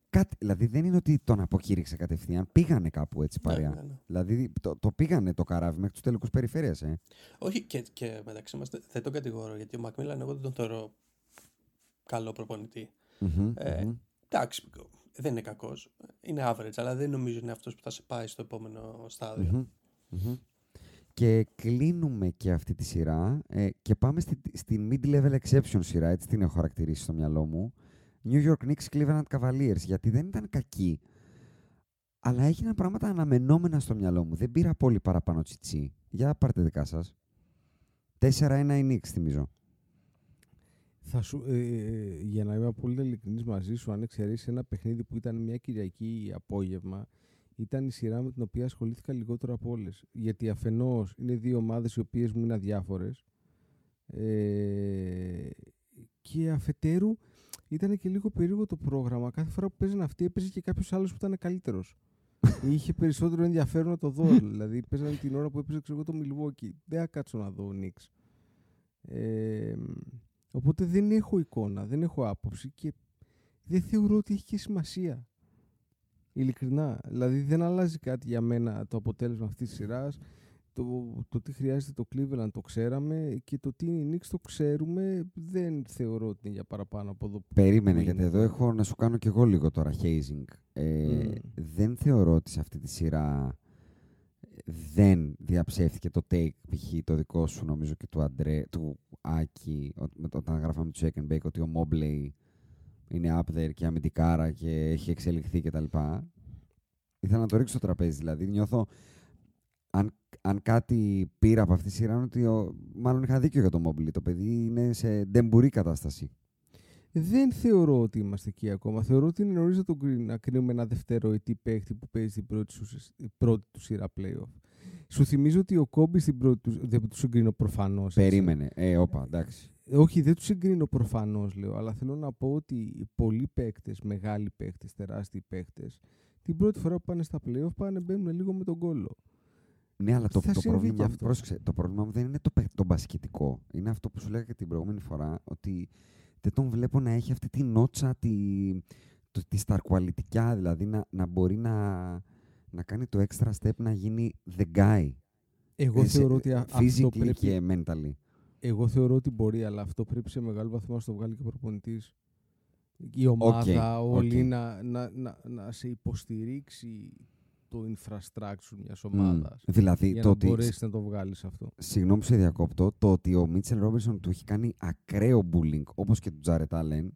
κάτι, δηλαδή δεν είναι ότι τον αποκήρυξε κατευθείαν. Πήγανε κάπου έτσι Ναι, παρέα. ναι, ναι. Δηλαδή το, το πήγανε το καράβι μέχρι τους τελικούς περιφέρειας. Ε. Όχι, και, και μεταξύ μας δεν τον κατηγορώ γιατί ο Μακμίλαν εγώ δεν τον θεωρώ καλό προπονητή. Μμμ, Ε, μμμ. Εντάξει, δεν είναι κακός. Είναι average, αλλά δεν νομίζω είναι αυτός που θα σε πάει στο επόμενο στάδιο. Μμμ, μμμ. Και κλείνουμε και αυτή τη σειρά ε, και πάμε στη, στη mid-level exception σειρά, έτσι την έχω χαρακτηρίσει στο μυαλό μου. New York Knicks Cleveland Cavaliers, γιατί δεν ήταν κακή, αλλά έγιναν πράγματα αναμενόμενα στο μυαλό μου. Δεν πήρα πολύ παραπάνω τσιτσί. Για πάρτε δικά σας. 4-1 η Knicks, θυμίζω. Θα σου, ε, ε, για να είμαι πολύ ειλικρινής μαζί σου, αν εξαιρέσεις ένα παιχνίδι που ήταν μια Κυριακή απόγευμα, ήταν η σειρά με την οποία ασχολήθηκα λιγότερο από όλες. Γιατί αφενός είναι δύο ομάδες οι οποίες μου είναι αδιάφορες. Ε, και αφετέρου ήταν και λίγο περίεργο το πρόγραμμα. Κάθε φορά που παίζανε αυτοί, έπαιζε και κάποιος άλλος που ήταν καλύτερος. Είχε περισσότερο ενδιαφέρον να το δω. δηλαδή, παίζανε την ώρα που έπαιζε ξέρω, εγώ, το Milwaukee. Δεν θα κάτσω να δω ο Knicks. Ε, οπότε δεν έχω εικόνα, δεν έχω άποψη και δεν θεωρώ ότι έχει και σημασία. Ειλικρινά. Δηλαδή δεν αλλάζει κάτι για μένα το αποτέλεσμα αυτής της σειράς. Το, το τι χρειάζεται το Cleveland το ξέραμε και το τι είναι η Knicks το ξέρουμε. Δεν θεωρώ ότι είναι για παραπάνω από εδώ που Περίμενε, που γιατί είναι. εδώ έχω να σου κάνω κι εγώ λίγο τώρα hazing. Ε, Μμ. Δεν θεωρώ ότι σε αυτή τη σειρά δεν διαψεύθηκε το take, π.χ. το δικό σου νομίζω και του, Αντρέ, του Άκη, ο- με το- όταν γράφαμε του Check and Bake, ότι ο Mobley είναι up there και αμυντικάρα και έχει εξελιχθεί κτλ. Ήθελα να το ρίξω στο τραπέζι, δηλαδή νιώθω αν, αν κάτι πήρα από αυτή τη σειρά είναι ότι ο, μάλλον είχα δίκιο για το Mobley. Το παιδί είναι σε ντεμπουρή κατάσταση. Δεν θεωρώ ότι είμαστε εκεί ακόμα. Θεωρώ ότι είναι νωρίς να, τον κρίνουμε- να κρίνουμε ένα δεύτερο ετή παίχτη που παίζει την πρώτη, σου, η πρώτη του σειρά playoff. Σου θυμίζω ότι ο Κόμπι στην πρώτη του. Δεν του συγκρίνω προφανώς. Περίμενε. Ε, όπα, εντάξει. Όχι, δεν του συγκρίνω προφανώς, λέω, αλλά θέλω να πω ότι οι πολλοί παίκτες, μεγάλοι παίκτες, τεράστιοι παίκτες, την πρώτη φορά που πάνε στα playoff πάνε μπαίνουν λίγο με τον κόλλο. Ναι, αλλά το, Θα το, συμβεί πρόβλημα, και μου- αυτό. πρόσεξε, το πρόβλημα μου δεν είναι το, παι- το μπασκετικό. Είναι αυτό που σου λέγα και την προηγούμενη φορά, ότι δεν τον βλέπω να έχει αυτή τη νότσα, τη, το, τη star quality, δηλαδή να, να μπορεί να, να κάνει το extra step να γίνει the guy. Εγώ Ε, σε- θεωρώ ότι α- αυτό physically πρέπει. και mentally. Εγώ θεωρώ ότι μπορεί, αλλά αυτό πρέπει σε μεγάλο βαθμό να στο βγάλει και ο προπονητής. Η ομάδα, Οκ, όλη οκ. να, να, να, να σε υποστηρίξει το infrastructure μιας Μμ. ομάδας Δηλαδή, για το να ότι, μπορέσεις να το βγάλεις αυτό. συγγνώμη που σε διακόπτω, το ότι ο Μίτσελ Ρόμπινσον του έχει κάνει ακραίο bullying, όπως και του Τζάρετ Άλεν,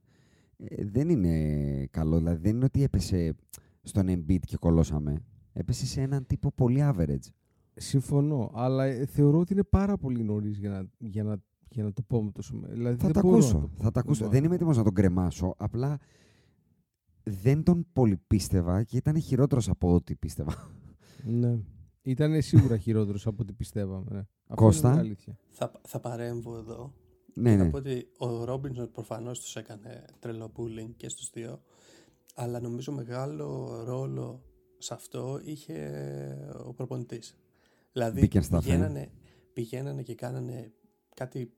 ε, δεν είναι καλό. Δηλαδή, δεν είναι ότι έπεσε στον Embiid και κολώσαμε. Έπεσε σε έναν τύπο πολύ average. Συμφωνώ, αλλά ε, θεωρώ ότι είναι πάρα πολύ νωρίς για να, για να, για να το πω με τόσο. με- Δηλαδή, Θα δεν τα μπορώ να ακούσω. το πω. Θα τα ακούσω. μπορώ Δεν να είμαι το έτοιμος να τον κρεμάσω. Απλά δεν τον πολύ πίστευα και ήταν χειρότερος από ό,τι πίστευα. πω. Ναι. Ήταν σίγουρα χειρότερος από ό,τι πιστεύαμε. Ναι. Αυτό Κώστα; είναι η αλήθεια. Θα, θα παρέμβω εδώ. ναι, Θα ναι. πω ότι ο Ρόμπινσον προφανώς τους έκανε τρελό bullying και στους δύο. Αλλά νομίζω μεγάλο ρόλο σε αυτό είχε ο προπονητής. Δηλαδή Μπήκε στα πηγαίνανε, πηγαίνανε και κάνανε κάτι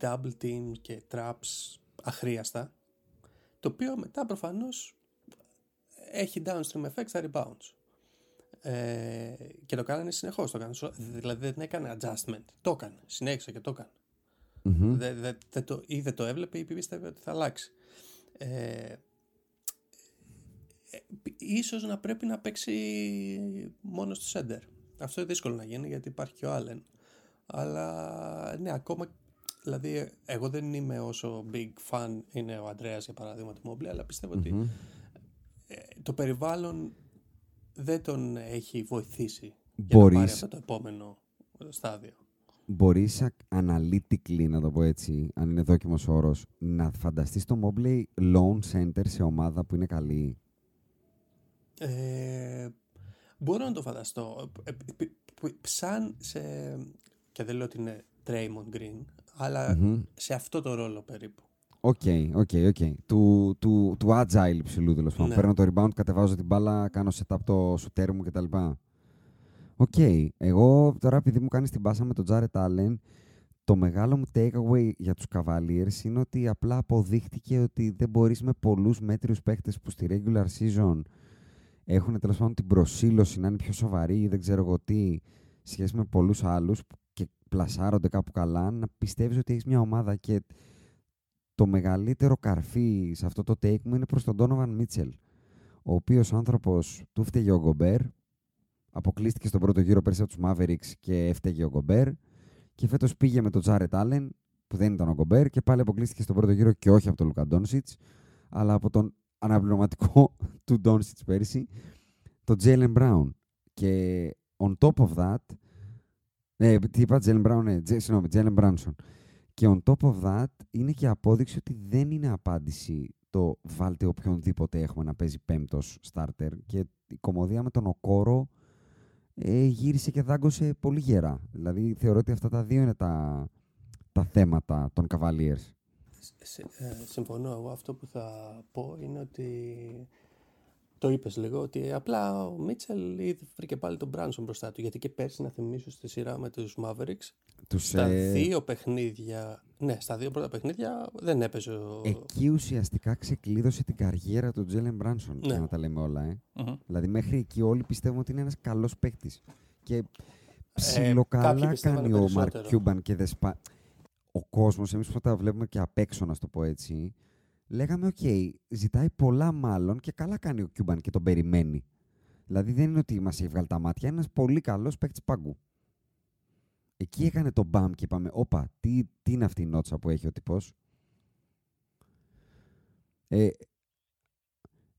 double team και traps αχρίαστα. Το οποίο μετά προφανώς έχει downstream effect στα rebounds. Ε, και το κάνανε συνεχώς. Το κάνανε, σο- δηλαδή δεν έκανε adjustment. Το έκανε. Συνέχισε και το έκανε. Μμμ. Δε, δε, δε το, ή δεν το έβλεπε ή πίστευε ότι θα αλλάξει. Ε, ε, ίσως να πρέπει να παίξει μόνο στο center. Αυτό είναι δύσκολο να γίνει γιατί υπάρχει και ο Allen. Αλλά ναι, ακόμα Δηλαδή, εγώ δεν είμαι όσο big fan είναι ο Αντρέας για παράδειγμα του Mobley, αλλά πιστεύω ότι ε, το περιβάλλον δεν τον έχει βοηθήσει για να Μπορείς- πάρει αυτό το επόμενο στάδιο. Μπορείς α- analytically, να το πω έτσι, αν είναι δόκιμος όρος, να φανταστείς το Mobley lone center σε ομάδα που είναι καλή; Ε, μπορώ να το φανταστώ. Ε, π- π- Σαν σε... Και δεν λέω ότι είναι Draymond Green, αλλά Μμμ. σε αυτό το ρόλο περίπου. Οκ, οκ, οκ. Του, του, του agile ψηλού τέλος πάντων. Ναι. Παίρνω το rebound, κατεβάζω την μπάλα, κάνω setup το σουτέρ μου κτλ. Οκ. Εγώ τώρα επειδή μου κάνεις την πάσα με τον Jared Allen, το μεγάλο μου takeaway για τους Cavaliers είναι ότι απλά αποδείχτηκε ότι δεν μπορείς με πολλούς μέτριους παίκτες που στη regular season έχουν τέλος πάντων την προσήλωση να είναι πιο σοβαροί ή δεν ξέρω εγώ τι σχέση με πολλούς άλλους και πλασάρονται κάπου καλά να πιστεύεις ότι έχεις μια ομάδα και το μεγαλύτερο καρφί σε αυτό το take μου είναι προς τον Donovan Mitchell ο οποίος άνθρωπος του φταίγε ο Γκομπέρ αποκλείστηκε στον πρώτο γύρο πέρσι από τους Mavericks και έφταιγε ο Γκομπέρ και φέτος πήγε με τον Jared Allen που δεν ήταν ο Γκομπέρ και πάλι αποκλείστηκε στον πρώτο γύρο και όχι από τον Λουκα Ντόνσιτς αλλά από τον αναπληρωματικό του Ντόνσιτς πέρσι τον Jalen Brown και on top of that ε, τι είπα, Jalen Brown, ναι, Τζε- συγγνώμη, Jalen Brownson. Και on top of that είναι και απόδειξη ότι δεν είναι απάντηση το βάλτε οποιονδήποτε έχουμε να παίζει πέμπτος starter και η κομμωδία με τον Οκόρο ε, γύρισε και δάγκωσε πολύ γερά. Δηλαδή θεωρώ ότι αυτά τα δύο είναι τα, τα θέματα των Cavaliers. Σε- ε, συμφωνώ. Εγώ αυτό που θα πω είναι ότι το είπες λίγο ότι απλά ο Μίτσελ είδε- βρήκε πάλι τον Μπράνσον μπροστά του γιατί και πέρσι να θυμίσω στη σειρά με τους Mavericks Τους, στα ε, δύο παιχνίδια ναι στα δύο πρώτα παιχνίδια δεν έπαιζε ο... Εκεί ουσιαστικά ξεκλείδωσε την καριέρα του Τζέλεν Μπράνσον, Ναι. για να τα λέμε όλα. Ε. Μμμ. Δηλαδή μέχρι εκεί όλοι πιστεύουμε ότι είναι ένας καλός παίκτης. Και Ε, κάποιοι ψιλοκαλά πιστεύανε κάνει ο Μαρκ περισσότερο. Κιούμπαν και δεν σπα... Ο κόσμος, εμείς που τα βλέπουμε και απ' έξω, να σου το πω έτσι, λέγαμε, οκ, ζητάει πολλά μάλλον και καλά κάνει ο Κιούμπαν και τον περιμένει. Δηλαδή δεν είναι ότι μας έχει βγάλει τα μάτια, είναι ένας πολύ καλός παίκτης πάγκου. Εκεί έκανε το μπαμ και είπαμε, όπα, τι, τι είναι αυτή η νότσα που έχει ο τυπός; Ε,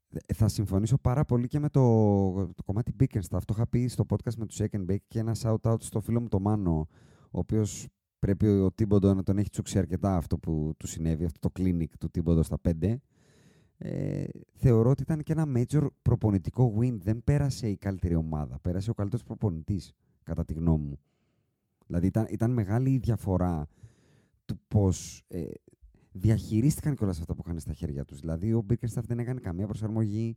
ε, θα συμφωνήσω πάρα πολύ και με το, το κομμάτι Bickenstaff. Το είχα πει στο podcast με τους Second Bake και ένα shout-out στο φίλο μου το Μάνο, ο οποίος πρέπει ο Τίμποντο να τον έχει τσουξει αρκετά αυτό που του συνέβη, αυτό το clinic του Τίμποντο στα 5. Ε, θεωρώ ότι ήταν και ένα major προπονητικό win. Δεν πέρασε η καλύτερη ομάδα. Πέρασε ο καλύτερος προπονητής, κατά τη γνώμη μου. Δηλαδή ήταν, ήταν μεγάλη η διαφορά του πώς ε, διαχειρίστηκαν κιόλας αυτά που είχαν στα χέρια τους. Δηλαδή ο Bickerstaff δεν έκανε καμία προσαρμογή.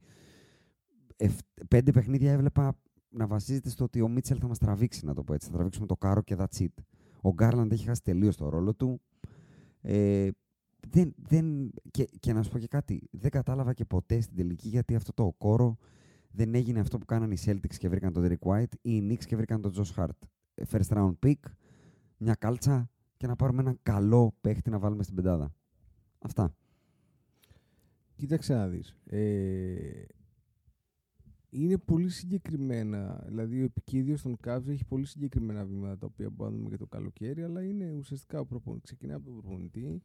Εφ, πέντε παιχνίδια έβλεπα να βασίζεται στο ότι ο Μίτσελ θα μας τραβήξει, να το πω έτσι. Θα τραβήξουμε το κάρο και that's it. Ο Γκάρλαντ έχει χάσει τελείως το ρόλο του. Ε, δεν, δεν, και, και να σου πω και κάτι, δεν κατάλαβα και ποτέ στην τελική γιατί αυτό το κόρο δεν έγινε αυτό που κάνανε οι Celtics και βρήκαν τον Derek White ή οι Knicks και βρήκαν τον Josh Hart. Ε, First round pick, μια κάλτσα και να πάρουμε έναν καλό παίχτη να βάλουμε στην πεντάδα. Αυτά. Κοίταξε να δεις. Ε, είναι πολύ συγκεκριμένα. Δηλαδή, ο επικίδιος των Cavs έχει πολύ συγκεκριμένα βήματα τα οποία μπορούμε να δούμε και το καλοκαίρι, αλλά είναι ουσιαστικά ο προπονητής. Ξεκινάει από τον προπονητή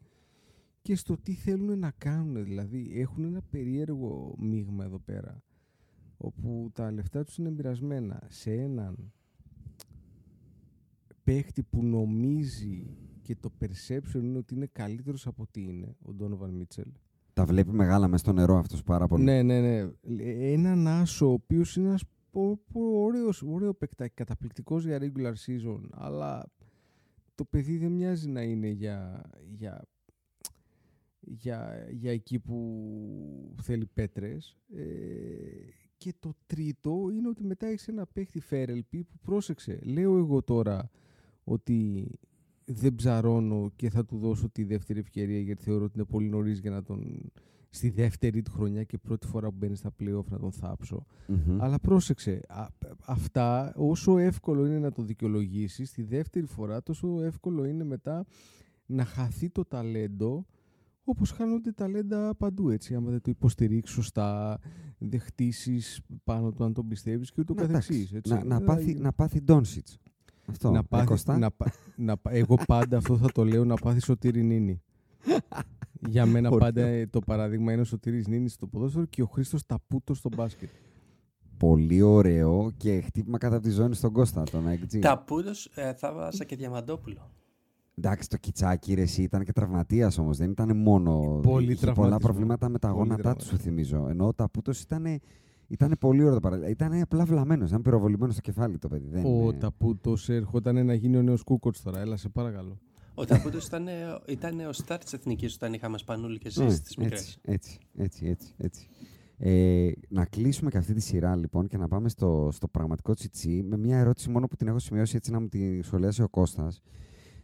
και στο τι θέλουν να κάνουν. Δηλαδή, έχουν ένα περίεργο μείγμα εδώ πέρα, όπου τα λεφτά τους είναι μοιρασμένα σε έναν παίχτη που νομίζει και το perception είναι ότι είναι καλύτερος από ό,τι είναι, ο Donovan Mitchell. Τα βλέπει μεγάλα μέσα στο νερό αυτός πάρα πολύ. Ναι, ναι, ναι. Ε, Έναν άσο ο οποίος είναι ένας πο- πο- ωραίος, ωραίο παικτάκι, καταπληκτικός για regular season, αλλά το παιδί δεν μοιάζει να είναι για, για, για, για εκεί που θέλει πέτρες. Ε, και το τρίτο είναι ότι μετά έχεις ένα παίχτη Φέρελπι που πρόσεξε. Λέω εγώ τώρα ότι δεν ψαρώνω και θα του δώσω τη δεύτερη ευκαιρία γιατί θεωρώ ότι είναι πολύ νωρίς για να τον στη δεύτερη του χρονιά και πρώτη φορά που μπαίνει στα playoff να τον θάψω. Μμμ. Αλλά πρόσεξε, α- αυτά όσο εύκολο είναι να το δικαιολογήσεις, τη δεύτερη φορά τόσο εύκολο είναι μετά να χαθεί το ταλέντο όπως χάνονται ταλέντα παντού έτσι. Άμα δεν το υποστηρίξεις σωστά, δεν χτίσεις πάνω του αν τον πιστεύεις και ούτω Ναι, καθεξής. εντάξει. Έτσι. Να, να, Δηλαδή, πάθει, να πάθει Ντόνσιτς. Αυτό. να Ε, πάθεις, Κώστα. να, πα- να, πα- εγώ πάντα αυτό θα το λέω να πάθει σωτήρι νίνη. Για μένα Ωραίο. πάντα ε, το παράδειγμα είναι ο Σωτήρης Νίνης στο ποδόσφαιρο και ο Χρήστος Ταπούτος στο μπάσκετ. Πολύ ωραίο και χτύπημα κατά από τη ζώνη στον Κώστα, τον XG. Τα πούντος ε, θα βάζα και Διαμαντόπουλο. Εντάξει, το κιτσάκι ρε, εσύ ήταν και τραυματίας όμως. Δεν ήταν μόνο. Πολύ είχε πολλά τραυματισμό. προβλήματα με τα Πολύ γόνατά του, τραυματισμό. σου θυμίζω. Ενώ ο Ταπούτος ήταν. Ήταν πολύ ωραίο το παράδειγμα. Ήταν απλά βλαμμένος, ήταν πυροβολημένο στο κεφάλι το παιδί. Δεν Ο είναι- Ταπούτος ερχόταν να γίνει ο νέος Κούκοτς τώρα. Έλα σε παρακαλώ. Ο Ταπούτος ήταν, ήταν ο στάρ της Εθνικής όταν είχαμε Σπανούλη και Ναι, εσείς στις μικρές. έτσι, έτσι, έτσι, έτσι, έτσι. Ε, να κλείσουμε και αυτή τη σειρά λοιπόν και να πάμε στο, στο πραγματικό τσιτσί με μια ερώτηση μόνο που την έχω σημειώσει έτσι να μου τη σχολιάσει ο Κώστας.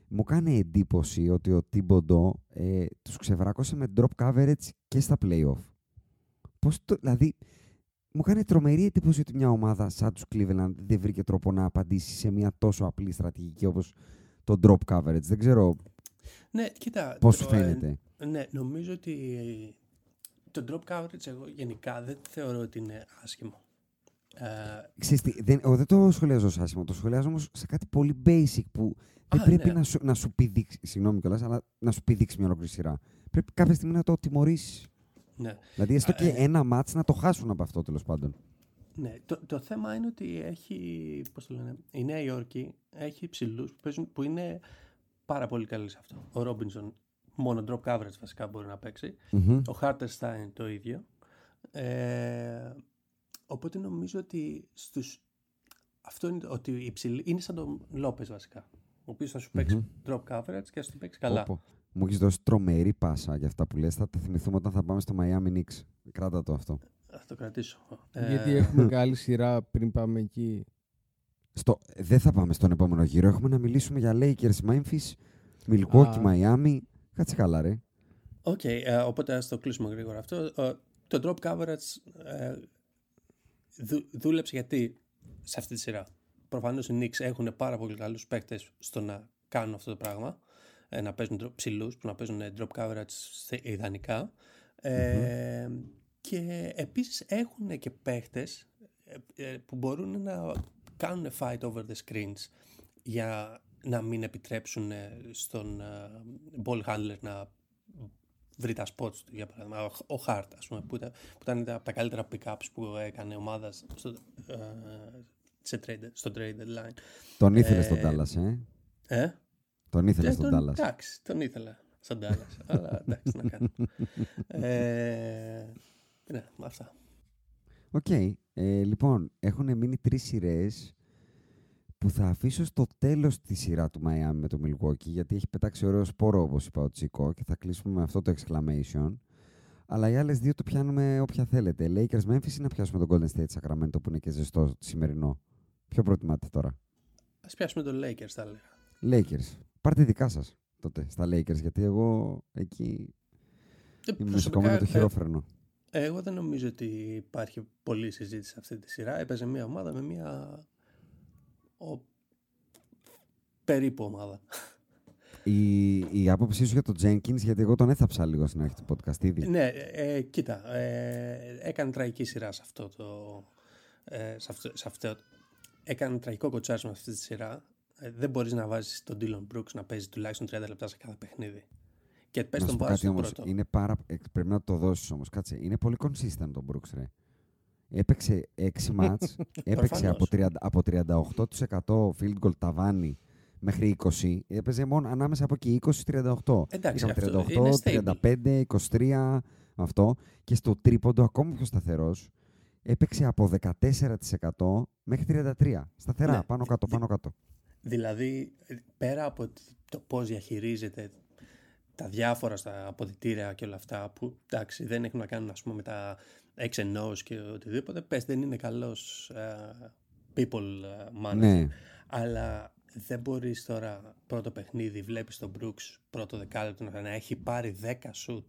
Μου κάνει εντύπωση ότι ο Τίμποντο ε, τους ξεβράκωσε με drop coverage και στα playoff. Πώς το, δηλαδή, μου κάνει τρομερή εντύπωση ότι μια ομάδα σαν τους Cleveland δεν βρήκε τρόπο να απαντήσει σε μια τόσο απλή στρατηγική όπως το drop coverage. Δεν ξέρω Ναι, κοίτα. πώς το, σου φαίνεται. ε, ναι, νομίζω ότι το drop coverage εγώ γενικά δεν θεωρώ ότι είναι άσχημο. Ε, Ξέρεις τι, δεν, εγώ δεν το σχολιάζω ως άσχημο, το σχολιάζω όμως σε κάτι πολύ basic που δεν Α, πρέπει ναι. να, σου, να σου πηδήξει, συγγνώμη κιόλας, αλλά να σου πηδήξει μια ολόκληρη σειρά. Πρέπει κάποια στιγμή να το τιμωρήσεις. Ναι. Δηλαδή, έστω Α, και ε. ένα μάτς να το χάσουν από αυτό τέλος πάντων. Ναι, το, το θέμα είναι ότι έχει, πώς το λένε, η Νέα Υόρκη έχει ψηλούς που, παίζουν, που είναι πάρα πολύ καλοί σε αυτό. Ο Ρόμπινσον μόνο drop coverage βασικά μπορεί να παίξει. Μμμ. Ο Χάρτερστάιν το ίδιο. Ε, οπότε νομίζω ότι στους, αυτό είναι το- ότι η ψηλή, είναι σαν τον Λόπες βασικά. Ο οποίος θα σου παίξει drop coverage και θα σου παίξει καλά. Πω, πω. Μου έχεις δώσει τρομερή πάσα για αυτά που λες. Θα τα θυμηθούμε όταν θα πάμε στο Miami Knicks. Κράτα το αυτό. Θα το κρατήσω. Γιατί Ε, έχουμε καλή σειρά πριν πάμε εκεί. Στο, δεν θα πάμε στον επόμενο γύρο. Έχουμε να μιλήσουμε για Lakers, Memphis, Milwaukee, Α. Miami. Κάτσε καλά, ρε. Οκ, ε, οπότε ας το κλείσουμε γρήγορα αυτό. Ε, το drop coverage ε, δου, δούλεψε γιατί σε αυτή τη σειρά. Προφανώς οι Knicks έχουν πάρα πολύ καλούς παίκτες στο να κάνουν αυτό το πράγμα. Ε, να παίζουν drop- ψηλούς που να παίζουν ε, drop coverage σε- ιδανικά. Ε, Και επίσης έχουν και παίκτες ε, ε, που μπορούν να κάνουν fight over the screens για να μην επιτρέψουν ε, στον ε, ball handler να βρει τα spots του, για παράδειγμα. Ο, ο Hart, ας πούμε, που ήταν, που ήταν από τα καλύτερα pick-ups που έκανε ομάδα στο, ε, σε trade, στο trade deadline. Τον ήθελες Ε, στον Dallas, ε; Ε; Τον ήθελε Ε, στον τον, Dallas. Εντάξει, τον ήθελα στον Dallas. αλλά εντάξει, να κάνω. ε, ναι, αυτά. Οκ. Ε, λοιπόν, έχουν μείνει τρεις σειρές που θα αφήσω στο τέλος τη σειρά του Miami με το Milwaukee γιατί έχει πετάξει ωραίο σπόρο όπως είπα ο Τσίκο και θα κλείσουμε με αυτό το exclamation. Αλλά οι άλλες δύο το πιάνουμε όποια θέλετε. Lakers Memphis ή να πιάσουμε τον Golden State Sacramento που είναι και ζεστό σημερινό. Ποιο προτιμάτε τώρα; Ας πιάσουμε τον Lakers, θα έλεγα. Lakers. Πάρτε δικά σας τότε στα Lakers γιατί εγώ εκεί Ε, είμαι προσωπικά, ακόμα με το ε, χειρόφρενο. Εγώ δεν νομίζω ότι υπάρχει πολλή συζήτηση σε αυτή τη σειρά. Έπαιζε μια ομάδα με μια ο... περίπου ομάδα. Η, η άποψή σου για τον Jenkins, γιατί εγώ τον έθαψα λίγο στην αρχή του podcast ήδη. ναι, ε, κοίτα, ε, έκανε τραγική σειρά σε αυτό το... Ε, σε αυτό, σε αυτό, έκανε τραγικό κοτσάρισμα σε αυτή τη σειρά. Ε, δεν μπορείς να βάζεις τον Dylan Brooks να παίζει τουλάχιστον 30 λεπτά σε κάθε παιχνίδι. Και πες Να τον σου πω βάζεις κάτι στον όμως, πρώτο. είναι πάρα... ε, πρέπει να το δώσεις όμως, κάτσε. Είναι πολύ consistent τον Brooks, ρε. Έπαιξε 6 μάτς, έπαιξε από, 30, από 38% field goal ταβάνι μέχρι 20. Έπαιζε μόνο ανάμεσα από εκεί 20-38. Εντάξει, Είχαμε αυτό είναι 38, stable. 35, 23, αυτό. Και στο τρίποντο ακόμα πιο σταθερός, έπαιξε από 14% μέχρι 33. Σταθερά, Ναι. πάνω κάτω, πάνω κάτω. Δηλαδή, ε, πέρα από τ- το πώς διαχειρίζεται τα διάφορα στα αποδητήρια και όλα αυτά, που εντάξει δεν έχουν να κάνουν ας πούμε με τα X&O's και οτιδήποτε, πες δεν είναι καλός ε, people ε, manager. Ναι. Αλλά δεν μπορείς τώρα πρώτο παιχνίδι, βλέπεις τον Brooks πρώτο δεκάλεπτο να έχει πάρει 10 shoot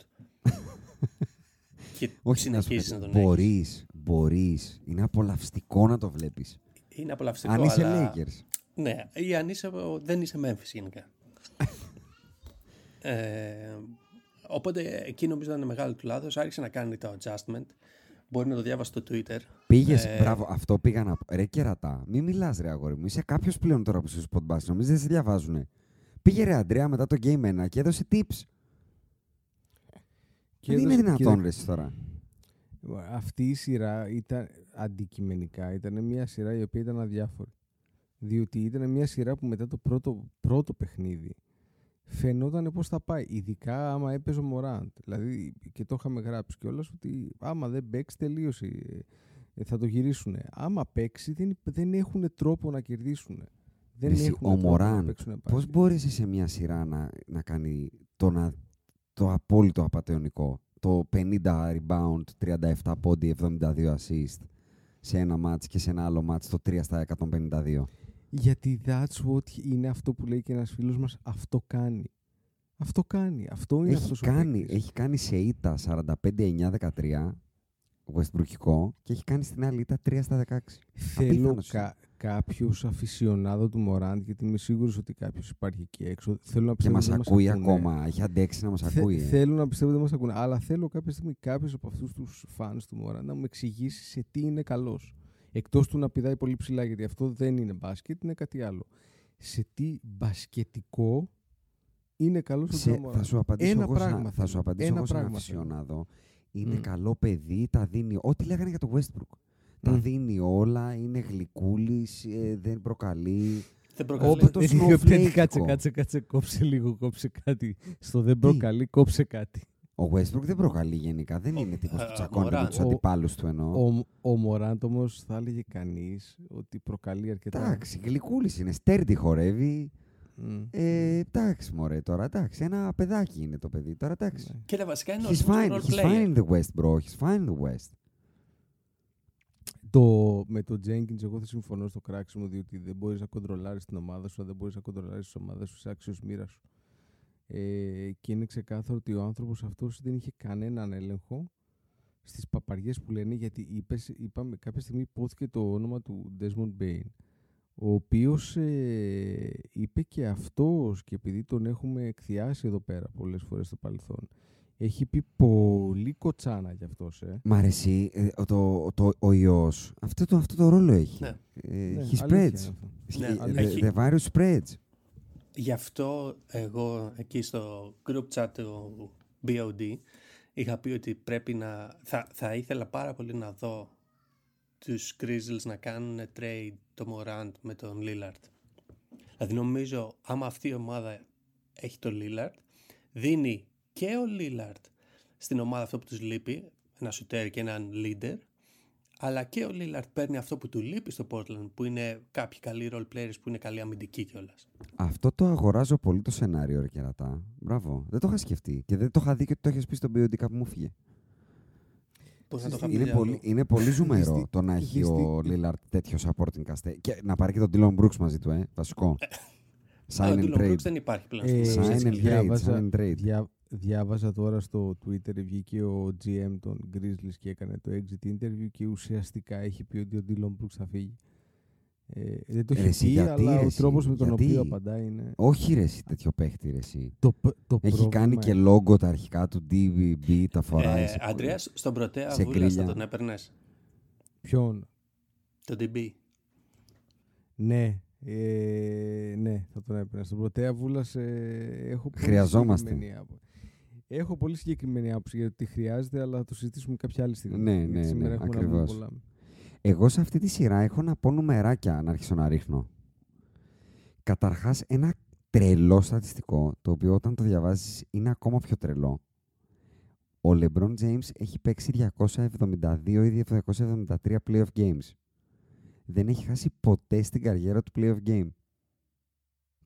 και Όχι να σου συνεχίζεις πω, να τον έχεις. μπορείς, μπορείς. Είναι απολαυστικό να το βλέπεις. Είναι απολαυστικό, Αν είσαι αλλά... Lakers. Ναι, ή αν είσαι, δεν είσαι Memphis γενικά. ε, οπότε εκεί νομίζω ήταν μεγάλο του λάθος. Άρχισε να κάνει το adjustment. Μπορεί να το διάβασει στο Twitter. Πήγες, Ε, μπράβο, αυτό πήγα να πω. Ρε κερατά, μην μιλάς, ρε αγόρι μου. Είσαι κάποιος πλέον τώρα που είσαι στο Spotbus. Νομίζει δεν σε διαβάζουνε. Πήγε ρε Αντρέα μετά το Game 1 και έδωσε tips. Και δεν είναι έδωσε- δυνατόν, και- ρε εσύ τώρα; Αυτή η σειρά ήταν αντικειμενικά, ήταν μια σειρά η οποία ήταν αδιάφορη. Διότι ήταν μια σειρά που μετά το πρώτο, πρώτο παιχνίδι φαινόταν πώς θα πάει. Ειδικά άμα έπαιζε ο Μωράντ. Δηλαδή και το είχαμε γράψει κιόλας ότι άμα δεν παίξει τελείωσε. ε, Θα το γυρίσουν. Άμα παίξει δεν, δεν έχουν τρόπο να κερδίσουν. Δεν Εσύ, έχουν ο τρόπο να Μωράντ, παίξουν Πώς μπορείς σε μια σειρά να, να κάνει το, να, το απόλυτο απαταιωνικό. Το 50 rebound, 37 πόντι, 72 assist σε ένα μάτς και σε ένα άλλο μάτς το 3 στα 152. Γιατί that's what είναι αυτό που λέει και ένας φίλος μας. Αυτό κάνει. Αυτό κάνει. Αυτό είναι Έχει αυτός ο κάνει, παίκτης. έχει κάνει σε ήττα 45-9-13 Westbrookικό και έχει κάνει στην άλλη ήττα 3 στα 16. Θέλω Απίθανος. κα, κάποιος αφισιονάδο του Μωράντ, γιατί είμαι σίγουρος ότι κάποιος υπάρχει εκεί έξω. Θέλω να Και πιστεύω μας ότι δεν ακούει ακούνε. ακόμα. Έχει αντέξει να μας Θε- ακούει. ε. Θέλω να πιστεύω ότι δεν μας ακούνε. Αλλά θέλω κάποια στιγμή κάποιος από αυτούς τους φαν του Μωράντ να μου εξηγήσει σε τι είναι καλός. Εκτός του να πηδάει πολύ ψηλά, γιατί αυτό δεν είναι μπάσκετ, είναι κάτι άλλο. Σε τι μπασκετικό είναι καλός ο Σε, Τζα Μωράντ. θα σου απαντήσω Ένα εγώ πράγμα σαν, θα θέλω. σου απαντήσω Ένα εγώ σαν πράγμα θέλω. αφισιονάδο. Είναι Μμ. καλό παιδί, τα δίνει. Ό,τι λέγανε για το Westbrook. Τα Μμ. δίνει όλα, είναι γλυκούλης, ε, δεν προκαλεί. Δεν προκαλεί. Όπα το Ε, snowflake. Κάτσε, κάτσε, κάτσε, κόψε λίγο, κόψε κάτι. Στο δεν προκαλεί, κόψε κάτι. Ο Westbrook δεν προκαλεί γενικά. Δεν Ο- είναι τύπος α, που τσακώνεται με Morant. τους Ο- αντιπάλους του εννοώ. Ο, ο Μωράντ όμως θα έλεγε κανείς ότι προκαλεί αρκετά. Εντάξει, γλυκούλης είναι. Στέρντι χορεύει. Μμ. Ε, εντάξει, μωρέ, τώρα εντάξει. Ένα παιδάκι είναι το παιδί. Τώρα εντάξει. Ναι. Κοίτα, βασικά είναι He's ο fine, role he's player. fine in the West, bro. He's fine in the West. Το, με τον Jenkins, εγώ θα συμφωνώ στο κράξιμο, διότι δεν μπορείς να κοντρολάρεις την ομάδα σου, δεν μπορείς να κοντρολάρεις τη ομάδα σου σε άξιος μοίρας σου. Ε, και είναι ξεκάθαρο ότι ο άνθρωπος αυτός δεν είχε κανέναν έλεγχο στις παπαριές που λένε, γιατί είπες, είπαμε, κάποια στιγμή υπόθηκε το όνομα του Desmond Bain, ο οποίος ε, είπε και αυτός, και επειδή τον έχουμε εκθιάσει εδώ πέρα πολλές φορές στο παρελθόν, έχει πει πολύ κοτσάνα για αυτός, ε. Μ' αρέσει ε, ο- το, το, ο ιός. Αυτό το, αυτό το ρόλο έχει. Ναι. Ε, Ναι, he αλήθεια spreads. είναι αυτό. Ναι, He- αλήθεια. the, Έχει- the virus spreads. Γι' αυτό εγώ εκεί στο group chat του BOD είχα πει ότι πρέπει να... Θα, θα ήθελα πάρα πολύ να δω τους Grizzlies να κάνουν trade το Morant με τον Lillard. Δηλαδή νομίζω άμα αυτή η ομάδα έχει τον Lillard δίνει και ο Lillard στην ομάδα αυτό που τους λείπει ένα σουτέρ και έναν leader αλλά και ο Lillard παίρνει αυτό που του λείπει στο Portland που είναι κάποιοι καλοί role players που είναι καλοί αμυντικοί κιόλας. Αυτό το αγοράζω πολύ το σενάριο, ρε κερατά. Μπράβο. Δεν το είχα σκεφτεί. Και δεν το είχα δει και ότι το έχει πει στον BOD κάπου μου φύγε. Πώς να το είχα Είναι πει πολύ, αλλού. είναι πολύ ζουμερό Δυστι- το να έχει ο δυστι- Lillard τέτοιο supporting cast. Και να πάρει και τον Dylan Brooks μαζί του, ε. Βασικό. Sign Αλλά ο and Dylan trade. Brooks δεν υπάρχει πλέον. Ε, στην Sign Grizzlies. and trade. Διάβαζα- Sign and trade. Διά, διάβαζα τώρα στο Twitter, βγήκε ο GM των Grizzlies και έκανε το exit interview και ουσιαστικά έχει πει ότι ο Dylan Brooks θα φύγει. Ε, δεν το Ρε έχει εσύ, πει, γιατί, αλλά ρε ο εσύ, τρόπος με τον γιατί; οποίο απαντάει είναι... Όχι ρε εσύ, τέτοιο παίχτη ρε εσύ. Το, π- το Έχει πρόβλημα κάνει και είναι- λόγο τα αρχικά του DVB, τα φοράει. Ε, σε- Αντρέας, στον πρωτέα σε βούλας θα γκρίλια. τον έπαιρνες; Ποιον; Το DB. Ναι, ε, ναι, θα τον έπαιρνα. Στον Πρωτέα Βούλας ε, έχω πολύ Χρειαζόμαστε. συγκεκριμένη άποψη. Έχω πολύ συγκεκριμένη άποψη για το τι χρειάζεται, αλλά θα το συζητήσουμε κάποια άλλη στιγμή. Ναι, γιατί ναι, σήμερα ναι, έχουμε να πούμε ακριβώς. πολλά. Εγώ σε αυτή τη σειρά έχω να πω νουμεράκια να αρχίσω να ρίχνω. Καταρχάς ένα τρελό στατιστικό, το οποίο όταν το διαβάζεις είναι ακόμα πιο τρελό. Ο LeBron James έχει παίξει 272 ή 273 playoff games. Δεν έχει χάσει ποτέ στην καριέρα του playoff game.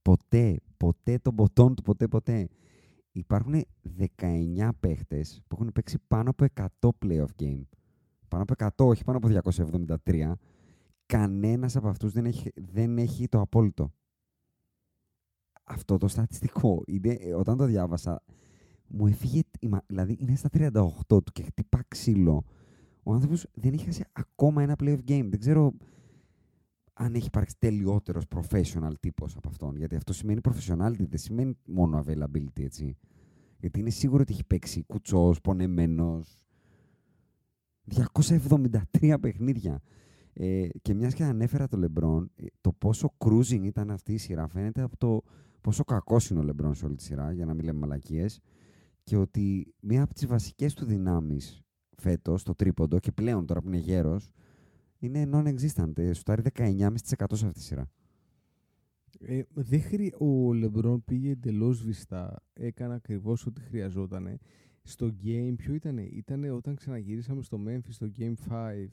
Ποτέ, ποτέ τον ποτόν του, ποτέ, ποτέ. Υπάρχουν 19 παίχτες που έχουν παίξει πάνω από 100 playoff game. Πάνω από 100, όχι πάνω από 273. Κανένας από αυτούς δεν έχει, δεν έχει το απόλυτο. Αυτό το στατιστικό, είναι, ε, όταν το διάβασα, μου έφυγε, η μα- δηλαδή είναι στα 38 του και χτυπά ξύλο. Ο άνθρωπος δεν έχει χάσει ακόμα ένα playoff game. Δεν ξέρω αν έχει υπάρξει τελειότερος professional τύπος από αυτόν. Γιατί αυτό σημαίνει professionality, δεν σημαίνει μόνο availability, έτσι. Γιατί είναι σίγουρο ότι έχει παίξει κουτσός, πονεμένος. 273 παιχνίδια. Ε, και μιας και ανέφερα το Λεμπρόν, ε, το πόσο cruising ήταν αυτή η σειρά φαίνεται από το πόσο κακός είναι ο Λεμπρόν σε όλη τη σειρά, για να μην λέμε μαλακίες, και ότι μία από τις βασικές του δυνάμεις φέτος, το τρίποντο, και πλέον τώρα που είναι γέρος, είναι non-existent. Ε, Σουτάρει 19,5% σε αυτή τη σειρά. Ε, δεν χρει... Ο Λεμπρόν πήγε εντελώς βιστά. Έκανε ακριβώς ό,τι χρειαζόταν. Στο game, ποιο ήταν, ήταν όταν ξαναγυρίσαμε στο Memphis στο Game 5.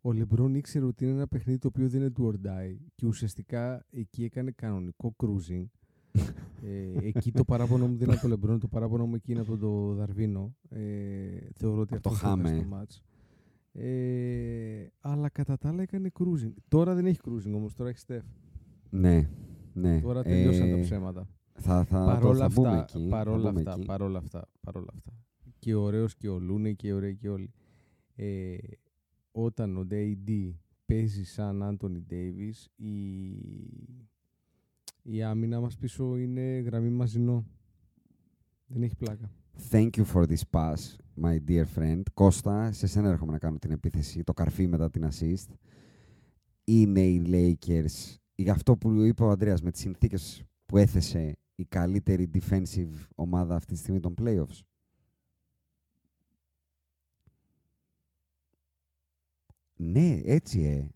Ο Λεμπρόν ήξερε ότι είναι ένα παιχνίδι το οποίο δεν είναι του or die και ουσιαστικά εκεί έκανε κανονικό cruising. ε, εκεί το παράπονο μου δεν είναι από το Λεμπρόν, το παράπονο μου εκεί είναι από το Δαρβίνο. Ε, θεωρώ ότι Από το αυτό χάμε. Χάμε. στο μάτς. Ε, αλλά κατά τα άλλα έκανε cruising. Τώρα δεν έχει cruising όμως, τώρα έχει Steph. Ναι, ναι. Τώρα τελειώσαν Ε, τα ψέματα. Θα, θα, το, Παρόλα θα μπούμε αυτά, εκεί. παρόλα θα μπούμε αυτά, εκεί. παρόλα αυτά, παρόλα αυτά. Και ωραίος και ο Λούνε και ωραίοι και όλοι. Ε, όταν ο DAD παίζει σαν Άντωνι Ντέιβις, η, η άμυνα μας πίσω είναι γραμμή μαζινό. Δεν έχει πλάκα. Thank you for this pass, my dear friend. Κώστα, σε σένα έρχομαι να κάνω την επίθεση, το καρφί μετά την assist. Είναι οι Lakers, για αυτό που είπε ο Ανδρέας, με τις συνθήκες που έθεσε η καλύτερη defensive ομάδα αυτή τη στιγμή των playoffs. Ναι, έτσι ε.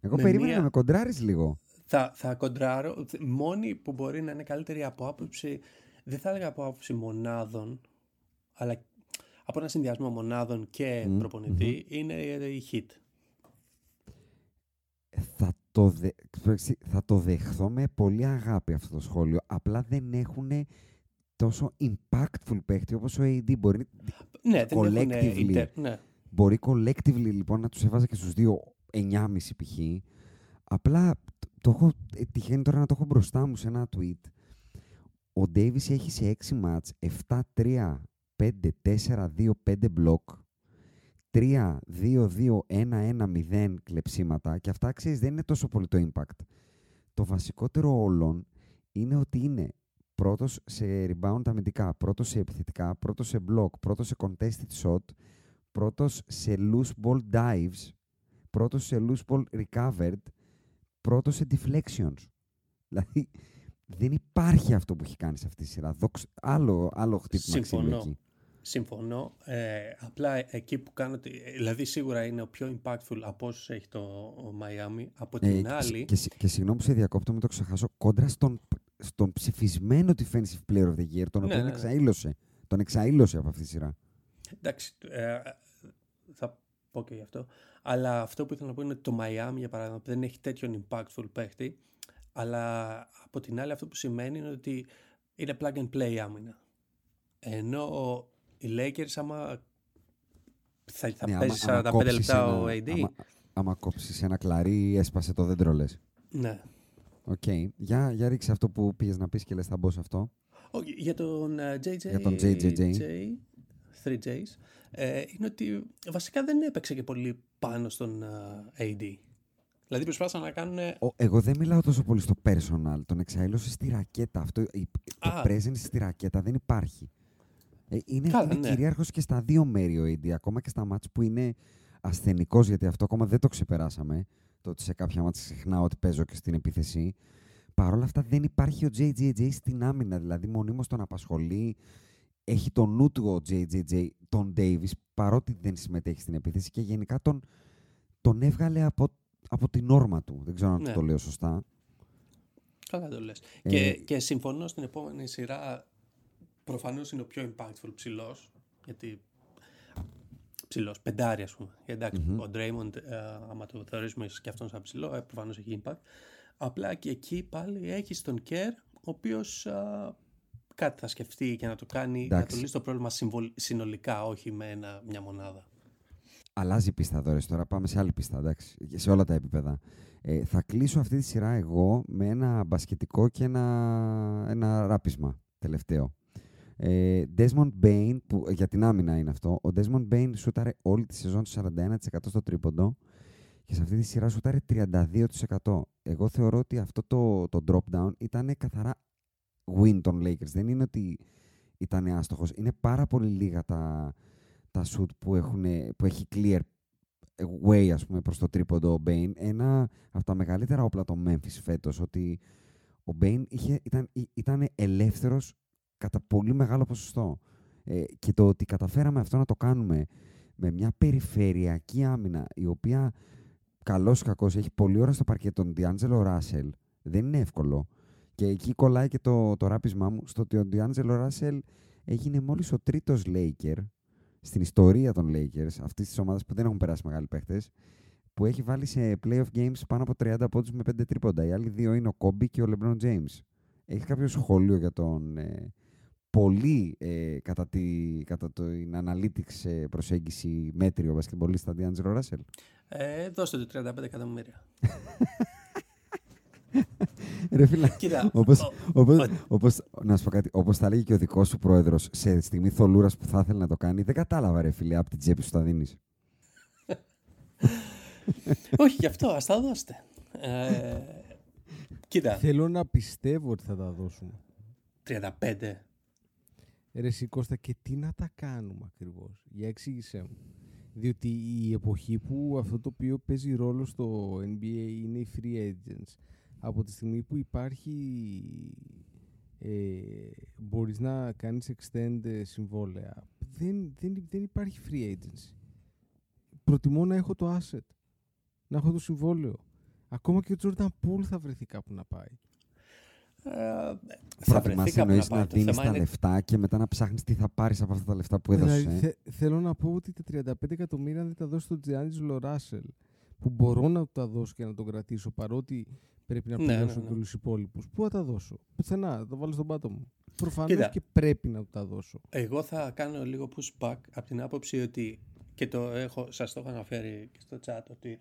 Εγώ Με περίμενα μία- να με κοντράρεις λίγο. Θα, θα κοντράρω. Μόνοι που μπορεί να είναι καλύτεροι από άποψη, δεν θα έλεγα από άποψη μονάδων, αλλά από ένα συνδυασμό μονάδων και Μμ, προπονητή, είναι η Hit. θα το, δε... ξέρεις, θα το δεχθώ με πολύ αγάπη αυτό το σχόλιο. Απλά δεν έχουν τόσο impactful παίχτη όπως ο AD. Μπορεί, Ναι, δεν έχουν Collectively. inter- ναι. μπορεί collectively λοιπόν να τους έβαζε και στους δύο 9,5 π.χ. Απλά το, το έχω, ε, τυχαίνει τώρα να το έχω μπροστά μου σε ένα tweet. Ο Davis έχει σε 6 μάτς 7-3, 5-4-2, 5 μπλοκ. 3-2-2-1-1-0 κλεψίματα και αυτά ξέρεις δεν είναι τόσο πολύ το impact. Το βασικότερο όλων είναι ότι είναι πρώτος σε rebound αμυντικά, πρώτος σε επιθετικά, πρώτος σε block, πρώτος σε contested shot, πρώτος σε loose ball dives, πρώτος σε loose ball recovered, πρώτος σε deflections. Δηλαδή δεν υπάρχει αυτό που έχει κάνει σε αυτή τη σειρά. Δοξ- άλλο, άλλο χτύπημα ξύλου Συμφωνώ. εκεί. Συμφωνώ. Ε, απλά εκεί που κάνω. τη- Δηλαδή, σίγουρα είναι ο πιο impactful από όσους έχει το ο Miami. Από Ε, την και, άλλη. και, συ- και συγγνώμη που σε διακόπτω, μην το ξεχάσω, κόντρα στον, στον ψηφισμένο Defensive Player of the Year, τον Ναι, οποίο ναι, ναι. εξαήλωσε. Τον εξαΰλωσε από αυτή τη σειρά. Εντάξει, ε, θα πω και γι' αυτό. Αλλά αυτό που ήθελα να πω είναι ότι το Miami, για παράδειγμα, δεν έχει τέτοιον impactful παίχτη. Αλλά από την άλλη, αυτό που σημαίνει είναι ότι είναι plug and play άμυνα. Ενώ οι Lakers, άμα θα, θα Ναι, παίζει άμα- άμα 45 κόψεις λεπτά ο ένα- AD. Άμα, άμα κόψεις ένα κλαρί, έσπασε το δέντρο, λε. Ναι. Οκ. Για, για ρίξε αυτό που πήγες να πεις και λες, θα μπω σε αυτό. Όχι, για τον ε, JJ, Για τον JJJ. J, 3Js, ε, είναι ότι βασικά δεν έπαιξε και πολύ πάνω στον ε, AD. Δηλαδή προσπάθησαν να κάνουν... Ο, εγώ δεν μιλάω τόσο πολύ στο personal. Τον εξαήλωσε στη ρακέτα. Αυτό, η, το Α. presence στη ρακέτα δεν υπάρχει. Ε, είναι Καλά, είναι ναι. κυρίαρχος και στα δύο μέρη ο AD. Ακόμα και στα μάτς που είναι ασθενικός, γιατί αυτό ακόμα δεν το ξεπεράσαμε. Το ότι σε κάποια μάτς ξεχνάω ότι παίζω και στην επίθεση. Παρ' όλα αυτά δεν υπάρχει ο JJJ στην άμυνα. Δηλαδή μονίμως τον απασχολεί. Έχει το νου του ο JJJ, τον Davis, παρότι δεν συμμετέχει στην επίθεση και γενικά τον, τον έβγαλε από, από την όρμα του. Δεν ξέρω αν Ναι. το λέω σωστά. Καλά το λες. Ε, και, και συμφωνώ στην επόμενη σειρά προφανώς είναι ο πιο impactful ψηλός γιατί ψηλός, πεντάρι ας πούμε. Εντάξει, ο Draymond, ε, άμα το θεωρήσουμε και αυτόν σαν ψηλό, ε, προφανώς έχει impact. Απλά και εκεί πάλι έχει τον Kerr, ο οποίος α, κάτι θα σκεφτεί και να το κάνει, να το Εντάξει. λύσει το πρόβλημα συμβολ- συνολικά, όχι με ένα, μια μονάδα. Αλλάζει η πίστα δώρες. Τώρα πάμε σε άλλη πίστα, εντάξει. και Σε όλα τα επίπεδα. Ε, θα κλείσω αυτή τη σειρά εγώ με ένα μπασκετικό και ένα, ένα ράπισμα τελευταίο. Ε, Desmond Bain, που για την άμυνα είναι αυτό. Ο Desmond Bain σούταρε όλη τη σεζόν 41% στο τρίποντο και σε αυτή τη σειρά σούταρε 32%. Εγώ θεωρώ ότι αυτό το, το drop down ήταν καθαρά win των Lakers. Δεν είναι ότι ήταν άστοχος. Είναι πάρα πολύ λίγα τα, τα shoot που, έχουν, που έχει clear way ας πούμε προς το τρίποντο ο Μπέιν. Ένα από τα μεγαλύτερα όπλα των Memphis φέτος ότι ο Μπέιν είχε, ήταν, ήταν ελεύθερος κατά πολύ μεγάλο ποσοστό. Ε, και το ότι καταφέραμε αυτό να το κάνουμε με μια περιφερειακή άμυνα η οποία καλός ή κακός έχει πολύ ώρα στο παρκέ τον Διάντζελο Ράσελ δεν είναι εύκολο. Και εκεί κολλάει και το, το ράπισμά μου στο ότι ο Διάντζελο Ράσελ έγινε μόλις ο τρίτος Laker στην ιστορία των Lakers, αυτής της ομάδας που δεν έχουν περάσει μεγάλοι παίχτες, που έχει βάλει σε playoff games πάνω από 30 πόντους με 5 τρίποντα. Οι άλλοι δύο είναι ο Kobe και ο LeBron James. Έχει κάποιο σχόλιο για τον ε, πολύ ε, κατά, τη, κατά την analytics ε, προσέγγιση μέτριο μπασκετμπολίστα D'Angelo Russell. Ε, δώστε του 35 εκατομμύρια. Ρε φίλε, Κοίτα, όπως, ο- όπως, ο- όπως, να σου πω κάτι, όπως θα έλεγε και ο δικός σου πρόεδρος σε στιγμή θολούρας που θα ήθελε να το κάνει, δεν κατάλαβα ρε φίλε, από την τσέπη σου τα δίνεις. Όχι, γι' αυτό, ας τα δώσετε. Ε, κοίτα, Θέλω να πιστεύω ότι θα τα δώσουμε. 35. Ρε εσύ Κώστα, και τι να τα κάνουμε ακριβώς; Για εξήγησέ μου. Διότι η εποχή που αυτό το οποίο παίζει ρόλο στο NBA είναι οι free agents. Από τη στιγμή που υπάρχει ε, μπορείς να κάνεις extend ε, συμβόλαια δεν, δεν, δεν υπάρχει free agency. Προτιμώ να έχω το asset. Να έχω το συμβόλαιο. Ακόμα και ο Jordan Poole θα βρεθεί κάπου να πάει. Ε, θα Προτιμάς βρεθεί κάπου εννοείς πάει. να Το δίνεις θέμα τα είναι- λεφτά και μετά να ψάχνεις τι θα πάρεις από αυτά τα λεφτά που έδωσες. Δηλαδή, ε; θε- θέλω να πω ότι τα 35 εκατομμύρια αν δεν τα δώσω στον Τζιάντζελο Ράσελ, που μπορώ να του τα δώσω και να τον κρατήσω, παρότι πρέπει να Ναι, πληρώσω ναι, ναι. και όλους τους υπόλοιπους. Πού θα τα δώσω, Πουθενά, θα τα βάλω στον πάτο μου. Προφανώς Κοίτα. και πρέπει να του τα δώσω. Εγώ θα κάνω λίγο pushback από την άποψη ότι και το έχω, σας το έχω αναφέρει και στο chat ότι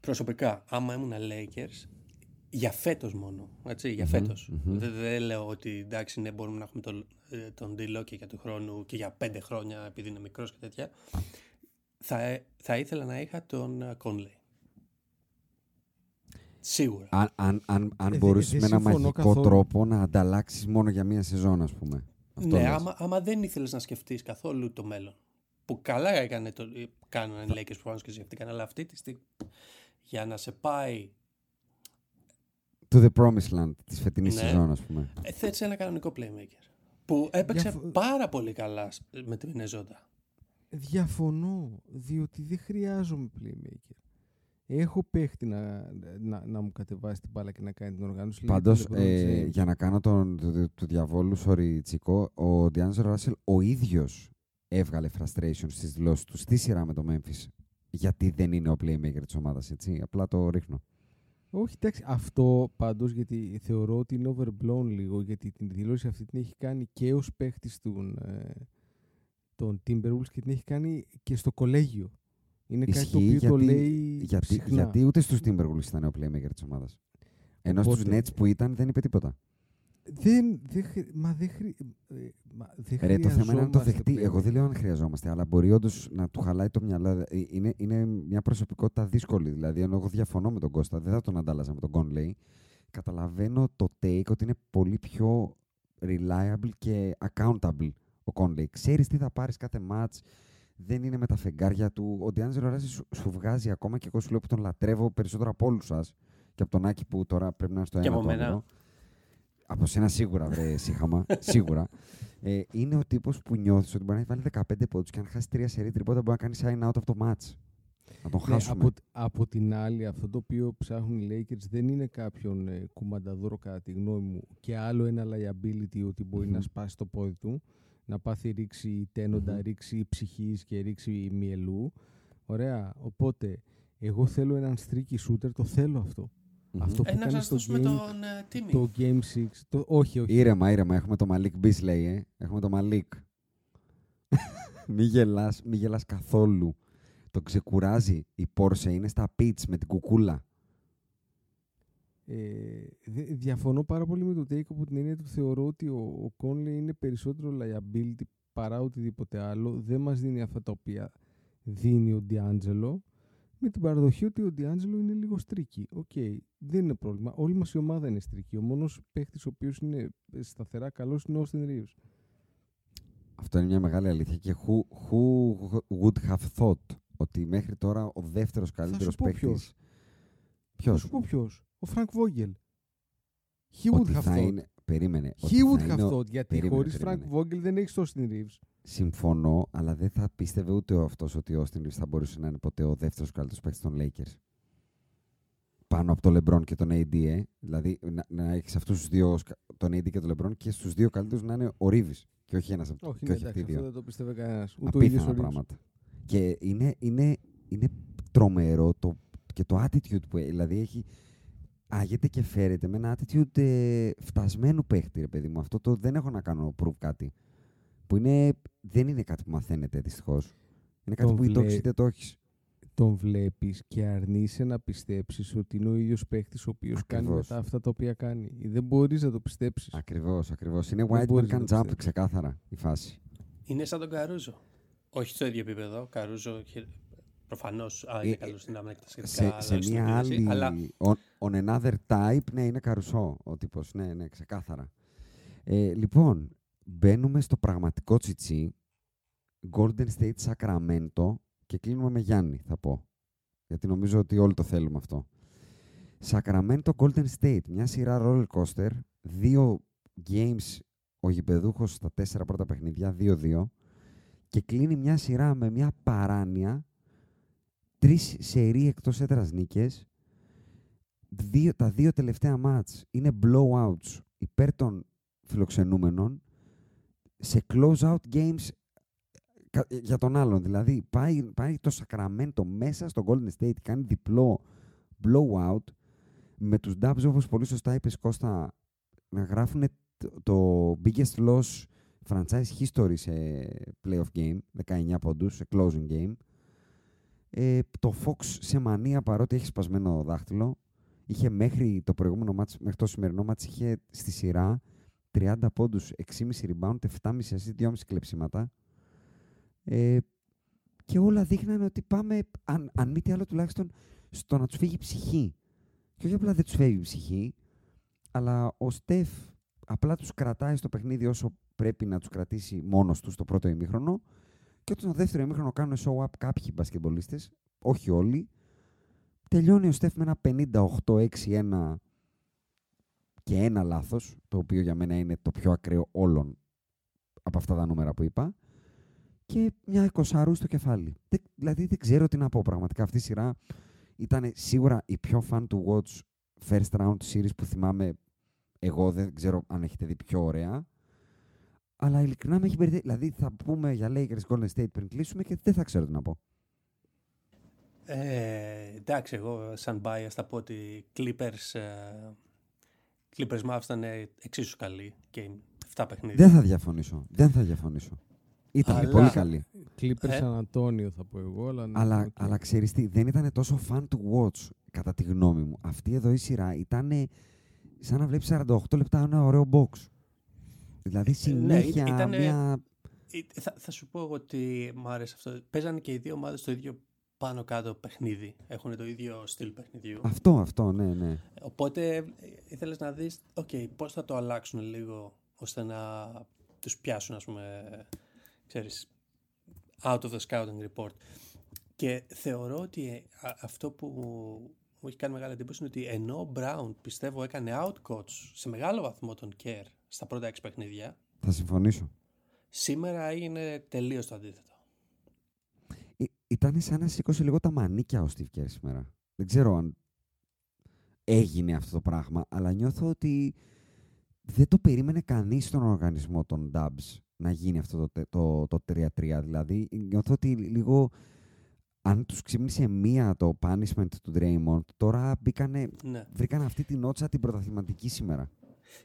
προσωπικά άμα ήμουν Lakers για φέτος μόνο, έτσι, για φετος Δεν, δεν λέω ότι εντάξει ναι μπορούμε να έχουμε τον, ε, τον Ντιλό και για του χρόνου και για πέντε χρόνια επειδή είναι μικρός και τέτοια θα, ε- θα ήθελα να είχα τον Conley. Σίγουρα. Αν, αν, αν, αν Ε, μπορούσες δεν με ένα συμφωνώ μαγικό καθόλου. τρόπο να ανταλλάξεις μόνο για μία σεζόν, ας πούμε. Αυτό ναι, λες. άμα, άμα δεν ήθελες να σκεφτείς καθόλου το μέλλον. Που καλά έκανε το, κάνουν οι Lakers προφανώς και σκεφτήκαν, αλλά αυτή τη στιγμή για να σε πάει To the promised land της φετινής Ναι. σεζόν, ας πούμε. ε, θέτεις ένα κανονικό playmaker. Που έπαιξε Διαφο- πάρα πολύ καλά σ- με την Μινεζόντα. Διαφωνώ, διότι δεν χρειάζομαι playmaker. Έχω παίχτη να, να, να μου κατεβάσει την μπάλα και να κάνει την οργάνωση. λέγεται Πάντως, LeBron ε, James. για να κάνω τον, του, του- του διαβόλου, sorry, Τσικό, ο D'Angelo Russell ο ίδιος έβγαλε frustration στις δηλώσεις του στη σειρά με το Memphis. Γιατί δεν είναι ο playmaker της ομάδας, έτσι. Απλά το ρίχνω. Όχι, εντάξει, αυτό πάντως γιατί θεωρώ ότι είναι overblown λίγο, γιατί την δήλωση αυτή την έχει κάνει και ως παίχτης των, ε, των Timberwolves και την έχει κάνει και στο κολέγιο. Είναι κάτι το Ισχύει οποίο το γιατί, λέει γιατί, συχνά. γιατί ούτε στους Timberwolves ήταν ο playmaker της ομάδας. Ενώ στους Οπότε- Nets που ήταν δεν είπε τίποτα. Δεν, δεν, χρει- μα δεν, χρει, ε, μα δεν Ρε, το θέμα είναι να το χρειαζόμαστε δεχτεί. Εγώ δεν playmaker. λέω αν χρειαζόμαστε, αλλά μπορεί όντως να του χαλάει το μυαλό. Ε, Είναι, είναι μια προσωπικότητα δύσκολη. Δηλαδή, ενώ εγώ διαφωνώ με τον Κώστα, δεν θα τον αντάλλαζα με τον Conley. Καταλαβαίνω το take ότι είναι πολύ πιο reliable και accountable ο Conley. Ξέρεις τι θα πάρεις κάθε match. Δεν είναι με τα φεγγάρια του. Ο D'Angelo Russell σου, σου βγάζει ακόμα και εγώ σου λέω που τον λατρεύω περισσότερο από όλους σας και από τον Άκη που τώρα πρέπει να είναι στο Και ένα από το μένα. όνειρο. Από σένα σίγουρα, βρε σύγχαμα. σίγουρα. Ε, είναι ο τύπος που νιώθεις ότι μπορεί να έχει βάλει 15 πόντους και αν χάσεις τρία σερή τριπότα μπορεί να κάνεις sign out από το match. Να τον Ναι, χάσουμε. από, από την άλλη, αυτό το οποίο ψάχνουν οι Lakers δεν είναι κάποιον ε, κουμανταδόρο κατά τη γνώμη μου και άλλο ένα liability ότι μπορεί να Μμμ. σπάσει το πόδι του, να πάθει ρήξη τένοντα, Μμμ. ρήξη ψυχής και ρήξη μυελού. Ωραία. Οπότε, εγώ θέλω έναν streaky shooter, το θέλω αυτό. Μμμ. Αυτό που Ε, να κάνει σας στο δώσουμε game, τον ε, Τίμη. το game 6. Το, όχι, όχι. Ήρεμα, ήρεμα. Έχουμε το Malik Beasley, ε. Έχουμε το Malik. μη γελάς, μη γελάς καθόλου. Το ξεκουράζει η Porsche, είναι στα pitch με την κουκούλα. Ε, δε- διαφωνώ πάρα πολύ με το take από την έννοια του θεωρώ ότι ο, ο Conley είναι περισσότερο liability παρά οτιδήποτε άλλο. Δεν μας δίνει αυτά τα οποία δίνει ο D'Angelo με την παραδοχή ότι ο D'Angelo είναι λίγο streaky. OK, δεν είναι πρόβλημα. Όλη μας η ομάδα είναι streaky. Ο μόνος παίχτης ο οποίος είναι σταθερά καλός είναι ο Austin Reeves. Αυτό είναι μια μεγάλη αλήθεια. Και who, who would have thought ότι μέχρι τώρα ο δεύτερος καλύτερος πω παίκτη. ποιος. Ποιος; Θα σου πω ποιος. Ο Frank Vogel. He would Ότι have θα thought. είναι. Περίμενε. He ότι would θα have είναι ο- thought. Γιατί περίμενε, χωρίς περίμενε. Φρανκ Βόγγελ δεν έχει το Austin Reeves. Συμφωνώ, αλλά δεν θα πίστευε ούτε αυτός ότι ο Austin Reeves θα μπορούσε να είναι ποτέ ο δεύτερος καλύτερος παίκτης των Lakers. Πάνω από τον LeBron και τον AD, ε. Δηλαδή να, να έχεις αυτούς τους δύο, σκα- τον AD και τον LeBron και στους δύο καλύτερους να είναι ο Reeves. Και όχι ένας από Όχι, και ναι, όχι αυτοί εντάξει, οι αυτό δύο. δεν το πίστευε κανένας. Ούτε ο ίδιος ο Απίθανα Reeves. πράγματα. Και είναι, είναι, είναι τρομερό το, και το attitude που έχει. Δηλαδή έχει, άγεται και φέρεται με ένα attitude ε, φτασμένου παίχτη, ρε παιδί μου. Αυτό το δεν έχω να κάνω proof κάτι. Που είναι, δεν είναι κάτι που μαθαίνεται δυστυχώς. Είναι κάτι Τον που ή το βλέ- έχεις είτε το έχεις. Τον βλέπεις και αρνείσαι να πιστέψεις ότι είναι ο ίδιος παίχτη ο οποίος κάνει Ακριβώς. μετά αυτά τα οποία κάνει. Δεν μπορείς να το πιστέψεις. Ακριβώς, ακριβώς. Είναι Δεν white man μπορείς να can το jump, πιστέψεις. ξεκάθαρα η φάση. Είναι σαν τον Καρούζο. Όχι στο ίδιο επίπεδο. Καρούζο προφανώς είναι Ε, καλός στην άμυνα και τα σχετικά. σε, αλλά σε όχι στην μια επίδεση. άλλη. Αλλά On, on another type, ναι, είναι καρουσό ο τύπος. Ναι, ναι, ξεκάθαρα. Ε, λοιπόν, μπαίνουμε στο πραγματικό τσιτσί. Golden State Sacramento και κλείνουμε με Γιάννη, θα πω. Γιατί νομίζω ότι όλοι το θέλουμε αυτό. Sacramento Golden State, μια σειρά roller coaster, δύο games ο γηπεδούχος στα τέσσερα πρώτα παιχνίδια, 2-2 και κλείνει μια σειρά με μια παράνοια τρεις σερί εκτός έδρας νίκες δύο, τα δύο τελευταία μάτς είναι blowouts υπέρ των φιλοξενούμενων σε close-out games κα- για τον άλλον. Δηλαδή πάει, πάει το Sacramento μέσα στο Golden State, κάνει διπλό blowout με τους Dubs όπως πολύ σωστά είπες Κώστα να γράφουν το, το biggest loss franchise history σε playoff game 19 πόντους, σε closing game ε, το Fox σε μανία παρότι έχει σπασμένο δάχτυλο είχε μέχρι το προηγούμενο μάτς, μέχρι το σημερινό μάτς είχε στη σειρά 30 πόντους, 6,5 rebound, 7,5 assist, 2,5 κλεψίματα ε, και όλα δείχνανε ότι πάμε, αν, αν μη τι άλλο τουλάχιστον, στο να τους φύγει η ψυχή. Και όχι απλά δεν τους φεύγει η ψυχή, αλλά ο Στεφ απλά τους κρατάει στο παιχνίδι όσο πρέπει να τους κρατήσει μόνος του στο πρώτο ημίχρονο και όταν στο δεύτερο ημίχρονο κάνουν show-up κάποιοι μπασκετμπολίστες, όχι όλοι, τελειώνει ο Στεφ με ένα 58-6-1 και ένα λάθος, το οποίο για μένα είναι το πιο ακραίο όλων από αυτά τα νούμερα που είπα, και μια εικοσαρού στο κεφάλι. Δεν- δηλαδή δεν ξέρω τι να πω πραγματικά. Αυτή η σειρά ήταν σίγουρα η πιο fun to watch first round series που θυμάμαι εγώ. Δεν ξέρω αν έχετε δει πιο ωραία. Αλλά ειλικρινά με έχει μπερδεύει. Δηλαδή θα πούμε για Lakers Golden State πριν κλείσουμε και δεν θα ξέρω τι να πω. Ε, εντάξει, εγώ σαν bias θα πω ότι οι Clippers, ε, Clippers Mavs ήταν εξίσου καλή και 7 παιχνίδια. Δεν θα διαφωνήσω. Δεν θα διαφωνήσω. Ήταν Αλλά- πολύ καλή. Clippers Ε. San Antonio θα πω εγώ. Αλλά, ναι, Αλλά, οκ. αλλά ξέρεις τι, δεν ήταν τόσο fun to watch, κατά τη γνώμη μου. Αυτή εδώ η σειρά ήταν σαν να βλέπεις 48 λεπτά ένα ωραίο box. Δηλαδή συνέχεια ναι, ήτανε- μια... Ε, Θα, θα σου πω εγώ ότι μου άρεσε αυτό. Παίζανε και οι δύο ομάδες το ίδιο πάνω κάτω παιχνίδι. Έχουν το ίδιο στυλ παιχνιδιού. Αυτό, αυτό, ναι, ναι. Οπότε ε, ήθελες να δεις, οκ, πώς θα το αλλάξουν λίγο ώστε να τους πιάσουν, ας πούμε, ξέρεις, out of the scouting report. Και θεωρώ ότι ε, α- αυτό που μου έχει κάνει μεγάλη εντύπωση είναι ότι ενώ ο Brown πιστεύω έκανε outcoach σε μεγάλο βαθμό τον Kerr στα πρώτα έξι παιχνίδια, Θα συμφωνήσω. σήμερα έγινε τελείως το αντίθετο. Ε, ήταν σαν να σήκωσε λίγο τα μανίκια ο Steve Kerr σήμερα. Δεν ξέρω αν έγινε αυτό το πράγμα, αλλά νιώθω ότι δεν το περίμενε κανείς στον οργανισμό των Dubs να γίνει αυτό το, τε- το, το 3-3. Δηλαδή, νιώθω ότι λίγο αν τους ξύπνησε μία το punishment του Draymond, τώρα μπήκανε, Ναι. βρήκαν αυτή την νότσα την πρωταθληματική σήμερα.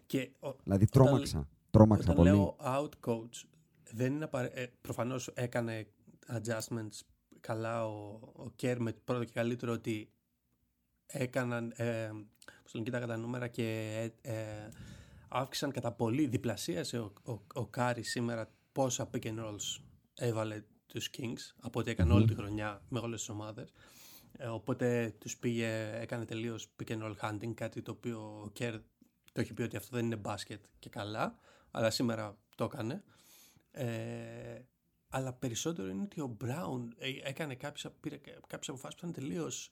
Και ο- Δηλαδή, Όταν- τρόμαξα. Τρόμαξα Όταν πολύ. λέω out coach, δεν είναι απαρα... ε, προφανώς έκανε adjustments καλά ο, ο Kerr με πρώτο και καλύτερο ότι έκαναν, ε, πώς τον κοίταγα τα νούμερα και ε, ε, αύξησαν κατά πολύ, διπλασίασε ο, ο, ο Κάρι σήμερα πόσα pick and rolls έβαλε τους Kings από ό,τι έκανε όλη τη χρονιά με όλες τις ομάδες. Ε, οπότε τους πήγε, έκανε τελείως pick and roll hunting, κάτι το οποίο ο Kerr το έχει πει ότι αυτό δεν είναι μπάσκετ και καλά, αλλά σήμερα το έκανε. Ε, αλλά περισσότερο είναι ότι ο Μπράουν ε, έκανε κάποιες, πήρε κάποιες αποφάσεις που ήταν τελείως...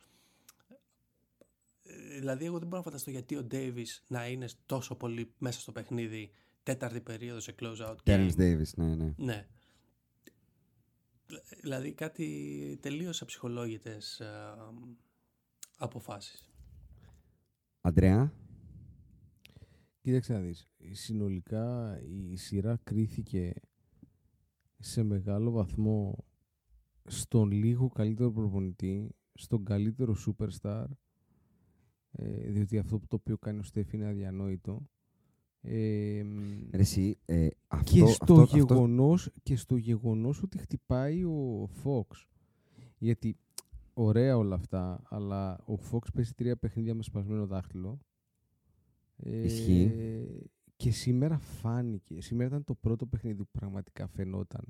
ε, Δηλαδή, εγώ δεν μπορώ να φανταστώ γιατί ο Ντέιβις να είναι τόσο πολύ μέσα στο παιχνίδι τέταρτη περίοδος σε close-out Terrence game. Davis, ναι, ναι. Ναι. Δηλαδή κάτι τελείως αψυχολόγητες ε, αποφάσεις. Αντρέα, Κοίταξε να δεις. Συνολικά η σειρά κρίθηκε σε μεγάλο βαθμό στον λίγο καλύτερο προπονητή, στον καλύτερο superstar, ε, διότι αυτό που το οποίο κάνει ο Στέφη είναι αδιανόητο. Ε, μ, ρε εσύ, ε, αυτό, και, στο αυτό, αυτό, γεγονός, και στο γεγονός ότι χτυπάει ο Fox. Γιατί ωραία όλα αυτά, αλλά ο Fox παίζει τρία παιχνίδια με σπασμένο δάχτυλο. Ε, Ισχύει. Και σήμερα φάνηκε, σήμερα ήταν το πρώτο παιχνίδι που πραγματικά φαινόταν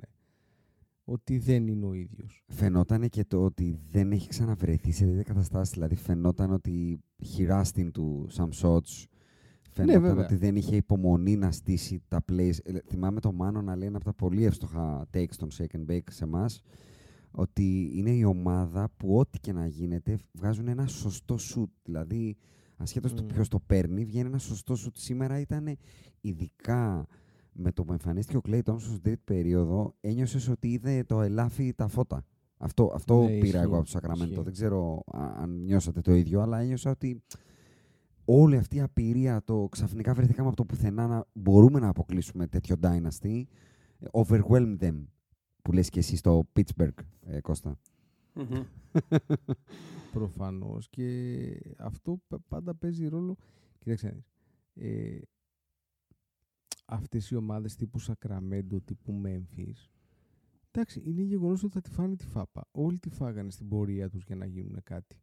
ότι δεν είναι ο ίδιος. Φαινόταν και το ότι δεν έχει ξαναβρεθεί σε τέτοια καταστάση. Δηλαδή, φαινόταν ότι χειράστην του Sam Shots. Φαινόταν βέβαια. ότι δεν είχε υπομονή να στήσει τα plays. Ε, θυμάμαι το Μάνο να λέει ένα από τα πολύ εύστοχα takes των Shake and Bake σε εμάς. Ότι είναι η ομάδα που ό,τι και να γίνεται βγάζουν ένα σωστό shoot. Δηλαδή, ασχέτως του Μμ. ποιος το παίρνει, βγαίνει ένας σωστός shoot. Σήμερα ήταν ειδικά με το που εμφανίστηκε ο Clay Thompson στην τρίτη περίοδο, ένιωσες ότι είδε το ελάφι τα φώτα. Αυτό, αυτό Ναι, πήρα ισχύει, εγώ από το Σακραμέντο. ισχύει. Δεν ξέρω α- αν νιώσατε το ίδιο, αλλά ένιωσα ότι όλη αυτή η απειρία, το ξαφνικά βρεθήκαμε από το πουθενά να μπορούμε να αποκλείσουμε τέτοιο dynasty. Overwhelm them, που λες και εσύ στο Pittsburgh, ε, Κώστα. Μμμ. Προφανώς και αυτό πα- πάντα παίζει ρόλο. Κοίταξε να δεις. Ε, αυτές οι ομάδες τύπου Σακραμέντο, τύπου Memphis, εντάξει, είναι γεγονός ότι θα τη φάνε τη φάπα. Όλοι τη φάγανε στην πορεία τους για να γίνουν κάτι.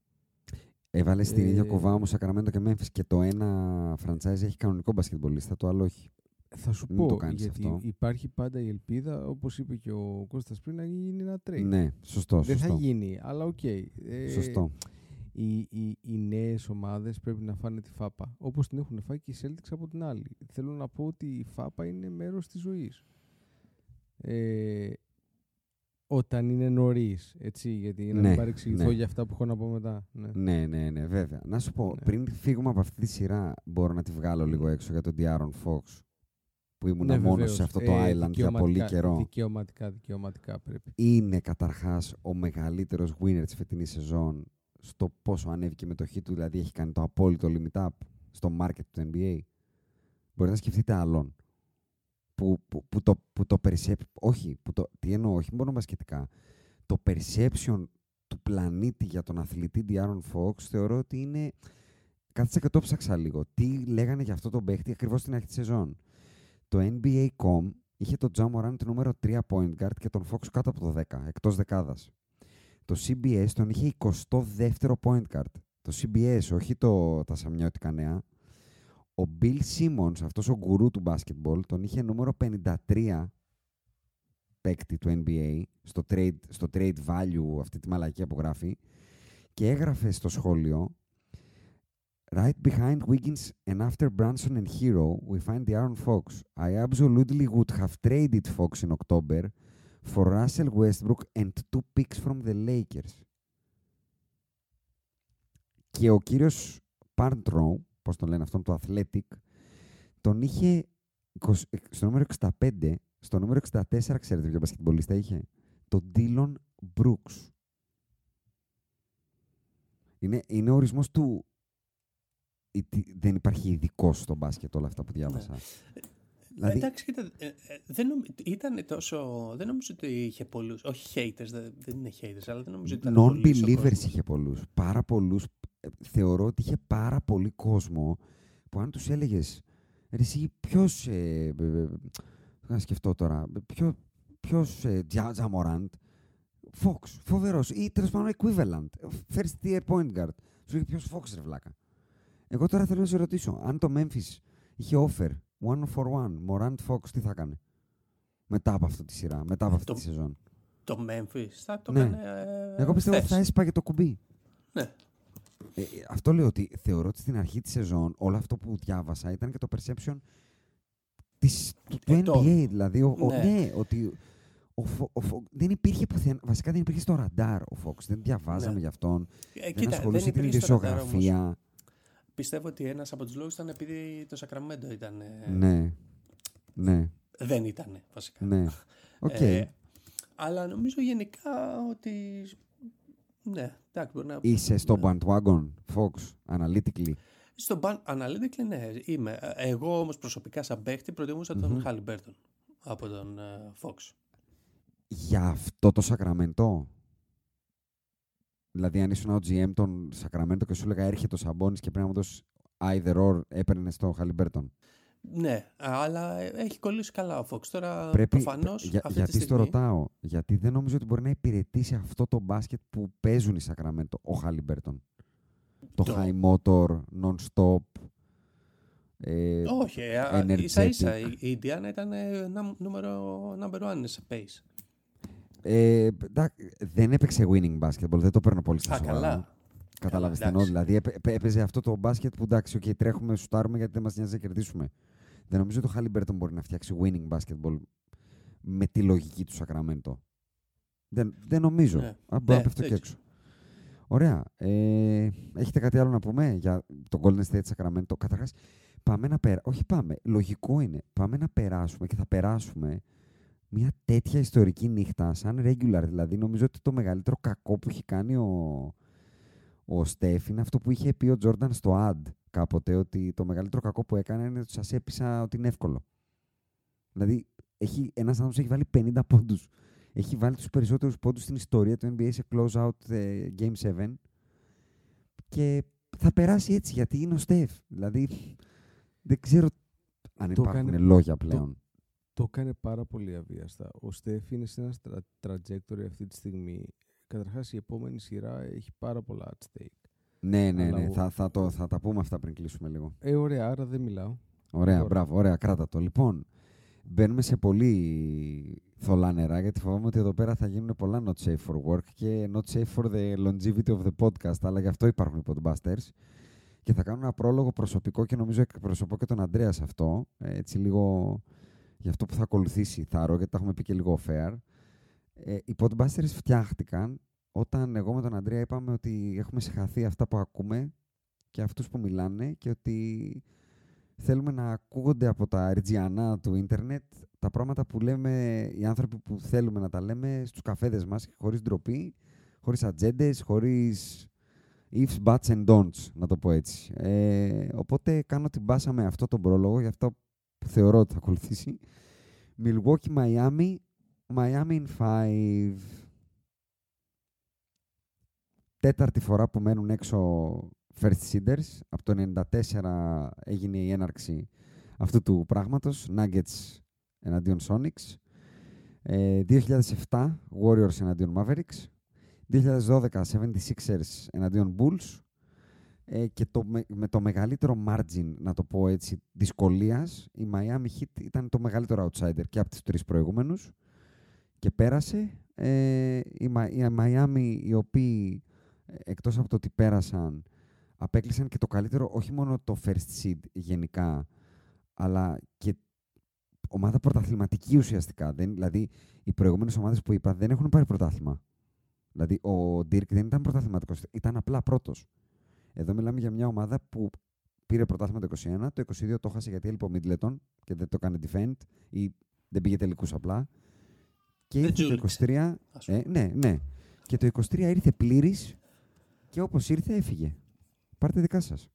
Έβαλες στην Ε, ίδια κοβά όμως Sacramento και Memphis και το ένα franchise έχει κανονικό μπασκετμπολίστα, το άλλο όχι. Θα σου Μην πω, το κάνεις γιατί αυτό. υπάρχει πάντα η ελπίδα, όπως είπε και ο Κώστας πριν, να γίνει ένα trade. Ναι, σωστό. Δεν σωστό. θα γίνει, αλλά οκ. Ε, Σωστό. οι, οι, οι νέες ομάδες πρέπει να φάνε τη φάπα. Όπως την έχουν φάει και οι Celtics από την άλλη. Θέλω να πω ότι η φάπα είναι μέρος της ζωής. Ε, όταν είναι νωρίς, έτσι, γιατί για να Ναι, μην παρεξηγηθώ ναι. για αυτά που έχω να πω μετά. Ναι. Ναι, ναι, ναι, βέβαια. Να σου πω, Ναι. πριν φύγουμε από αυτή τη σειρά, μπορώ να τη βγάλω λίγο έξω για τον De'Aaron Fox. Που ήμουν Ναι, μόνος βεβαίως. σε αυτό το Ε, island για πολύ δικαιωματικά- καιρό. Δικαιωματικά, δικαιωματικά πρέπει. Είναι καταρχάς ο μεγαλύτερος winner της φετινής σεζόν στο πόσο ανέβηκε η μετοχή του, δηλαδή έχει κάνει το απόλυτο limit up στο market του NBA. Μπορείτε να σκεφτείτε άλλον που, που, που το, που το percep- όχι, που το, τι εννοώ, όχι μόνο μπασκετικά, το perception του πλανήτη για τον αθλητή Diaron Fox θεωρώ ότι είναι κάθισα και το ψάξα λίγο. Τι λέγανε για αυτό τον παίχτη ακριβώς στην αρχή της σεζόν. Το NBA.com είχε τον Ja Morant νούμερο 3 point guard και τον Fox κάτω από το 10, εκτός δεκάδας. Το CBS τον είχε 22ο point guard. Το CBS, όχι το, τα σαμιώτικα νέα. Ο Bill Simmons, αυτός ο γκουρού του basketball, τον είχε νούμερο 53 παίκτη του NBA στο trade, στο trade value, αυτή τη μαλακία που γράφει και έγραφε στο σχόλιο Right behind Wiggins and after Branson and Hero, we find the Aaron Fox. I absolutely would have traded Fox in October for Russell Westbrook and two picks from the Lakers. Και ο κύριος Parntrow, πώς τον λένε αυτόν, το Athletic, τον είχε 20 στο νούμερο 65, στο νούμερο 64, ξέρετε ποιο μπασκετμπολίστα είχε, τον Dylan Brooks. Είναι, είναι ο ορισμός του η- τι- δεν υπάρχει ειδικό στο μπάσκετ όλα αυτά που διάβασα. Δηλαδή- Εντάξει, κοίτα, ε, ε, δεν νομ, ήταν τόσο. Δεν νομίζω ότι είχε πολλούς. Όχι haters, δεν, δεν είναι haters, αλλά δεν νομίζω ότι ήταν. πολλοί ο Non-believers κόσμος. είχε πολλούς. Πάρα πολλούς. ε, Θεωρώ ότι είχε πάρα πολύ κόσμο που αν τους έλεγες «Ρε εσύ ποιος... Ε, ε, ε, να σκεφτώ τώρα. Ποιο, ποιος ε, Τζα- Τζαμοράντ. Fox. Φοβερός. Ή τέλος πάντων equivalent. First tier point guard. Σου λέει ποιος Fox ρε βλάκα. Εγώ τώρα θέλω να σε ρωτήσω. Αν το Memphis είχε offer one for one, Morant Fox, τι θα έκανε. Μετά από αυτή τη σειρά, μετά από αυτή Το- τη σεζόν. Το Memphis θα το Ναι. έκανε. ε, Εγώ πιστεύω ότι χθες. θα έσπαγε το κουμπί. Ναι. Ε, ε, αυτό λέω ότι θεωρώ ότι στην αρχή της σεζόν όλο αυτό που διάβασα ήταν και το perception της, του, του Ε, το- NBA. Δηλαδή, ο, ο- Ναι. ναι, ότι Ο, Φο- ο Fox δεν υπήρχε πουθενά. Βασικά δεν υπήρχε στο ραντάρ ο Fox. Δεν διαβάζαμε Ναι. γι' αυτόν. Ε, δεν κοίτα, ασχολούσε την υπήρχε στο ραντάρ όμως. ειδησιογραφία. Πιστεύω ότι ένας από τους λόγους ήταν επειδή το Σακραμέντο ήταν. ε, Ναι. Ναι. Δεν ήταν βασικά. Ναι. Οκ. Ε, αλλά νομίζω γενικά ότι. Ναι, εντάξει, μπορεί να. Είσαι στο bandwagon, Fox, analytically. Στον Ban- Analytically, ναι, είμαι. Ε, Εγώ όμως προσωπικά, σαν παίχτη, προτιμούσα τον Χάλιμπερτον από τον ε, Fox. Για αυτό το Σακραμέντο. Δηλαδή, αν ήσουν ο GM των Σακραμέντο και σου έλεγα έρχεται ο Σαμπόνι και πρέπει να μου δώσεις either or, έπαιρνες στο Χαλιμπέρτον. Ναι, αλλά ε, έχει κολλήσει καλά ο Fox. Τώρα Πρέπει, προφανώς. για- γιατί στο ρωτάω, γιατί δεν νομίζω ότι μπορεί να υπηρετήσει αυτό το μπάσκετ που παίζουν οι Σακραμέντο, ο Χαλιμπέρτον. Το, Το- high motor, non-stop. Ε, Όχι, ε, α, energetic. ίσα ίσα. Η, η Ιντιάνα ήταν ε, νούμ- νούμερο number one σε pace. Ε, εντάξει, δεν έπαιξε winning basketball, δεν το παίρνω πολύ στα Α, σοβαρά. καλά. Κατάλαβε Καλά, τι εννοώ. εντάξει. Δηλαδή έπαι- έπαι- έπαιζε αυτό το μπάσκετ που εντάξει, okay, τρέχουμε, σουτάρουμε γιατί δεν μας νοιάζει να κερδίσουμε. Δεν νομίζω ότι ο Χάλιμπερτον μπορεί να φτιάξει winning basketball με τη λογική του Σακραμέντο. Δεν, δεν νομίζω. Ναι. Α, μπορώ Ναι, να πέφτω και δεν έξω. Ωραία. Ε, έχετε κάτι άλλο να πούμε για το Golden State Sacramento; Καταρχάς, πάμε να πέρα. Όχι πάμε. Λογικό είναι. Πάμε να περάσουμε και θα περάσουμε μια τέτοια ιστορική νύχτα σαν regular. Δηλαδή, νομίζω ότι το μεγαλύτερο κακό που έχει κάνει ο, ο Στεφ είναι αυτό που είχε πει ο Τζόρνταν στο ad κάποτε, ότι το μεγαλύτερο κακό που έκανε είναι ότι σας έπεισα ότι είναι εύκολο. Δηλαδή, έχει, ένας άνθρωπος έχει βάλει 50 πόντους. Έχει βάλει τους περισσότερους πόντους στην ιστορία του NBA σε close-out ε, Game 7 και θα περάσει έτσι γιατί είναι ο Στεφ. Δηλαδή, δεν ξέρω αν Το υπάρχουν έκανε- λόγια πλέον. Το έκανε πάρα πολύ αβίαστα. Ο Στέφ είναι σε ένα τρα, trajectory αυτή τη στιγμή. Καταρχάς η επόμενη σειρά έχει πάρα πολλά at stake. Ναι, ναι, Αλλά ναι. ο- Θα, θα, το, θα τα πούμε αυτά πριν κλείσουμε λίγο. Ε, ωραία, άρα δεν μιλάω. Ωραία, Τώρα. μπράβο, ωραία, κράτα το. Λοιπόν, μπαίνουμε σε πολύ θολά νερά γιατί φοβάμαι ότι εδώ πέρα θα γίνουν πολλά not safe for work και not safe for the longevity of the podcast, αλλά γι' αυτό υπάρχουν οι podbusters. Και θα κάνω ένα πρόλογο προσωπικό και νομίζω εκπροσωπώ και τον Αντρέα σε αυτό. ε, Έτσι λίγο για αυτό που θα ακολουθήσει θάρρο, γιατί τα έχουμε πει και λίγο fair. Ε, οι podbusters φτιάχτηκαν όταν εγώ με τον Αντρέα είπαμε ότι έχουμε συγχαθεί αυτά που ακούμε και αυτούς που μιλάνε και ότι θέλουμε να ακούγονται από τα ριτζιανά του ίντερνετ τα πράγματα που λέμε οι άνθρωποι που θέλουμε να τα λέμε στους καφέδες μας χωρίς ντροπή, χωρίς ατζέντες, χωρίς ifs, buts and don'ts, να το πω έτσι. Ε, οπότε κάνω την πάσα με αυτό τον πρόλογο, για αυτό που θεωρώ ότι θα ακολουθήσει. Milwaukee, Miami, Miami in 5. Τέταρτη φορά που μένουν έξω first seeders. Από το 94 έγινε η έναρξη αυτού του πράγματος. Nuggets εναντίον Sonics. Ε, 2007 Warriors εναντίον Mavericks. 2012 76ers εναντίον Bulls. Ε, και το, με, με το μεγαλύτερο margin, να το πω έτσι, δυσκολίας, η Miami Heat ήταν το μεγαλύτερο outsider και από τις τρεις προηγούμενους και πέρασε. Ε, η, Μα- η Miami, οι οποίοι ε, εκτός από το ότι πέρασαν, απέκλεισαν και το καλύτερο, όχι μόνο το first seed γενικά, αλλά και ομάδα πρωταθληματική ουσιαστικά. Δεν, δηλαδή, οι προηγούμενες ομάδες που είπα δεν έχουν πάρει πρωτάθλημα. Δηλαδή, ο Dirk δεν ήταν πρωταθληματικός, ήταν απλά πρώτος. Εδώ μιλάμε για μια ομάδα που πήρε πρωτάθλημα το 21, το 22 το χάσε γιατί έλειπε ο Middleton και δεν το έκανε defend ή δεν πήγε τελικούς απλά. Και Δεν ήρθε το τζούληξε, 23. ας πούμε. Ε, ναι, ναι. Και το 23 ήρθε πλήρης και όπως ήρθε έφυγε. Πάρτε δικά σας.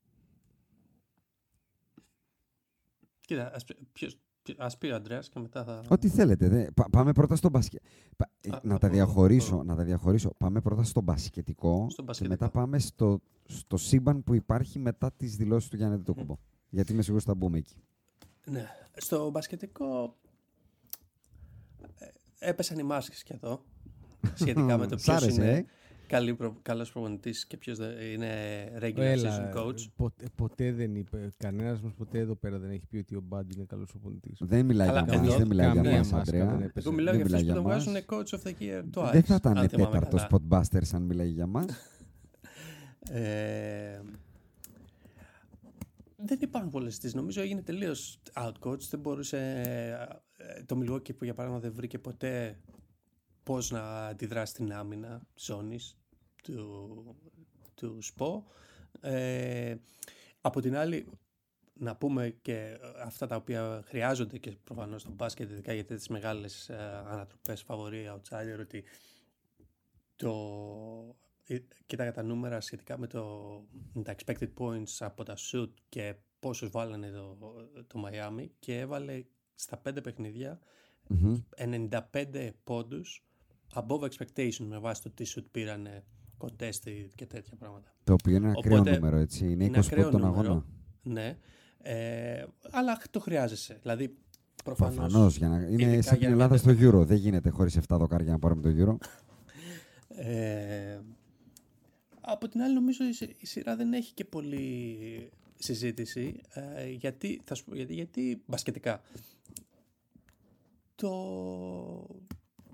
Κοίτα, ας, πει- ποιος, ποιο- ας πει ο Αντρέας και μετά θα... Ό,τι θέλετε. Δε. Πα- πάμε πρώτα στο μπασκετ. Πα- ε, Α, να, α, τα πω, διαχωρίσω, πω. να τα διαχωρίσω. Πάμε πρώτα στο μπασκετικό Στο και μπασκετικό. μετά πάμε στο, στο σύμπαν που υπάρχει μετά τις δηλώσεις του Γιάννη Τετοκούμπο. Γιατί είμαι σίγουρος ότι θα μπούμε εκεί. Ναι. Στο μπασκετικό ε, έπεσαν οι μάσκες και εδώ σχετικά με το Σ' ποιος άρεσε, είναι ε; Καλή προ, καλός προπονητής και ποιος δεν- είναι regular Έλα, season coach. Ποτέ, ποτέ δεν είπε, κανένας μας ποτέ εδώ πέρα δεν έχει πει ότι ο Μπάντι είναι καλός οπονητής. Δεν μιλάει Καλά, για μας, εδώ δεν μιλάει για καμία μας, μάσκα δεν Αντρέα. έπεσε. Εγώ μιλάω δεν για αυτούς μιλάει που τον για βγάζουν μας. coach of the year το Δεν Ice, θα ήταν αν θυμάμαι τέταρτος καλά. Spotbusters αν μιλάει για μας. Ε, δεν υπάρχουν πολλές τις. Νομίζω έγινε τελείως outcoach. Δεν μπορούσε... ε, το Milwaukee που για παράδειγμα δεν βρήκε ποτέ πώς να αντιδράσει την άμυνα ζώνης του, του ΣΠΟ. Ε, από την άλλη, να πούμε και αυτά τα οποία χρειάζονται και προφανώς στο μπάσκετ, ειδικά για τις μεγάλες ε, ανατροπές, φαβορή, outsider, ότι το... Ε, κοίταγα τα νούμερα σχετικά με, το, με τα expected points από τα shoot και πόσους βάλανε το, το Miami και έβαλε στα πέντε παιχνίδια 95 πόντους above expectation με βάση το τι shoot πήρανε contested και τέτοια πράγματα. Το οποίο είναι ακραίο Οπότε, νούμερο, έτσι. Είναι, είναι 20 πόντων αγώνα. Ναι. Ε, αλλά το χρειάζεσαι. Δηλαδή, προφανώς... Προφανώς, για να... είναι σαν την Ελλάδα στο Euro. Δεν γίνεται χωρίς 7 δοκάρια να πάρουμε το Euro. Ε, από την άλλη νομίζω η σειρά δεν έχει και πολύ συζήτηση ε, γιατί, θα σου πω, γιατί, γιατί μπασκετικά το,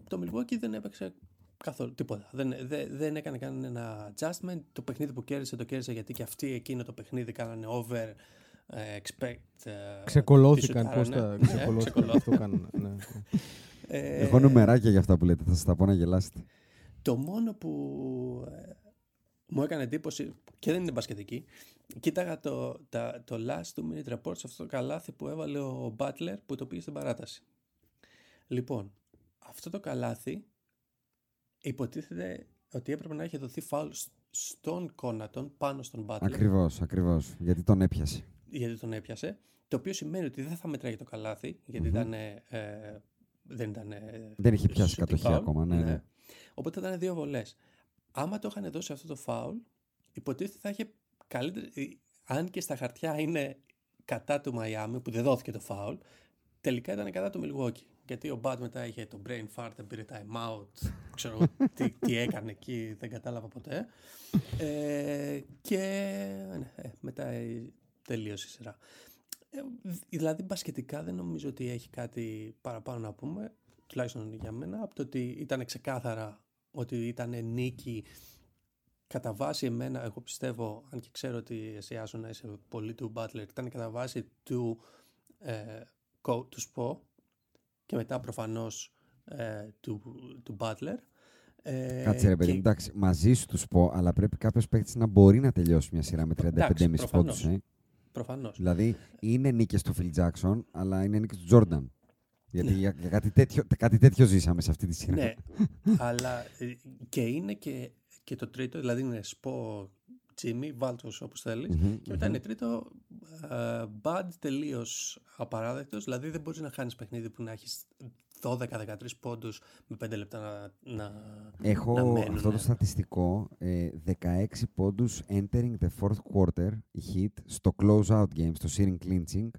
το Milwaukee δεν έπαιξε καθόλου τίποτα. Δεν, δεν, δεν έκανε κανένα adjustment. Το παιχνίδι που κέρδισε το κέρδισε γιατί και αυτοί εκείνο το παιχνίδι κάνανε over uh, expect. Uh, ξεκολώθηκαν. Πώς τα ξεκολώθηκαν. αυτό κάνουν. Ναι. Ε, Έχω νομεράκια για αυτά που λέτε. Θα σας τα πω να γελάσετε. Το μόνο που ε, μου έκανε εντύπωση και δεν είναι μπασκετική. Κοίταγα το, τα, το last two minute report σε αυτό το καλάθι που έβαλε ο Butler που το πήγε στην παράταση. Λοιπόν, αυτό το καλάθι υποτίθεται ότι έπρεπε να έχει δοθεί φάουλ στον Κόνατον πάνω στον Butler. Ακριβώς, ακριβώς. Γιατί τον έπιασε. Γιατί τον έπιασε. Το οποίο σημαίνει ότι δεν θα μετράει το καλάθι, γιατί ήταν, ε, δεν ήταν. δεν είχε πιάσει κατοχή ακόμα, ναι, ναι. ναι. Οπότε ήταν δύο βολές. Άμα το είχαν δώσει αυτό το φάουλ, υποτίθεται θα είχε καλύτερη. Αν και στα χαρτιά είναι κατά του Μαϊάμι, που δεν δόθηκε το φάουλ, τελικά ήταν κατά του Milwaukee. Γιατί ο Μπάτ μετά είχε το brain fart, δεν πήρε time out, ξέρω τι, τι έκανε εκεί, δεν κατάλαβα ποτέ. Ε, και ναι, ε, μετά τελείωσε η σειρά. Ε, δηλαδή, μπασκετικά δεν νομίζω ότι έχει κάτι παραπάνω να πούμε, τουλάχιστον για μένα, από το ότι ήταν ξεκάθαρα ότι ήταν νίκη κατά βάση εμένα, εγώ πιστεύω, αν και ξέρω ότι εσύ να είσαι πολύ του Butler, ήταν κατά βάση του, ε, του Spo και μετά προφανώς ε, του, του Butler. Ε, Κάτσε ρε παιδί, και... εντάξει, μαζί σου τους πω, αλλά πρέπει κάποιος παίκτης να μπορεί να τελειώσει μια σειρά με 35,5 πόντους. Ε. Προφανώς. Δηλαδή είναι νίκες του Phil Jackson, αλλά είναι νίκες του Jordan. Γιατί ναι. για, για κάτι, τέτοιο, κάτι τέτοιο ζήσαμε σε αυτή τη σειρά. Ναι, αλλά ε, και είναι και, και το τρίτο, δηλαδή είναι σπο Jimmy, βάλτο όπως θέλεις. Mm-hmm, και μετά mm-hmm. είναι τρίτο, uh, bad τελείως απαράδεκτος. Δηλαδή δεν μπορείς να χάνεις παιχνίδι που να έχεις 12-13 πόντους με 5 λεπτά να, να Έχω να μένουν. αυτό το στατιστικό. Ε, 16 πόντους entering the fourth quarter, η hit, στο close out game, στο searing clinching.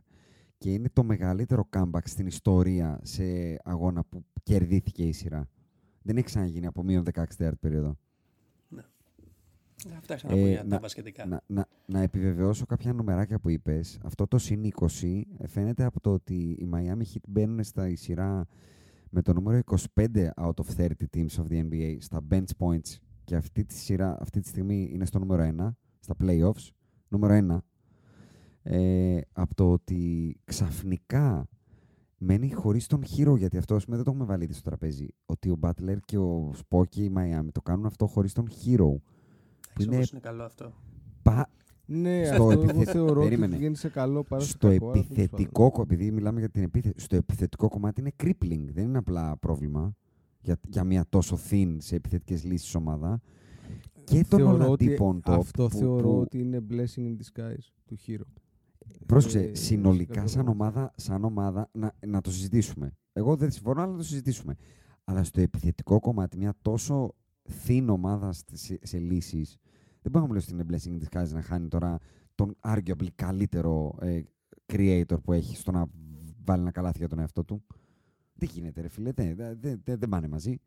Και είναι το μεγαλύτερο comeback στην ιστορία σε αγώνα που κερδίθηκε η σειρά. Δεν έχει ξαναγίνει από μείον 16 τέταρτη περίοδο. Αυτά είχα να για τα μπασκετικά. Να, να, να, επιβεβαιώσω κάποια νομεράκια που είπες. Αυτό το συν 20 φαίνεται από το ότι οι Miami Heat μπαίνουν στα σειρά με το νούμερο 25 out of 30 teams of the NBA στα bench points και αυτή τη, σειρά, αυτή τη στιγμή είναι στο νούμερο 1 στα playoffs. Νούμερο 1. Ε, από το ότι ξαφνικά μένει χωρίς τον χείρο, γιατί αυτό πούμε, δεν το έχουμε βάλει στο τραπέζι. Ότι ο Butler και ο Σπόκι, η Miami, το κάνουν αυτό χωρίς τον χείρο. Είναι... είναι καλό αυτό. Πα... Ναι, στο αυτό επιθε... θεωρώ Περίμενε. ότι βγαίνει σε καλό παρά στο επιθετικό, επειδή μιλάμε για την επίθεση, στο επιθετικό κομμάτι είναι crippling, δεν είναι απλά πρόβλημα για, για μια τόσο thin σε επιθετικές λύσεις ομάδα. Και τον Ολαντίπον το Αυτό που, θεωρώ που... ότι είναι blessing in disguise του Hero. Πρόσεξε, ε, συνολικά σαν ομάδα, σαν ομάδα να, να το συζητήσουμε. Εγώ δεν συμφωνώ, αλλά να το συζητήσουμε. Αλλά στο επιθετικό κομμάτι, μια τόσο thin ομάδα σε, σε λύσεις. Δεν μπορούμε να μιλήσουμε στην blessing disguise να χάνει τώρα τον arguably καλύτερο ε, creator που έχει στο να βάλει ένα καλάθι για τον εαυτό του. Δεν γίνεται, ρε φίλε. Δεν, δεν, δεν, πάνε μαζί.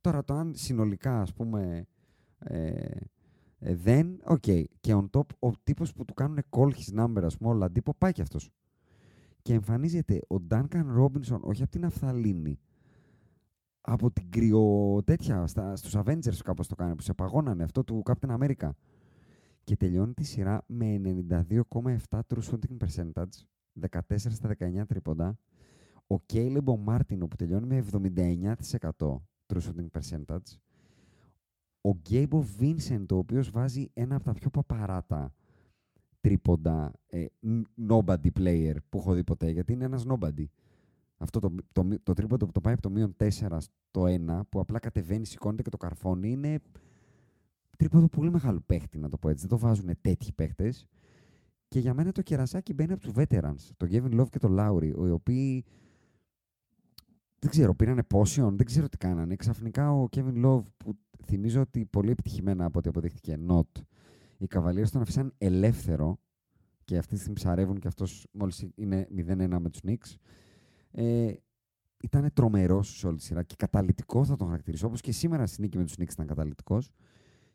Τώρα το αν συνολικά, ας πούμε, ε, ε, δεν, οκ. Okay. Και on top, ο τύπος που του κάνουν call his number, ας πούμε, ο Λαντίπο, πάει κι αυτός. Και εμφανίζεται ο Duncan Robinson, όχι από την Αφθαλήνη, από την κρυο τέτοια, στα, στους Avengers κάπως το κάνει, που σε παγώνανε, αυτό του Captain America. Και τελειώνει τη σειρά με 92,7 true shooting percentage, 14 στα 19 τρίποντα. Ο Caleb ο Μάρτινο που τελειώνει με 79%. true shooting percentage. Ο Γκέιμπο Vincent, ο οποίος βάζει ένα από τα πιο παπαράτα τρίποντα ε, nobody player που έχω δει ποτέ, γιατί είναι ένας nobody. Αυτό το, το, το, τρίποντο που το πάει από το μείον 4 στο 1, που απλά κατεβαίνει, σηκώνεται και το καρφώνει, είναι τρίποντο πολύ μεγάλο παίχτη, να το πω έτσι. Δεν το βάζουν τέτοιοι παίχτες. Και για μένα το κερασάκι μπαίνει από τους veterans, το Gavin Love και το Lowry, οι οποίοι δεν ξέρω, πήρανε πόσιον, δεν ξέρω τι κάνανε. Ξαφνικά ο Kevin Love, που θυμίζω ότι πολύ επιτυχημένα από ό,τι αποδείχτηκε, not, οι Cavaliers τον αφήσαν ελεύθερο και αυτή τη στιγμή ψαρεύουν και αυτός μόλις είναι 0-1 με τους Knicks. Ε, ήταν τρομερός σε όλη τη σειρά και καταλητικό θα τον χαρακτηρίσω, όπως και σήμερα στη νίκη με τους Knicks ήταν καταλητικός.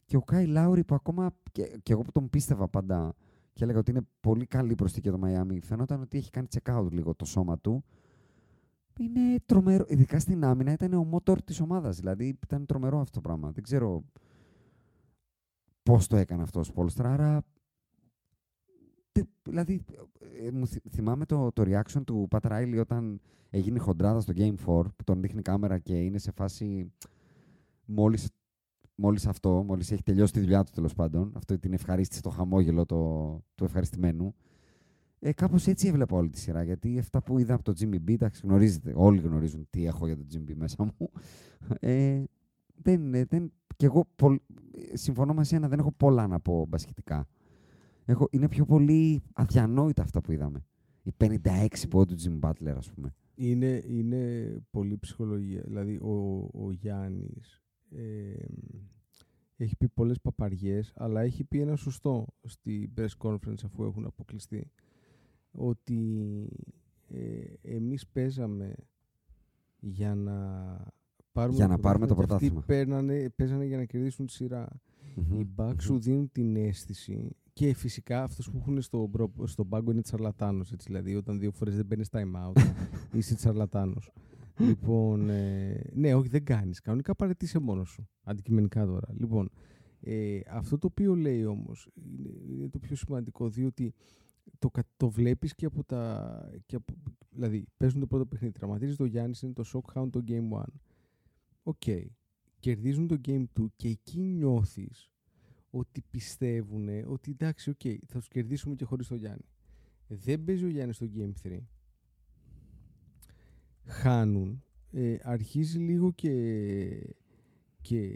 Και ο Κάι Λάουρι που ακόμα, και, και εγώ που τον πίστευα πάντα και έλεγα ότι είναι πολύ καλή προσθήκη για το Miami, φαινόταν ότι έχει κάνει check out λίγο το σώμα του. Είναι τρομερό, ειδικά στην άμυνα ήταν ο μότορ της ομάδας, δηλαδή ήταν τρομερό αυτό το πράγμα. Δεν ξέρω πώς το έκανε αυτός ο Πόλστρα, άρα δηλαδή, ε, μου θυμάμαι το, το reaction του Πατ Ράιλι όταν έγινε χοντράδα στο Game 4, που τον δείχνει κάμερα και είναι σε φάση μόλις, μόλις αυτό, μόλις έχει τελειώσει τη δουλειά του τέλος πάντων, αυτό την ευχαρίστηση, το χαμόγελο το, του ευχαριστημένου, ε, Κάπως έτσι έβλεπα όλη τη σειρά. Γιατί αυτά που είδα από το Jimmy B, εντάξει, γνωρίζετε, όλοι γνωρίζουν τι έχω για το Jimmy B μέσα μου. Ε, δεν, δεν, και εγώ πολ, συμφωνώ μαζί να δεν έχω πολλά να πω μπασχετικά. Έχω, είναι πιο πολύ αδιανόητα αυτά που είδαμε. Οι 56 πόντου του Jimmy Butler, ας πούμε. Είναι, είναι πολύ ψυχολογία. Δηλαδή, ο, ο Γιάννης ε, έχει πει πολλές παπαριές, αλλά έχει πει ένα σωστό στη press conference αφού έχουν αποκλειστεί. Ότι ε, εμείς παίζαμε για να πάρουμε για το να πάρουμε το πρωτάθλημα. Αυτοί παίρνανε, παίζανε για να κερδίσουν τη σειρα Οι Bucks σου δίνουν την αίσθηση και φυσικά αυτούς που έχουν στο, στο πάγκο είναι τσαρλατάνος. Έτσι, δηλαδή, όταν δύο φορές δεν παίρνεις time out, είσαι τσαρλατάνος. λοιπόν, ε, ναι, όχι, δεν κάνεις. Κανονικά παρετήσε μόνος σου. Αντικειμενικά τώρα. Λοιπόν, ε, αυτό το οποίο λέει όμως είναι, είναι το πιο σημαντικό, διότι το, το βλέπεις και από τα... Και από, δηλαδή, παίζουν το πρώτο παιχνίδι, τραυματίζεται ο Γιάννης, είναι τους σοκάρουν το game 1. OK. Okay. Κερδίζουν το game 2 και εκεί νιώθεις ότι πιστεύουν ότι εντάξει, OK, okay, θα τους κερδίσουμε και χωρίς το Γιάννη. Δεν παίζει ο Γιάννης στο game 3. Χάνουν. Ε, αρχίζει λίγο και, και,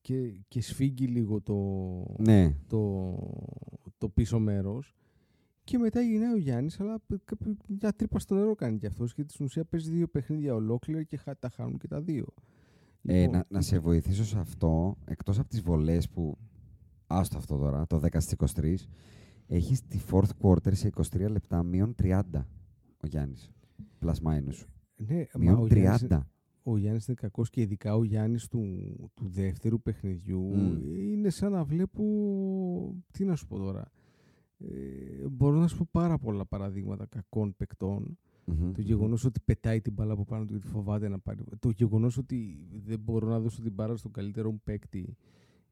και, και σφίγγει λίγο το, ναι. το, το πίσω μέρος και μετά γυρνάει ο Γιάννης, αλλά μια τρύπα στο νερό κάνει κι αυτός. Γιατί στην ουσία παίζει δύο παιχνίδια ολόκληρα και τα χάνουν και τα δύο. Ε, λοιπόν, να, να σε βοηθήσω σε αυτό, εκτός από τις βολές που. Άστο αυτό τώρα, το 10 23, έχει τη fourth quarter σε 23 λεπτά μείον 30 ο Γιάννης. Plus minus. Ναι, μείον ο 30. Γιάννης, ο Γιάννης είναι κακός και ειδικά ο Γιάννης του, του δεύτερου παιχνιδιού Mm. είναι σαν να βλέπω. Τι να σου πω τώρα. Ε, μπορώ να σου πω πάρα πολλά παραδείγματα κακών παικτών. Μμμ, Το γεγονός ότι πετάει την μπάλα από πάνω του γιατί φοβάται να πάρει. Το γεγονός ότι δεν μπορώ να δώσω την μπάλα στον καλύτερο μου παίκτη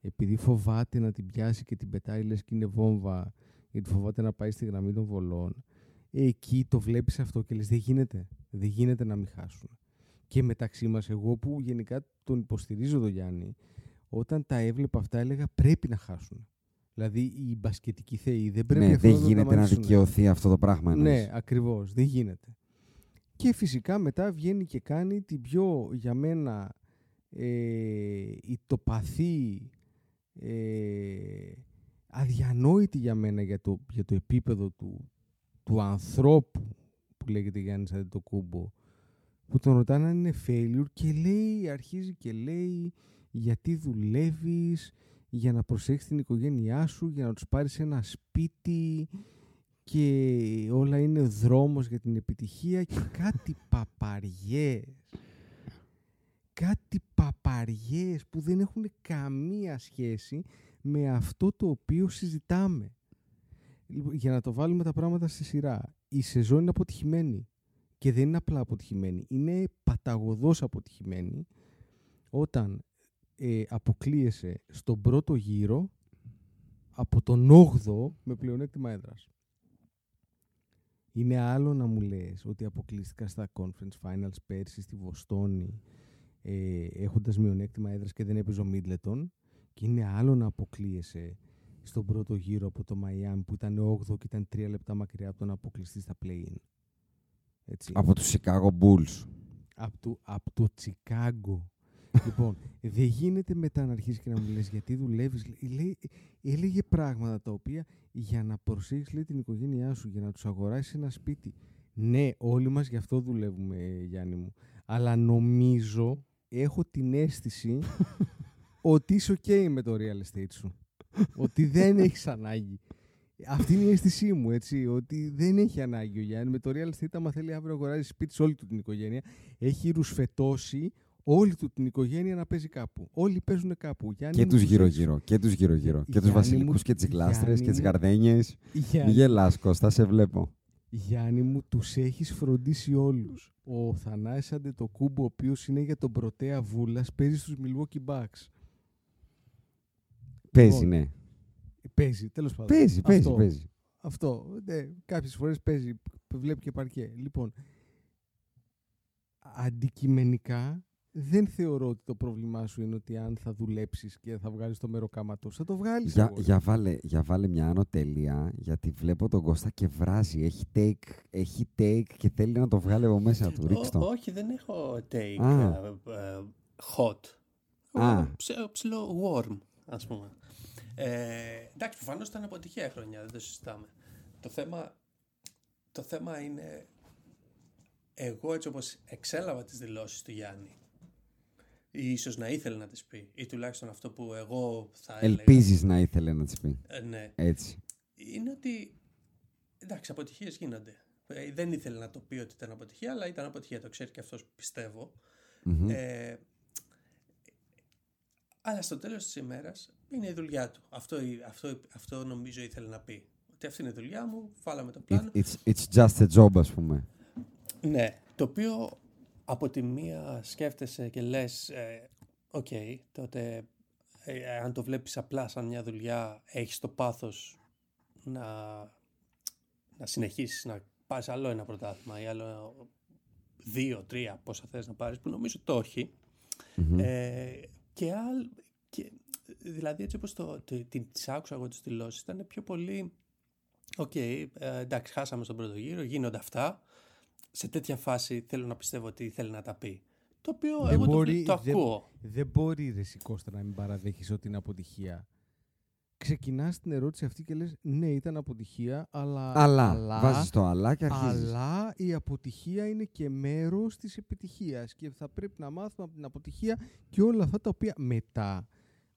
επειδή φοβάται να την πιάσει και την πετάει λες και είναι βόμβα γιατί φοβάται να πάει στη γραμμή των βολών. Εκεί το βλέπεις αυτό και λες δεν γίνεται. Δεν γίνεται να μην χάσουν. Και μεταξύ μας εγώ που γενικά τον υποστηρίζω τον Γιάννη όταν τα έβλεπα αυτά έλεγα πρέπει να χάσουν. Δηλαδή οι μπασκετικοί θεοί δεν πρέπει Ναι, αυτό δεν να το γίνεται να ταμανίσουν. δικαιωθεί αυτό το πράγμα. εννοείς. Ναι, ακριβώς. Δεν γίνεται. Και φυσικά μετά βγαίνει και κάνει την πιο για μένα ε, ητοπαθή, ε, αδιανόητη για μένα για το, για το επίπεδο του, του ανθρώπου που λέγεται Γιάννης Αντετοκούμπο που τον ρωτάνε αν είναι failure και λέει, αρχίζει και λέει γιατί δουλεύεις για να προσέξεις την οικογένειά σου, για να τους πάρεις ένα σπίτι και όλα είναι δρόμος για την επιτυχία και κάτι παπαριές. Κάτι παπαριές που δεν έχουν καμία σχέση με αυτό το οποίο συζητάμε. Λοιπόν, για να το βάλουμε τα πράγματα στη σειρά. Η σεζόν είναι αποτυχημένη. Και δεν είναι απλά αποτυχημένη. Είναι παταγωδός αποτυχημένη όταν ε, αποκλείεσαι στον πρώτο γύρο από τον 8ο με πλεονέκτημα έδρας. Είναι άλλο να μου λες ότι αποκλείστηκα στα conference finals πέρσι στη Βοστόνη ε, έχοντας μειονέκτημα έδρας και δεν έπαιζε ο Μίτλετον και είναι άλλο να αποκλείεσαι στον πρώτο γύρο από το Μαϊάμι που ήταν 8 και ήταν 3 λεπτά μακριά από το να αποκλειστείς στα play-in. Έτσι. Από τους Chicago Bulls. Από το, από το Τσικάγκο. λοιπόν, δεν γίνεται μετά να αρχίσεις και να μου λες γιατί δουλεύεις. Λέει, έλεγε πράγματα τα οποία για να προσέχεις λέει, την οικογένειά σου, για να τους αγοράσεις ένα σπίτι. Ναι, όλοι μας γι' αυτό δουλεύουμε, Γιάννη μου. Αλλά νομίζω, έχω την αίσθηση ότι είσαι ok με το real estate σου. ότι δεν έχεις ανάγκη. Αυτή είναι η αίσθησή μου, έτσι, ότι δεν έχει ανάγκη ο Γιάννη. Με το real estate, άμα θέλει αύριο να αγοράζει σπίτι σε όλη του την οικογένεια, έχει ρουσφετώσει όλη του την οικογένεια να παίζει κάπου. Όλοι παίζουν κάπου. Γιάννη Και μου, τους τους γύρω-γύρω. Και τους γύρω-γύρω. Και τους Γιάννη βασιλικούς μου, και τις γλάστρες και Γιάννη τις μου. γαρδένιες. Γιάννη, Μη γελάς, Κώστα, σε βλέπω. Γιάννη μου, τους έχεις φροντίσει όλους. Ο Θανάσης Αντετοκούμπο, ο οποίος είναι για τον Πρωτέα Βούλας, παίζει στους Milwaukee Bucks. Παίζει, Λοιπόν, ναι. Παίζει, τέλος πάντων. Παίζει, παίζει, Αυτό. παίζει. Αυτό. Ναι, κάποιες φορές παίζει, βλέπει και παρκέ. Λοιπόν, αντικειμενικά δεν θεωρώ ότι το πρόβλημά σου είναι ότι αν θα δουλέψεις και θα βγάλεις το μεροκάματο. Θα το βγάλεις. Για, αγόρι. για, βάλε, για βάλε μια άνω τελεία, γιατί βλέπω τον Κώστα και βράζει. Έχει take, έχει take και θέλει να το βγάλει από μέσα του. Ρίξ Ό, το. όχι, δεν έχω take Α. ε, ε, hot. Α. Έχω ψ- ψηλό warm, ας πούμε. Ε, εντάξει, προφανώς ήταν αποτυχία η χρονιά, δεν το συζητάμε. Το θέμα, το θέμα είναι εγώ έτσι όπως εξέλαβα τις δηλώσεις του Γιάννη ή ίσως να ήθελε να τις πει ή τουλάχιστον αυτό που εγώ θα έλεγα. Ελπίζεις να ήθελε να της πει. Ε, ναι. Έτσι. είναι ότι εντάξει, αποτυχίες γίνονται. Ε, δεν ήθελε να το πει ότι ήταν αποτυχία, αλλά ήταν αποτυχία. Το ξέρει και αυτός πιστεύω. Μμμ. Ε, αλλά στο τέλος της ημέρας είναι η δουλειά του. Αυτό, αυτό, αυτό νομίζω ήθελε να πει. Ότι αυτή είναι η δουλειά μου, βάλαμε το It, πλάνο. it's, it's just a job, ας πούμε. Ναι, το οποίο από τη μία σκέφτεσαι και λες, ε, οκ, τότε ε, αν το βλέπεις απλά σαν μια δουλειά, έχεις το πάθος να, να συνεχίσεις να πάρεις άλλο ένα πρωτάθλημα ή άλλο δύο, τρία, πόσα θες να πάρεις, που νομίζω το όχι. Μμμ. Ε, και, άλλ, και δηλαδή έτσι όπως το, το, την, τις άκουσα εγώ τις δηλώσεις ήταν πιο πολύ οκ, ε, εντάξει χάσαμε στον πρώτο γύρο, γίνονται αυτά σε τέτοια φάση θέλω να πιστεύω ότι θέλει να τα πει το οποίο Δεν εγώ μπορεί- το, το δεν- ακούω Δεν μπορεί ρε εσύ, Κώστα να μην παραδέχεις ότι είναι αποτυχία. Ξεκινάς την ερώτηση αυτή και λες ναι ήταν αποτυχία αλλά... Αλλά, βάζεις το αλλά και αρχίζεις. Αλλά η αποτυχία είναι και μέρος της επιτυχίας και θα πρέπει να μάθουμε από την αποτυχία και όλα αυτά τα οποία μετά,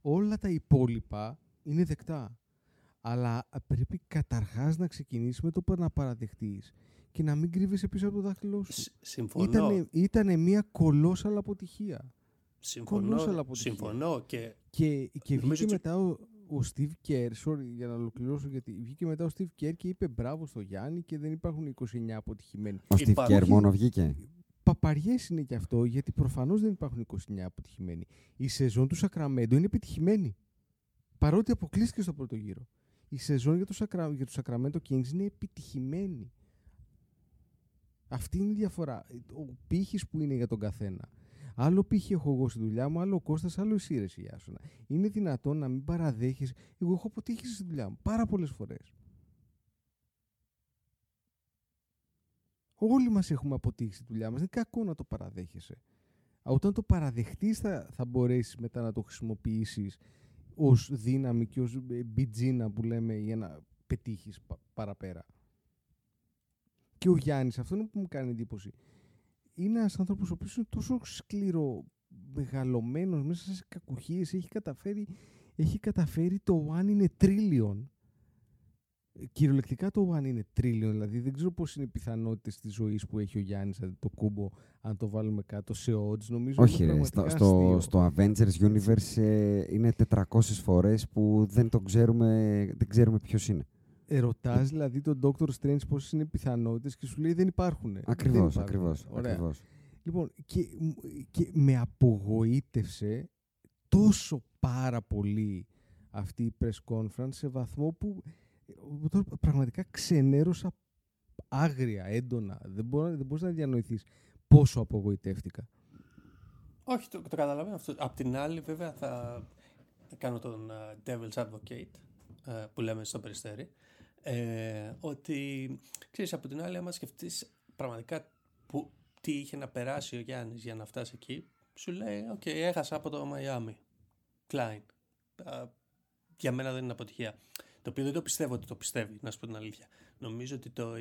όλα τα υπόλοιπα είναι δεκτά. Αλλά πρέπει καταρχάς να ξεκινήσεις με το που να παραδεχτείς και να μην κρύβεσαι πίσω από το δάχτυλό σου. Σ- συμφωνώ Ήτανε, ήτανε μια κολόσαλα αποτυχία. συμφωνώ, κολόσαλα αποτυχία. συμφωνώ και Και, και Νομίζω βγήκε ότι- μετά ο, ο Steve Kerr, sorry για να ολοκληρώσω, γιατί βγήκε μετά ο Steve Kerr και είπε μπράβο στο Γιάννη και δεν υπάρχουν 29 αποτυχημένοι. Ο Steve Υπάρχει- Kerr μόνο βγήκε. Παπαριές είναι και αυτό, γιατί προφανώς δεν υπάρχουν 29 αποτυχημένοι. Η σεζόν του Σακραμέντο είναι επιτυχημένη. Παρότι αποκλείστηκε στο πρώτο γύρο. Η σεζόν για το, Σακρα... για το Sacramento Kings είναι επιτυχημένη. Αυτή είναι η διαφορά. Ο πύχης που είναι για τον καθένα. Άλλο πύχη έχω εγώ στη δουλειά μου, άλλο ο Κώστας, άλλο εσύ ρε εσύ, Ιάσονα. Είναι δυνατόν να μην παραδέχεις. Εγώ έχω αποτύχει στη δουλειά μου πάρα πολλές φορές. Όλοι μας έχουμε αποτύχει στη δουλειά μας. Δεν είναι κακό να το παραδέχεσαι. Α, Όταν το παραδεχτείς θα, θα μπορέσεις μετά να το χρησιμοποιήσεις ως δύναμη και ως ε, μπιτζίνα που λέμε για να πετύχεις πα- παραπέρα. Και ο Γιάννης, αυτό είναι που μου κάνει εντύπωση. Είναι ένας άνθρωπος ο οποίος είναι τόσο σκληρό, μεγαλωμένος μέσα σε κακουχίες, έχει καταφέρει, έχει καταφέρει το one in a trillion. Ε, Κυριολεκτικά το one in a trillion, δηλαδή δεν ξέρω πώς είναι οι πιθανότητες της ζωής που έχει ο Γιάννης το κούμπο, αν το βάλουμε κάτω σε odds, νομίζω Όχι είναι ρε, στο, πραγματικά στο, αστείο. στο Avengers Universe ε, είναι 400 φορές που δεν το ξέρουμε, δεν ξέρουμε ποιος είναι. Ερωτάς δηλαδή τον Dr. Strange πόσες είναι οι πιθανότητες και σου λέει δεν υπάρχουν. Ακριβώς, Δεν υπάρχουν. ακριβώς, Ωραία. ακριβώς. Λοιπόν, και, μ- και με απογοήτευσε τόσο πάρα πολύ αυτή η press conference σε βαθμό που ε, τώρα πραγματικά ξενέρωσα άγρια, έντονα. Δεν, μπορώ, δεν μπορείς να διανοηθείς πόσο απογοητεύτηκα. Όχι, το, το καταλαβαίνω αυτό. Απ' την άλλη, βέβαια, θα κάνω τον ε, devil's advocate ε, που λέμε στο Περιστέρι. Ε, ότι, ξέρεις, από την άλλη, άμα σκεφτείς πραγματικά που, τι είχε να περάσει ο Γιάννης για να φτάσει εκεί, σου λέει, οκ, okay, έχασα από το Μαϊάμι. Κλάιν. Ε, για μένα δεν είναι αποτυχία. Το οποίο δεν το πιστεύω ότι το πιστεύει, να σου πω την αλήθεια. Νομίζω ότι το,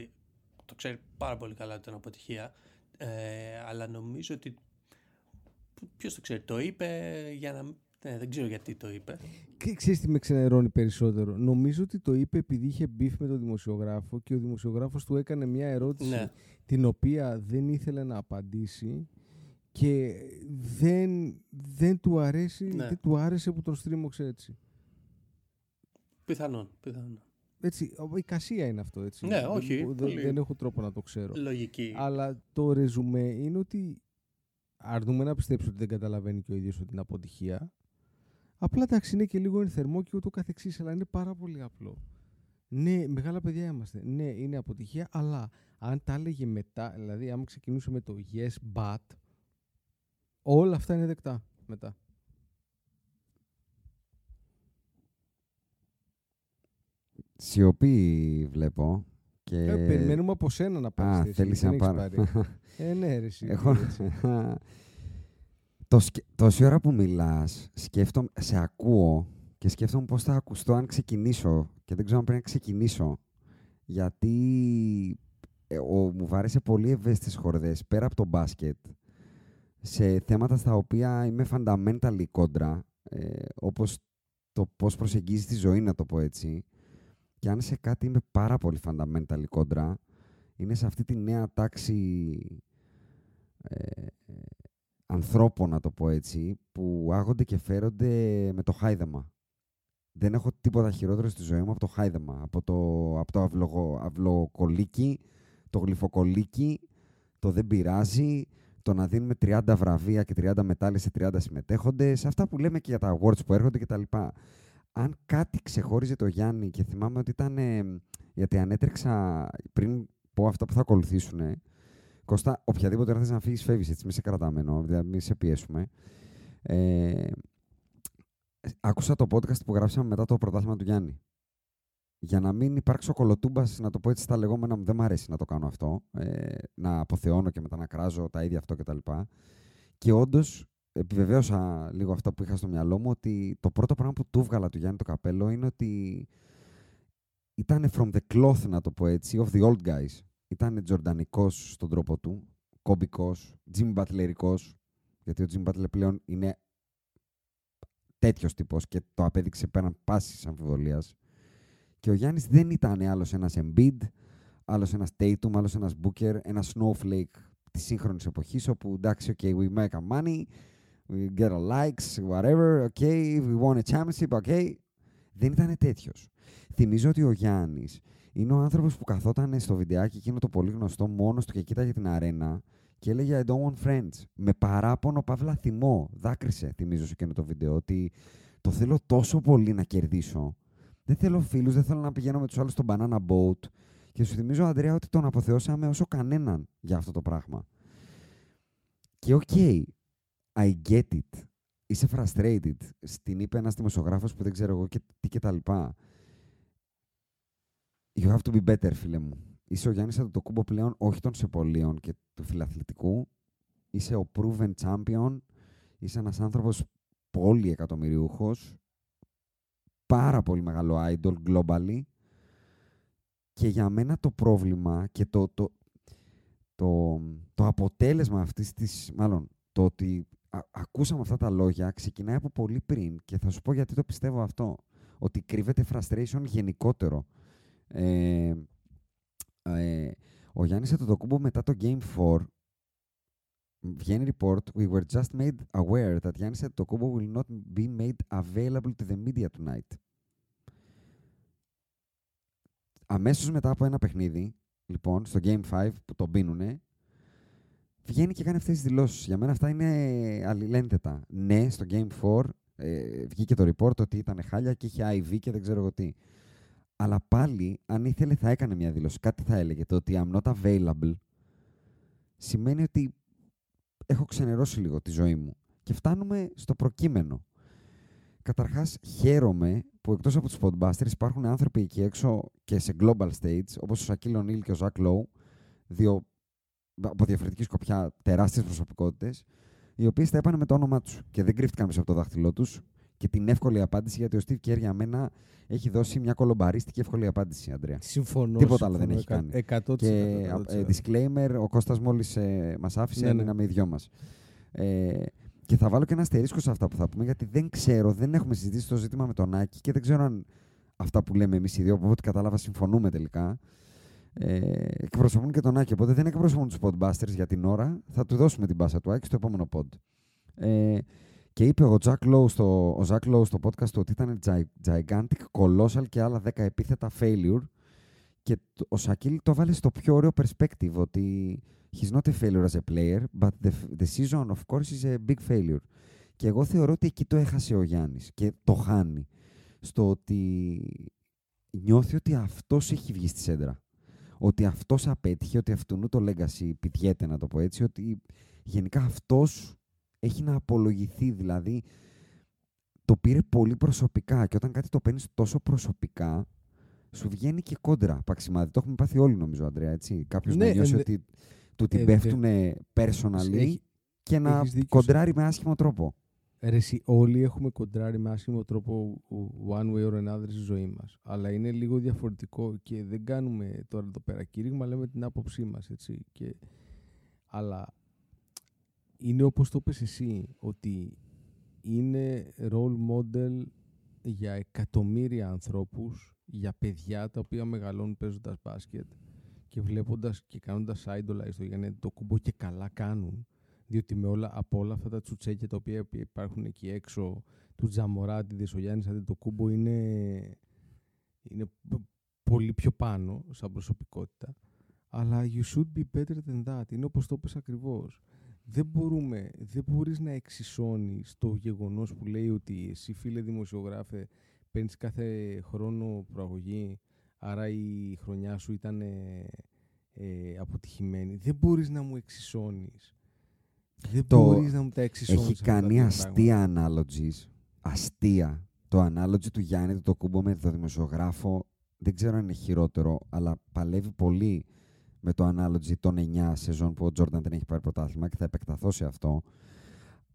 το ξέρει πάρα πολύ καλά ότι ήταν αποτυχία. Ε, αλλά νομίζω ότι. Ποιος το ξέρει, το είπε για να. Ναι, δεν ξέρω γιατί το είπε. Και ξέρεις τι με ξενερώνει περισσότερο. Νομίζω ότι το είπε επειδή είχε beef με τον δημοσιογράφο και ο δημοσιογράφος του έκανε μια ερώτηση Ναι. την οποία δεν ήθελε να απαντήσει και δεν, δεν, του, αρέσει, Ναι. δεν του άρεσε που τον στρίμωξε έτσι. Πιθανόν, πιθανόν. έτσι. Η κασία είναι αυτό. Έτσι. Ναι, Δεν- όχι, Δεν, πολύ. δεν έχω τρόπο να το ξέρω. Λογική. Αλλά το ρεζουμέ είναι ότι αρνούμε να πιστέψω ότι δεν καταλαβαίνει και ο ίδιος ότι είναι αποτυχία. Απλά εντάξει είναι και λίγο ενθερμό και ούτω καθεξής, αλλά είναι πάρα πολύ απλό. Ναι, μεγάλα παιδιά είμαστε. Ναι, είναι αποτυχία, αλλά αν τα έλεγε μετά, δηλαδή άμα ξεκινούσε με το yes, but, όλα αυτά είναι δεκτά μετά. Σιωπή βλέπω. Και... Ε, περιμένουμε από σένα να πάρεις Α, θέση, θέλεις δεν να έχεις πάρω. πάρει. ε, ναι, ρε, εσύ, Έχω... έτσι. Το σκε... Τόση ώρα που μιλάς, σκέφτομαι, σε ακούω και σκέφτομαι πώς θα ακουστώ αν ξεκινήσω και δεν ξέρω αν πρέπει να ξεκινήσω. Γιατί ε, ο, μου βάρεσε πολύ ευαίσθητες χορδές πέρα από το μπάσκετ σε θέματα στα οποία είμαι fundamentally κόντρα, ε, όπως το πώς προσεγγίζεις τη ζωή, να το πω έτσι. Και αν σε κάτι είμαι πάρα πολύ fundamentally κόντρα, είναι σε αυτή τη νέα τάξη ε, ανθρώπων, να το πω έτσι, που άγονται και φέρονται με το χάιδεμα. Δεν έχω τίποτα χειρότερο στη ζωή μου από το χάιδεμα. Από το, από το αυλογο, αυλοκολίκι, το γλυφοκολίκι, το δεν πειράζει, το να δίνουμε 30 βραβεία και 30 μετάλλια σε 30 συμμετέχοντες, αυτά που λέμε και για τα awards που έρχονται κτλ. Αν κάτι ξεχώριζε το Γιάννη και θυμάμαι ότι ήταν, ε, γιατί ανέτρεξα πριν πω αυτά που θα ακολουθήσουν, Κώστα, οποιαδήποτε ώρα θες να φύγεις, φεύγεις, έτσι, μη σε κραταμένο, δηλαδή μη σε πιέσουμε. Ε, άκουσα το podcast που γράψαμε μετά το πρωτάθλημα του Γιάννη. Για να μην υπάρξει ο κολοτούμπας, να το πω έτσι στα λεγόμενα μου, δεν μου αρέσει να το κάνω αυτό, ε, να αποθεώνω και μετά να κράζω τα ίδια αυτό κτλ. Και όντως επιβεβαίωσα λίγο αυτό που είχα στο μυαλό μου, ότι το πρώτο πράγμα που του βγάλα του Γιάννη το καπέλο είναι ότι ήταν from the cloth, να το πω έτσι, of the old guys. Ήταν τζορντανικός στον τρόπο του, κόμπικος, Jim Butlerικός, γιατί ο Jim Butler πλέον είναι τέτοιος τύπος και το απέδειξε πέραν πάσης αμφιβολίας. Και ο Γιάννης δεν ήταν άλλος ένας Embiid, άλλος ένας Tatum, άλλος ένας Booker, ένα Snowflake της σύγχρονης εποχής, όπου εντάξει, okay, we make our money, we get our likes, whatever, okay, we won a championship, okay. Δεν ήταν τέτοιος. Θυμίζω ότι ο Γιάννης είναι ο άνθρωπος που καθόταν στο βιντεάκι εκείνο το πολύ γνωστό μόνος του και κοίταγε την αρένα και έλεγε I don't want friends. Με παράπονο, παύλα θυμό. Δάκρυσε, θυμίζω σε εκείνο το βίντεο, ότι το θέλω τόσο πολύ να κερδίσω. Δεν θέλω φίλους, δεν θέλω να πηγαίνω με τους άλλους στο banana boat. Και σου θυμίζω, Αντρέα, ότι τον αποθεώσαμε όσο κανέναν για αυτό το πράγμα. Και οκ, I get it. Είσαι frustrated. Σ' την είπε ένας δημοσιογράφος που δεν ξέρω εγώ και τι και τα λοιπά. You have to be better, φίλε μου. Είσαι ο Γιάννης Αντετοκούνμπο πλέον, όχι των Σεπολίων και του Φιλαθλητικού. Είσαι ο proven champion. Είσαι ένας άνθρωπος πολύ εκατομμυριούχος. Πάρα πολύ μεγάλο idol globally. Και για μένα το πρόβλημα και το, το, το, το αποτέλεσμα αυτής της, μάλλον το ότι α- ακούσαμε αυτά τα λόγια ξεκινάει από πολύ πριν και θα σου πω γιατί το πιστεύω αυτό. Ότι κρύβεται frustration γενικότερο. Ε, ε, ο Γιάννης Αντετοκούμπο μετά το Game 4 βγαίνει report We were just made aware that Giannis Antetokounmpo will not be made available to the media tonight. Αμέσως μετά από ένα παιχνίδι, λοιπόν, στο Game 5 που τον πίνουνε, βγαίνει και κάνει αυτές τις δηλώσεις. Για μένα αυτά είναι αλληλένθετα. Ναι, στο Game 4 ε, βγήκε το report ότι ήταν χάλια και είχε IV και δεν ξέρω εγώ τι. Αλλά πάλι, αν ήθελε, θα έκανε μια δήλωση. Κάτι θα έλεγε. Το ότι I'm not available σημαίνει ότι έχω ξενερώσει λίγο τη ζωή μου. Και φτάνουμε στο προκείμενο. Καταρχάς χαίρομαι που εκτός από τους Podbusters υπάρχουν άνθρωποι εκεί έξω και σε global stage, όπως ο Σακίλ Ονίλ και ο Ζακ Λόου, δύο από διαφορετική σκοπιά τεράστιες προσωπικότητες, οι οποίες τα έπανε με το όνομά τους και δεν κρύφτηκαν πίσω από το δάχτυλό τους και την εύκολη απάντηση, γιατί ο Steve Kerr για μένα έχει δώσει μια κολομπαρίστικη εύκολη απάντηση, Αντρέα. Συμφωνώ. Τίποτα άλλο δεν συμφωνώ, έχει κάνει. 100%. Και 100%. ε, disclaimer, ο Κώστας μόλις ε, μας άφησε, Ναι, ναι. μείναμε οι δυο μας. Ε, και θα βάλω και ένα αστερίσκο σε αυτά που θα πούμε, γιατί δεν ξέρω, δεν έχουμε συζητήσει το ζήτημα με τον Άκη και δεν ξέρω αν αυτά που λέμε εμείς οι δύο, από ό,τι κατάλαβα συμφωνούμε τελικά. Ε, εκπροσωπούν και τον Άκη, οπότε δεν εκπροσωπούν τους Podbusters για την ώρα. Θα του δώσουμε την πάσα του Άκη στο επόμενο pod. Ε, και είπε ο Jack Lowe στο, ο Jack Lowe στο podcast του ότι ήταν gi- gigantic, colossal και άλλα 10 επίθετα failure και το- ο Σακίλ το βάλε στο πιο ωραίο perspective ότι he's not a failure as a player, but the, the season of course is a big failure. Και εγώ θεωρώ ότι εκεί το έχασε ο Γιάννης και το χάνει. Στο ότι νιώθει ότι αυτός έχει βγει στη σέντρα. Ότι αυτός απέτυχε, ότι αυτού το legacy πηδιέται να το πω έτσι, ότι γενικά αυτός έχει να απολογηθεί. Δηλαδή το πήρε πολύ προσωπικά και όταν κάτι το παίρνεις τόσο προσωπικά σου βγαίνει και κόντρα παξιμάδι. Το έχουμε πάθει όλοι νομίζω, Αντρέα, έτσι. Κάποιος Ναι, να νιώσει ενδε- ότι του την ε, πέφτουν personally Έχει- και να έχεις δίκιο σε- κοντράρει με άσχημο τρόπο. Ρε, εσύ, όλοι έχουμε κοντράρει με άσχημο τρόπο one way or another στη ζωή μας. Αλλά είναι λίγο διαφορετικό και δεν κάνουμε τώρα εδώ πέρα κήρυγμα, λέμε την άποψή μας, έτσι. Και... Αλλά είναι όπως το πες εσύ, ότι είναι role model για εκατομμύρια ανθρώπους, για παιδιά τα οποία μεγαλώνουν παίζοντας μπάσκετ και βλέποντας και κάνοντας idolize το Γιάννη το κούμπο και καλά κάνουν διότι με όλα, από όλα αυτά τα τσουτσέκια τα οποία υπάρχουν εκεί έξω του Τζαμοράτιδες, ο Γιάννης Αντετοκούμπο είναι, είναι π- πολύ πιο πάνω σαν προσωπικότητα. Αλλά you should be better than that. Είναι όπως το πες ακριβώς δεν μπορούμε, δεν μπορείς να εξισώνεις το γεγονός που λέει ότι εσύ φίλε δημοσιογράφε παίρνεις κάθε χρόνο προαγωγή άρα η χρονιά σου ήταν ε, ε, αποτυχημένη δεν μπορείς να μου εξισώνεις δεν Το- μπορείς να μου τα εξισώνεις Έχει αυτά τα κάνει δύο αστεία analogies. Αστεία. Το analogy του Γιάννη του το κούμπο με το δημοσιογράφο δεν ξέρω αν είναι χειρότερο, αλλά παλεύει πολύ με το analogy των 9 σεζόν που ο Τζόρνταν δεν έχει πάρει πρωτάθλημα και θα επεκταθώ σε αυτό.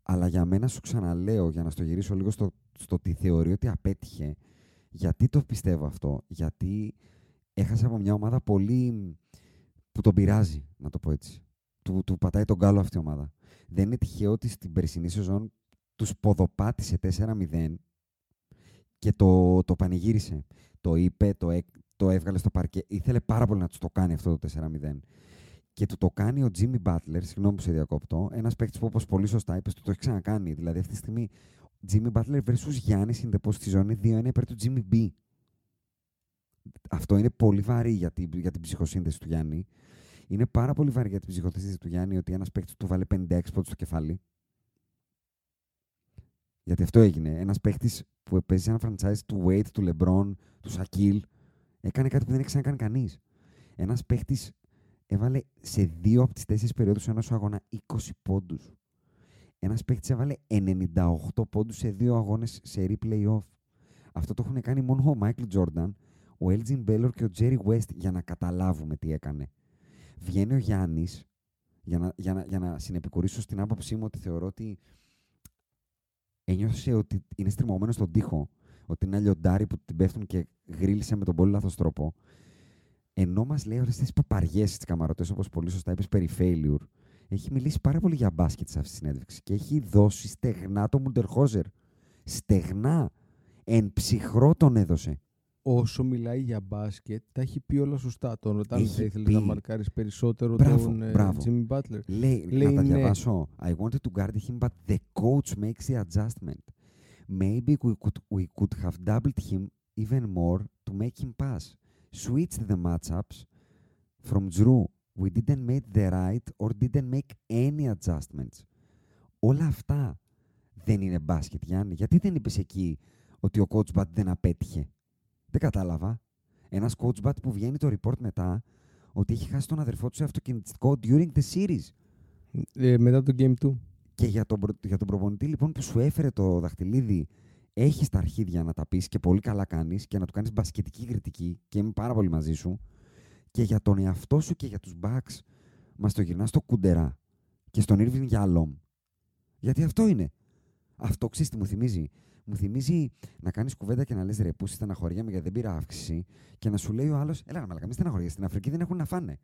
Αλλά για μένα σου ξαναλέω, για να στο γυρίσω λίγο στο, στο τι θεωρεί ότι απέτυχε, γιατί το πιστεύω αυτό. Γιατί έχασε από μια ομάδα πολύ που τον πειράζει, να το πω έτσι. Του, του πατάει τον κάλο αυτή η ομάδα. Δεν είναι τυχαίο ότι στην περσινή σεζόν τους ποδοπάτησε 4-0 και το, το πανηγύρισε. Το είπε, το, έ- το έβγαλε στο παρκέ. Ήθελε πάρα πολύ να τους το κάνει αυτό το 4-0. Και του το κάνει ο Jimmy Butler, συγγνώμη που σε διακόπτω, ένας παίκτης που όπως πολύ σωστά είπες, του το έχει ξανακάνει. Δηλαδή αυτή τη στιγμή Jimmy Butler versus Γιάννη in the post zone 2-1 υπέρ του Jimmy B. Αυτό είναι πολύ βαρύ για την, για την ψυχοσύνθεση του Γιάννη. Είναι πάρα πολύ βαρύ για την ψυχοσύνθεση του Γιάννη ότι ένας παίκτης του βάλε 56 πόντους στο κεφάλι. Γιατί αυτό έγινε. Ένας παίκτης που παίζει σε ένα franchise του Wade, του LeBron, του Shaquille, έκανε κάτι που δεν έχει ξανακάνει κανείς. Ένας παίκτη έβαλε σε δύο από τις τέσσερις περιόδους ενό αγώνα 20 πόντους. Ένας παίκτη έβαλε 98 πόντους σε δύο αγώνες σε replay off. Αυτό το έχουν κάνει μόνο ο Michael Jordan, ο Elgin Baylor και ο Jerry West για να καταλάβουμε τι έκανε. Βγαίνει ο Γιάννης, για να, για, να, για να συνεπικουρήσω στην άποψή μου ότι θεωρώ ότι ένιωσε ότι είναι στριμωγμένο στον τοίχο, ότι είναι ένα λιοντάρι που την πέφτουν και γρίλησε με τον πολύ λάθος τρόπο. Ενώ μας λέει όλες τις παπαριές στι καμαρωτές, όπως πολύ σωστά είπες, περί failure, έχει μιλήσει πάρα πολύ για μπάσκετ σε αυτή τη συνέντευξη και έχει δώσει στεγνά το Μουντερχόζερ. Στεγνά. Εν ψυχρό τον έδωσε. όσο μιλάει για μπάσκετ, τα έχει πει όλα σωστά. Τον ρωτάνε, Έχει θα ήθελες πει. να μαρκάρεις περισσότερο Μπράβο, τον ε, μπράβο. Jimmy Butler. Λέει, Λέει να τα ναι. διαβάσω. I wanted to guard him, but the coach makes the adjustment. Maybe we could, we could have doubled him even more to make him pass. Switched the matchups from Drew. We didn't make the right or didn't make any adjustments. Όλα αυτά δεν είναι μπάσκετ, Γιάννη. Γιατί δεν είπες εκεί ότι ο coach Bat δεν απέτυχε. Δεν κατάλαβα. Ένας coach Bat που βγαίνει το report μετά ότι έχει χάσει τον αδερφό του σε αυτοκινητιστικό during the series. Ε, μετά το Game 2. Και για τον, προ- για τον προπονητή λοιπόν που σου έφερε το δαχτυλίδι, έχεις τα αρχίδια να τα πεις και πολύ καλά κάνεις και να του κάνεις μπασκετική κριτική και είμαι πάρα πολύ μαζί σου. Και για τον εαυτό σου και για τους Bucks, μας το γυρνάς στο κουντερά και στον Irving Yalom. Γιατί αυτό είναι. Αυτό ξέρεις τι μου θυμίζει; Μου θυμίζει να κάνεις κουβέντα και να λες ρε, πού στεναχωριέμαι γιατί δεν πήρα αύξηση και να σου λέει ο άλλος, Έλα, ρε μαλακά, μην στεναχωριέσαι. Στην Αφρική δεν έχουν να φάνε.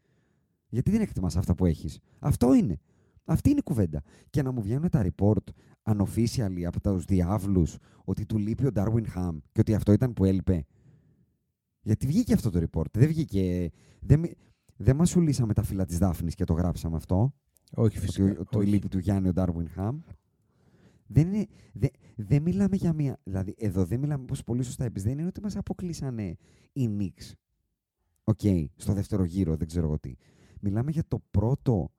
Γιατί δεν εκτιμάς αυτά που έχεις. Αυτό είναι. Αυτή είναι η κουβέντα. Και να μου βγαίνουν τα report unofficially από τους διάβλους ότι του λείπει ο Darwin Ham και ότι αυτό ήταν που έλειπε. Γιατί βγήκε αυτό το report. Δεν βγήκε. Δεν, μι- δεν μας σουλήσαμε τα φύλλα της Δάφνης και το γράψαμε αυτό. Όχι Ότι φυσικά. ο- το όχι. λείπει του Γιάννη ο Darwin Ham. Δεν, είναι, δεν, δεν μιλάμε για μία. Δηλαδή, εδώ δεν μιλάμε, όπως πολύ σωστά είπες, δεν είναι ότι μας αποκλείσανε οι Knicks. Οκ, στο δεύτερο γύρο, δεν ξέρω εγώ τι. Μιλάμε για το πρώτο,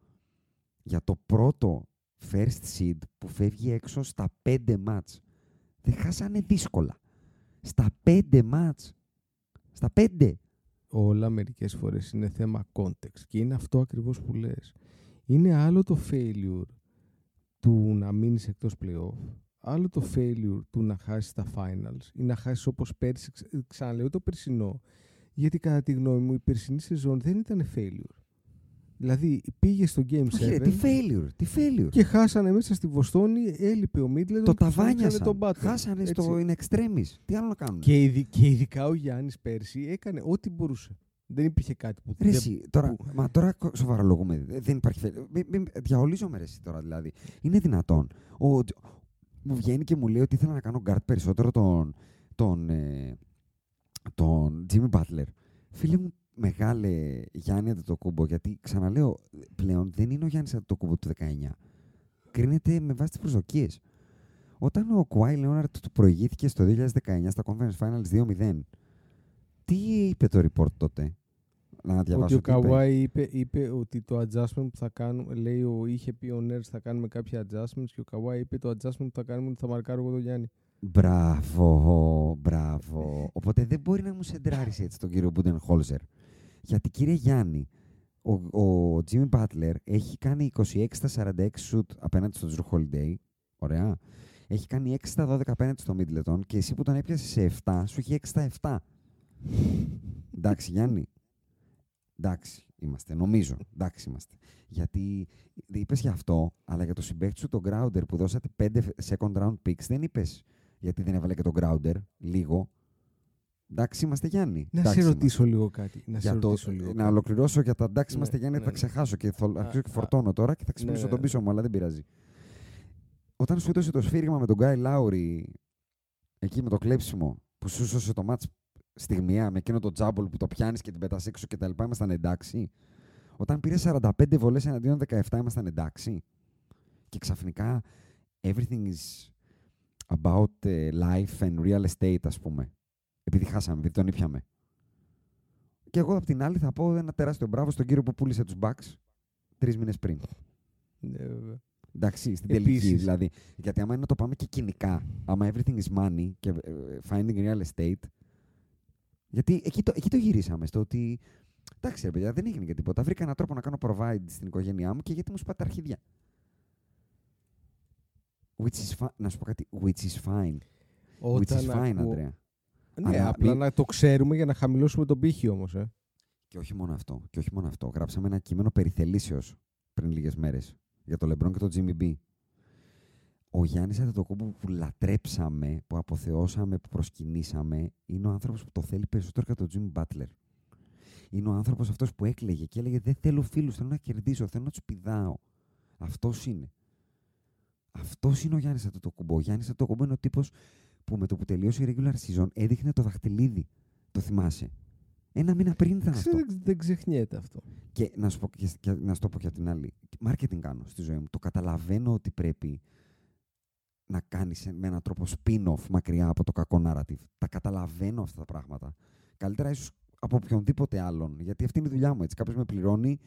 για το πρώτο first seed που φεύγει έξω στα πέντε μάτς. Δεν χάσανε δύσκολα. Στα πέντε μάτς. Στα πέντε. όλα μερικές φορές είναι θέμα context και είναι αυτό ακριβώς που λες. Είναι άλλο το failure του να μείνεις εκτός playoff, άλλο το failure του να χάσεις τα finals ή να χάσεις όπως πέρσι, ξα- ξαναλέω το περσινό, γιατί κατά τη γνώμη μου η περσινή σεζόν δεν ήταν failure. Δηλαδή πήγε στο Game 7 Όχι ρε, τι failure, τι failure. και χάσανε μέσα στη Βοστόνη, έλειπε ο Μίτλετον το και τους ρίξανε ταβάνιασαν. τον Butler. Χάσανε Έτσι. στο in extremis. Τι άλλο να κάνουν. Και, ειδι- και ειδικά ο Γιάννης πέρσι έκανε ό,τι μπορούσε. Δεν υπήρχε κάτι που Ρε δεν εσύ, τώρα, που- μα τώρα κο- σοβαρολογούμε. Ε, Δεν υπάρχει. φε- Μη, μη, διαολίζομαι ρε εσύ τώρα δηλαδή. Είναι δυνατόν. Ο, μου βγαίνει και μου λέει ότι ήθελα να κάνω guard περισσότερο τον, τον, ε, τον Jimmy Butler. Φίλε μου, μεγάλε Γιάννη Αντετοκούμπο, γιατί ξαναλέω, πλέον δεν είναι ο Γιάννης Αντετοκούμπο του 19. Κρίνεται με βάση τις προσδοκίες. Όταν ο Κουάι Λέοναρτ του προηγήθηκε στο 2019 στα Conference Finals 2-0, τι είπε το report τότε, να διαβάσω Ότι ο τι είπε. Καουάι είπε, είπε ότι το adjustment που θα κάνουμε, λέει, ο, είχε πει ο Νέρς θα κάνουμε κάποια adjustments και ο Καουάι είπε το adjustment που θα κάνουμε είναι ότι θα μαρκάρω εγώ τον Γιάννη. Μπράβο, μπράβο. Οπότε δεν μπορεί να μου σεντράρει έτσι τον κύριο Μπούντεν Χόλζερ. Γιατί κύριε Γιάννη, ο, ο Jimmy Butler έχει κάνει 26 στα 46 shoot απέναντι στον Drew Holiday. Ωραία. Έχει κάνει 6 στα 12 απέναντι στο Middleton και εσύ που τον έπιασες σε 7, σου έχει 6 στα 7. Εντάξει, Γιάννη. Εντάξει, είμαστε. Νομίζω. Εντάξει, είμαστε. Γιατί είπες για αυτό, αλλά για το συμπέκτη σου τον Grounder που δώσατε 5 second round picks, δεν είπες γιατί δεν έβαλε και τον Grounder λίγο. Εντάξει, είμαστε Γιάννη. Να Εντάξει σε είμαστε. ρωτήσω λίγο κάτι. Να σε Για το, ρωτήσω λίγο να κάτι. ολοκληρώσω για τα εντάξει, Ναι, είμαστε Γιάννη, ναι, θα ναι. ξεχάσω και θα Α, αρχίσω και α, φορτώνω τώρα και θα ναι, ξυπνήσω ναι, τον ναι. πίσω μου, αλλά δεν πειράζει. Όταν σου έδωσε το σφύριγμα με τον Γκάι Λάουρι εκεί με το κλέψιμο που σου σώσε το μάτς στιγμιαία με εκείνο το τζάμπολ που το πιάνεις και την πετάς έξω και τα λοιπά, ήμασταν εντάξει. Όταν πήρε 45 βολές εναντίον 17, ήμασταν εντάξει. Και ξαφνικά everything is about uh, life and real estate, ας πούμε. Επειδή χάσαμε, επειδή τον ήπιαμε. Και εγώ απ' την άλλη θα πω ένα τεράστιο μπράβο στον κύριο που πούλησε τους Bucks τρεις μήνες πριν. Ναι, βέβαια. Εντάξει, στην Επίσης. τελική δηλαδή. Γιατί άμα είναι να το πάμε και κοινικά, άμα everything is money και ε, finding real estate, γιατί εκεί το, εκεί το γυρίσαμε στο ότι εντάξει ρε παιδιά δεν έγινε και τίποτα. Βρήκα έναν τρόπο να κάνω provide στην οικογένειά μου και γιατί μου σπάτε τα αρχίδια. Which is fi- να σου πω κάτι, which is fine. which is fine, ακούω- Αντρέα. Ναι, Αλλά απλά μη- να το ξέρουμε για να χαμηλώσουμε τον πύχη όμως. Ε. Και όχι μόνο αυτό. Και όχι μόνο αυτό. Γράψαμε ένα κείμενο περιθελήσεως πριν λίγες μέρες για το LeBron και το Jimmy B. Ο Γιάννης Αντετοκούμπου που λατρέψαμε, που αποθεώσαμε, που προσκυνήσαμε, είναι ο άνθρωπος που το θέλει περισσότερο και τον Jimmy Butler. Είναι ο άνθρωπος αυτός που έκλαιγε και έλεγε «Δεν θέλω φίλους, θέλω να κερδίσω, θέλω να τους πηδάω». Αυτός είναι. Αυτός είναι ο Γιάννης Αντετοκούμπου. Ο Γιάννης Αντετοκούμπου είναι ο τύπος που με το που τελείωσε η regular season έδειχνε το δαχτυλίδι. Το θυμάσαι. Ένα μήνα πριν ήταν αυτό. Ξέρω, δεν ξεχνιέται αυτό. Και να σου, πω, και, και να σου το πω και από την άλλη. Marketing κάνω στη ζωή μου. Το καταλαβαίνω ότι πρέπει να κάνεις με έναν τρόπο spin-off μακριά από το κακό narrative. Τα καταλαβαίνω αυτά τα πράγματα. Καλύτερα ίσως από οποιονδήποτε άλλον. Γιατί αυτή είναι η δουλειά μου. Έτσι. Κάποιος με πληρώνει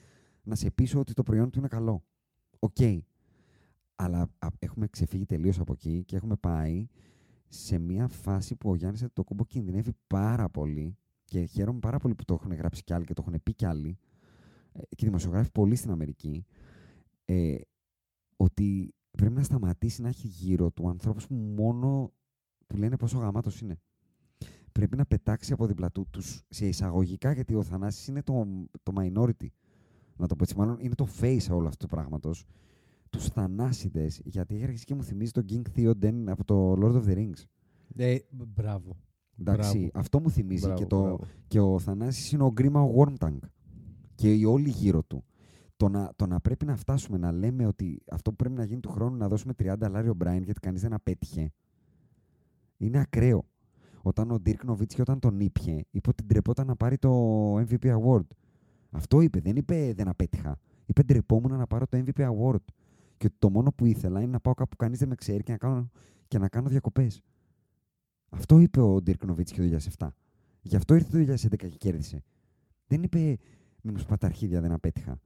να σε πείσω ότι το προϊόν του είναι καλό. Οκ. Αλλά α, έχουμε ξεφύγει τελείως από εκεί και έχουμε πάει σε μια φάση που ο Γιάννης Αντετοκούνμπο κινδυνεύει πάρα πολύ και χαίρομαι πάρα πολύ που το έχουν γράψει κι άλλοι και το έχουν πει κι άλλοι ε, και δημοσιογράφοι πολύ στην Αμερική ε, ότι πρέπει να σταματήσει να έχει γύρω του ανθρώπους που μόνο του λένε πόσο γαμάτος είναι. Πρέπει να πετάξει από δίπλα του τους σε εισαγωγικά, γιατί ο Θανάσης είναι το, το minority. Να το πω έτσι, μάλλον είναι το face όλου αυτού του πράγματος. Τους θανάσιδες, γιατί έχει αρχίσει και μου θυμίζει τον King Theoden από το Lord of the Rings. Ε, μπράβο. Εντάξει, Μπράβο. αυτό μου θυμίζει Μπράβο, και, το, μπράβο. και ο Θανάσης είναι ο Γκρίμα ο Wormtank και οι όλοι γύρω του. Το να, το να πρέπει να φτάσουμε να λέμε ότι αυτό που πρέπει να γίνει του χρόνου να δώσουμε 30 λάριο Μπράιν γιατί κανείς δεν απέτυχε είναι ακραίο. Όταν ο Ντίρκ Νοβίτσκι όταν τον ήπια είπε ότι ντρεπόταν να πάρει το MVP Award. Αυτό είπε, δεν είπε δεν απέτυχα. Είπε ντρεπόμουν να πάρω το MVP Award. Και ότι το μόνο που ήθελα είναι να πάω κάπου που κανείς δεν με ξέρει και να κάνω, και να κάνω διακοπές. Αυτό είπε ο Ντίρκ Νοβίτσκι το 2007. Γι' αυτό ήρθε το 2011 και κέρδισε. Δεν είπε μη μου σπάτε τα αρχίδια, δεν απέτυχα.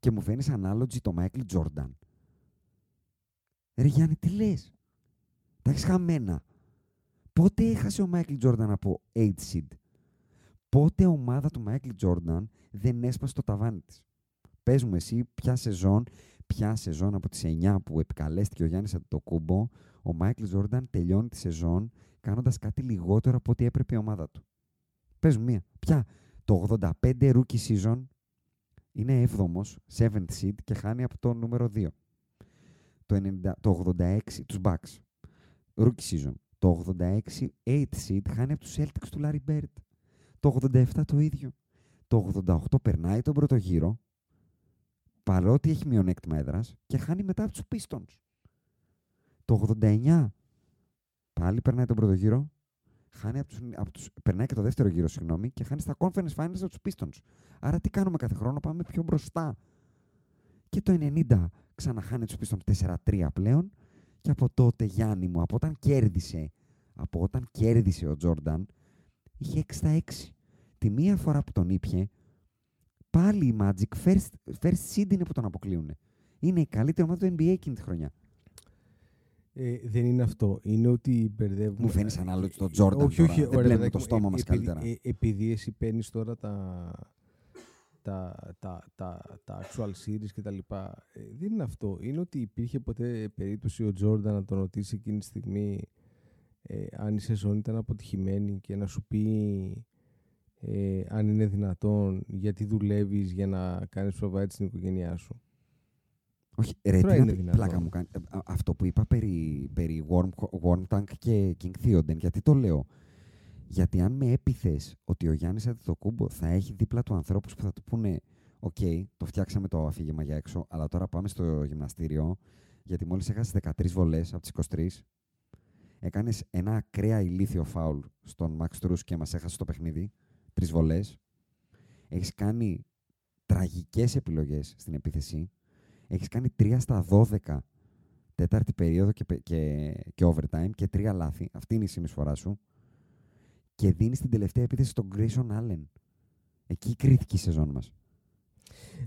Και μου φαίνει analogy το Michael Jordan. Ρε Γιάννη, τι λες; Τα έχεις χαμένα. Πότε έχασε ο Michael Jordan από 8 seed; Πότε ομάδα του Michael Jordan δεν έσπασε το ταβάνι της; Πες μου εσύ ποια σεζόν, ποια σεζόν από τις 9 που επικαλέστηκε ο Γιάννης Αντιτοκούμπο, ο Michael Jordan τελειώνει τη σεζόν κάνοντας κάτι λιγότερο από ό,τι έπρεπε η ομάδα του. Πες μου μία. Ποια. Το 85 rookie season είναι 7ος, 7th seed και χάνει από το νούμερο 2. Το, 90, το 86, τους Bucks. Rookie season. Το 86, 8th seed χάνει από τους Celtics του Larry Bird. Το 87 το ίδιο. Το 88 περνάει τον πρώτο γύρο, παρότι έχει μειονέκτημα έδρας και χάνει μετά από τους Pistons. Το 89 πάλι περνάει τον πρώτο γύρο, χάνει από τους, από τους, περνάει και το δεύτερο γύρο, συγγνώμη, και χάνει στα Conference Finals από τους Pistons. Άρα τι κάνουμε κάθε χρόνο, πάμε πιο μπροστά. Και το 90 ξαναχάνει τους Pistons 4-3 πλέον και από τότε, Γιάννη μου, από όταν κέρδισε, από όταν κέρδισε ο Τζόρνταν, είχε 6 στα 6. Τη μία φορά που τον ήπια, πάλι η Magic first, first seed είναι που τον αποκλείουν. Είναι η καλύτερη ομάδα του NBA εκείνη τη χρονιά. Ε, δεν είναι αυτό. Είναι ότι μπερδεύουμε. Μου φαίνεις ανάλογη στον Jordan Όχι, τώρα. όχι. Δεν ωραία, πλένουμε παιδάκι το μου, στόμα ε, μας επειδή- καλύτερα. ε, επειδή εσύ παίρνεις τώρα τα, τα, τα, τα, τα actual series και τα λοιπά. Ε, δεν είναι αυτό. Είναι ότι υπήρχε ποτέ περίπτωση ο Τζόρνταν να τον ρωτήσει εκείνη τη στιγμή ε, αν η σεζόν ήταν αποτυχημένη και να σου πει ε, αν είναι δυνατόν γιατί δουλεύεις για να κάνεις provide στην οικογένειά σου; Όχι, ρε, Τώρα τι να είναι πει, δυνατόν. πλάκα μου κάνει. Ε, α- Αυτό που είπα περί, περί Worm, Worm Tank και King Theoden, γιατί το λέω. Γιατί αν με έπειθες ότι ο Γιάννης Αντετοκούνμπο θα έχει δίπλα του ανθρώπους που θα του πούνε «Οκ, το φτιάξαμε το αφήγημα για έξω, αλλά τώρα πάμε στο γυμναστήριο, γιατί μόλις έχασες 13 βολές από τις 23, έκανες ένα ακραία ηλίθιο φάουλ στον Max Strus και μας έχασε το παιχνίδι, τρεις βολές, έχεις κάνει τραγικές επιλογές στην επίθεση, έχεις κάνει 3 στα 12 τέταρτη περίοδο και, πε- και, και overtime και τρία λάθη. Αυτή είναι η συνεισφορά σου. Και δίνεις την τελευταία επίθεση στον Grayson Allen. Εκεί κρίθηκε η σεζόν μας.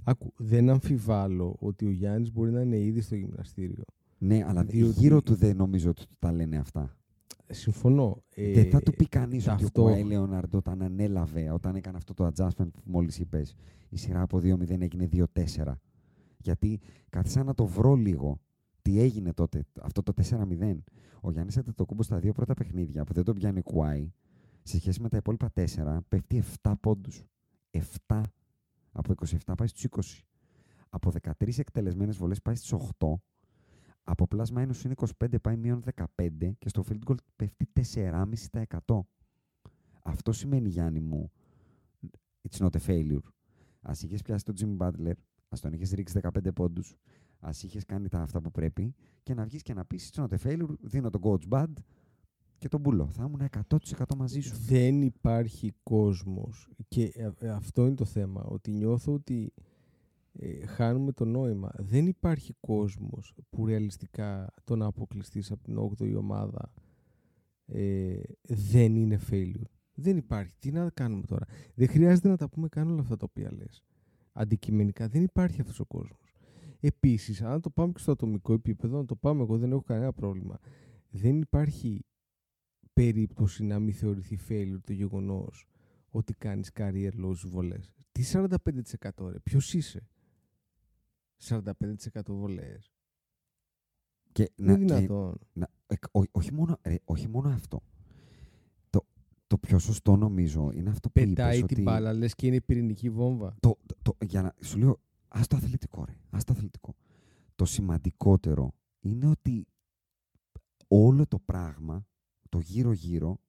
Άκου, δεν αμφιβάλλω ότι ο Γιάννης μπορεί να είναι ήδη στο γυμναστήριο. Ναι, αλλά Διότι- γύρω του δεν νομίζω ότι του τα λένε αυτά. Ε, Συμφωνώ. Ε, δεν θα του πει κανείς ότι ο αυτό- Κουάι Λεωναρντό όταν ανέλαβε, όταν έκανε αυτό το adjustment που μόλις είπες, η σειρά από 2-0 έγινε 2-4. Γιατί κάθισα να το βρω λίγο. Τι έγινε τότε, αυτό το 4-0. Ο Γιάννης Αντετοκούμπος στα δύο πρώτα παιχνίδια που δεν τον πιάνει ο Κουάι, σε σχέση με τα υπόλοιπα 4, πέφτει 7 πόντους. 7. Από 27 πάει στους 20. Από 13 εκτελεσμένες βολές πάει στις 8. Από plus minus είναι 25, πάει μείον 15 και στο field goal πέφτει 4,5%. Αυτό σημαίνει, Γιάννη μου, it's not a failure. Ας είχες πιάσει τον Jimmy Butler, ας τον είχες ρίξει 15 πόντους, ας είχες κάνει τα αυτά που πρέπει και να βγεις και να πεις it's not a failure, δίνω τον coach bad και τον πουλώ. Θα ήμουν 100% μαζί σου. Δεν υπάρχει κόσμος και ε, ε, αυτό είναι το θέμα, ότι νιώθω ότι ε, χάνουμε το νόημα. Δεν υπάρχει κόσμος που ρεαλιστικά το να αποκλειστείς από την 8η ομάδα ε, δεν είναι failure. Δεν υπάρχει. Τι να κάνουμε τώρα; Δεν χρειάζεται να τα πούμε καν όλα αυτά τα οποία λες. Αντικειμενικά δεν υπάρχει αυτός ο κόσμος. Επίσης, αν το πάμε και στο ατομικό επίπεδο, να το πάμε εγώ δεν έχω κανένα πρόβλημα. Δεν υπάρχει περίπτωση να μην θεωρηθεί failure το γεγονός ότι κάνεις career low στις βολές. Τι 45% ρε, ποιος είσαι; 45% βολές. Και, Είναι να, και, δυνατόν. να, εκ- ό- όχι, μόνο, ρε, όχι μόνο αυτό. Το, το πιο σωστό νομίζω είναι αυτό που είπες Πετάει ότι... την μπάλα, λες και είναι πυρηνική βόμβα. το, το, το- για να, σου λέω, ας το αθλητικό ρε, ας το αθλητικό. Το σημαντικότερο είναι ότι όλο το πράγμα, το γύρω-γύρω,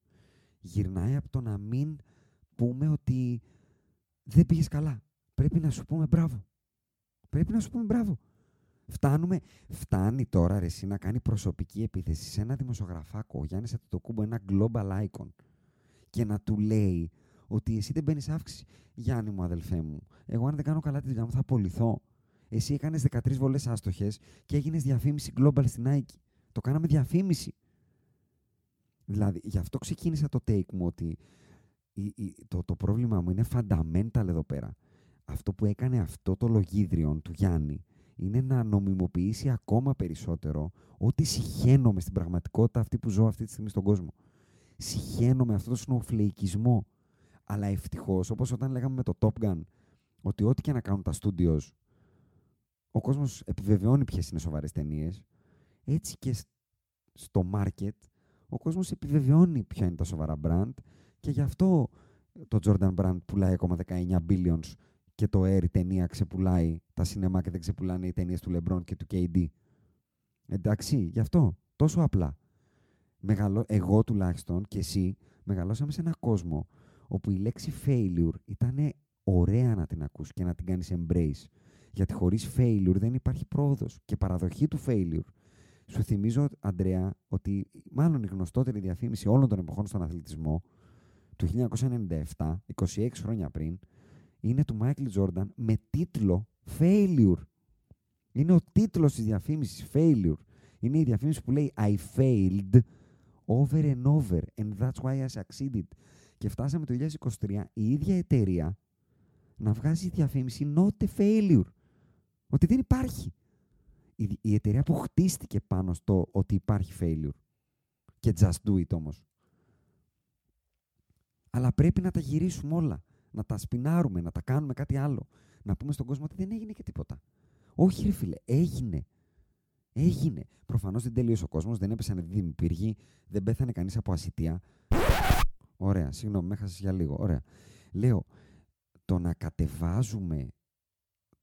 γυρνάει από το να μην πούμε ότι δεν πήγες καλά. Πρέπει να σου πούμε μπράβο. Πρέπει να σου πούμε μπράβο. Φτάνουμε, φτάνει τώρα ρε, εσύ να κάνει προσωπική επίθεση σε ένα δημοσιογραφάκο, ο Γιάννης Αντιτοκούμπο, ένα global icon και να του λέει ότι εσύ δεν μπαίνει αύξηση. Γιάννη μου, αδελφέ μου, εγώ αν δεν κάνω καλά τη δουλειά μου θα απολυθώ. Εσύ έκανες 13 βολές άστοχες και έγινες διαφήμιση global στην Nike. Το κάναμε διαφήμιση. Δηλαδή, γι' αυτό ξεκίνησα το take μου ότι η- η- το, το πρόβλημα μου είναι fundamental εδώ πέρα. Αυτό που έκανε αυτό το λογίδριο του Γιάννη είναι να νομιμοποιήσει ακόμα περισσότερο ότι συχαίνομαι στην πραγματικότητα αυτή που ζω αυτή τη στιγμή στον κόσμο. Συχαίνομαι αυτό το σνοφλεϊκισμό. Αλλά ευτυχώς, όπως όταν λέγαμε με το Top Gun, ότι ό,τι και να κάνουν τα studios, ο κόσμος επιβεβαιώνει ποιες είναι σοβαρές ταινίες. Έτσι και σ- στο market, ο κόσμος επιβεβαιώνει ποια είναι τα σοβαρά brand και γι' αυτό το Jordan Brand πουλάει ακόμα 19 billions και το Air η ταινία ξεπουλάει τα σινεμά και δεν ξεπουλάνε οι ταινίες του LeBron και του KD. Εντάξει, γι' αυτό. Τόσο απλά. Μεγαλώ, εγώ τουλάχιστον και εσύ μεγαλώσαμε σε έναν κόσμο όπου η λέξη failure ήταν ωραία να την ακούς και να την κάνεις embrace. Γιατί χωρίς failure δεν υπάρχει πρόοδος και παραδοχή του failure. Σου θυμίζω, Αντρέα, ότι μάλλον η γνωστότερη διαφήμιση όλων των εποχών στον αθλητισμό του 1997, 26 χρόνια πριν, είναι του Michael Jordan με τίτλο Failure. Είναι ο τίτλος της διαφήμισης Failure. Είναι η διαφήμιση που λέει I failed over and over and that's why I succeeded. Και φτάσαμε το 2023 η ίδια εταιρεία να βγάζει διαφήμιση not a failure. Ότι δεν υπάρχει. Η, η εταιρεία που χτίστηκε πάνω στο ότι υπάρχει failure. Και just do it όμως. Αλλά πρέπει να τα γυρίσουμε όλα. Να τα σπινάρουμε, να τα κάνουμε κάτι άλλο. Να πούμε στον κόσμο ότι δεν έγινε και τίποτα. Όχι, ρε φίλε, έγινε. Έγινε. Προφανώς δεν τελείωσε ο κόσμος, δεν έπεσαν δίδυμοι πύργοι, δεν πέθανε κανείς από ασυτεία. Ωραία, συγγνώμη, με έχασες για λίγο. Ωραία. Λέω, το να κατεβάζουμε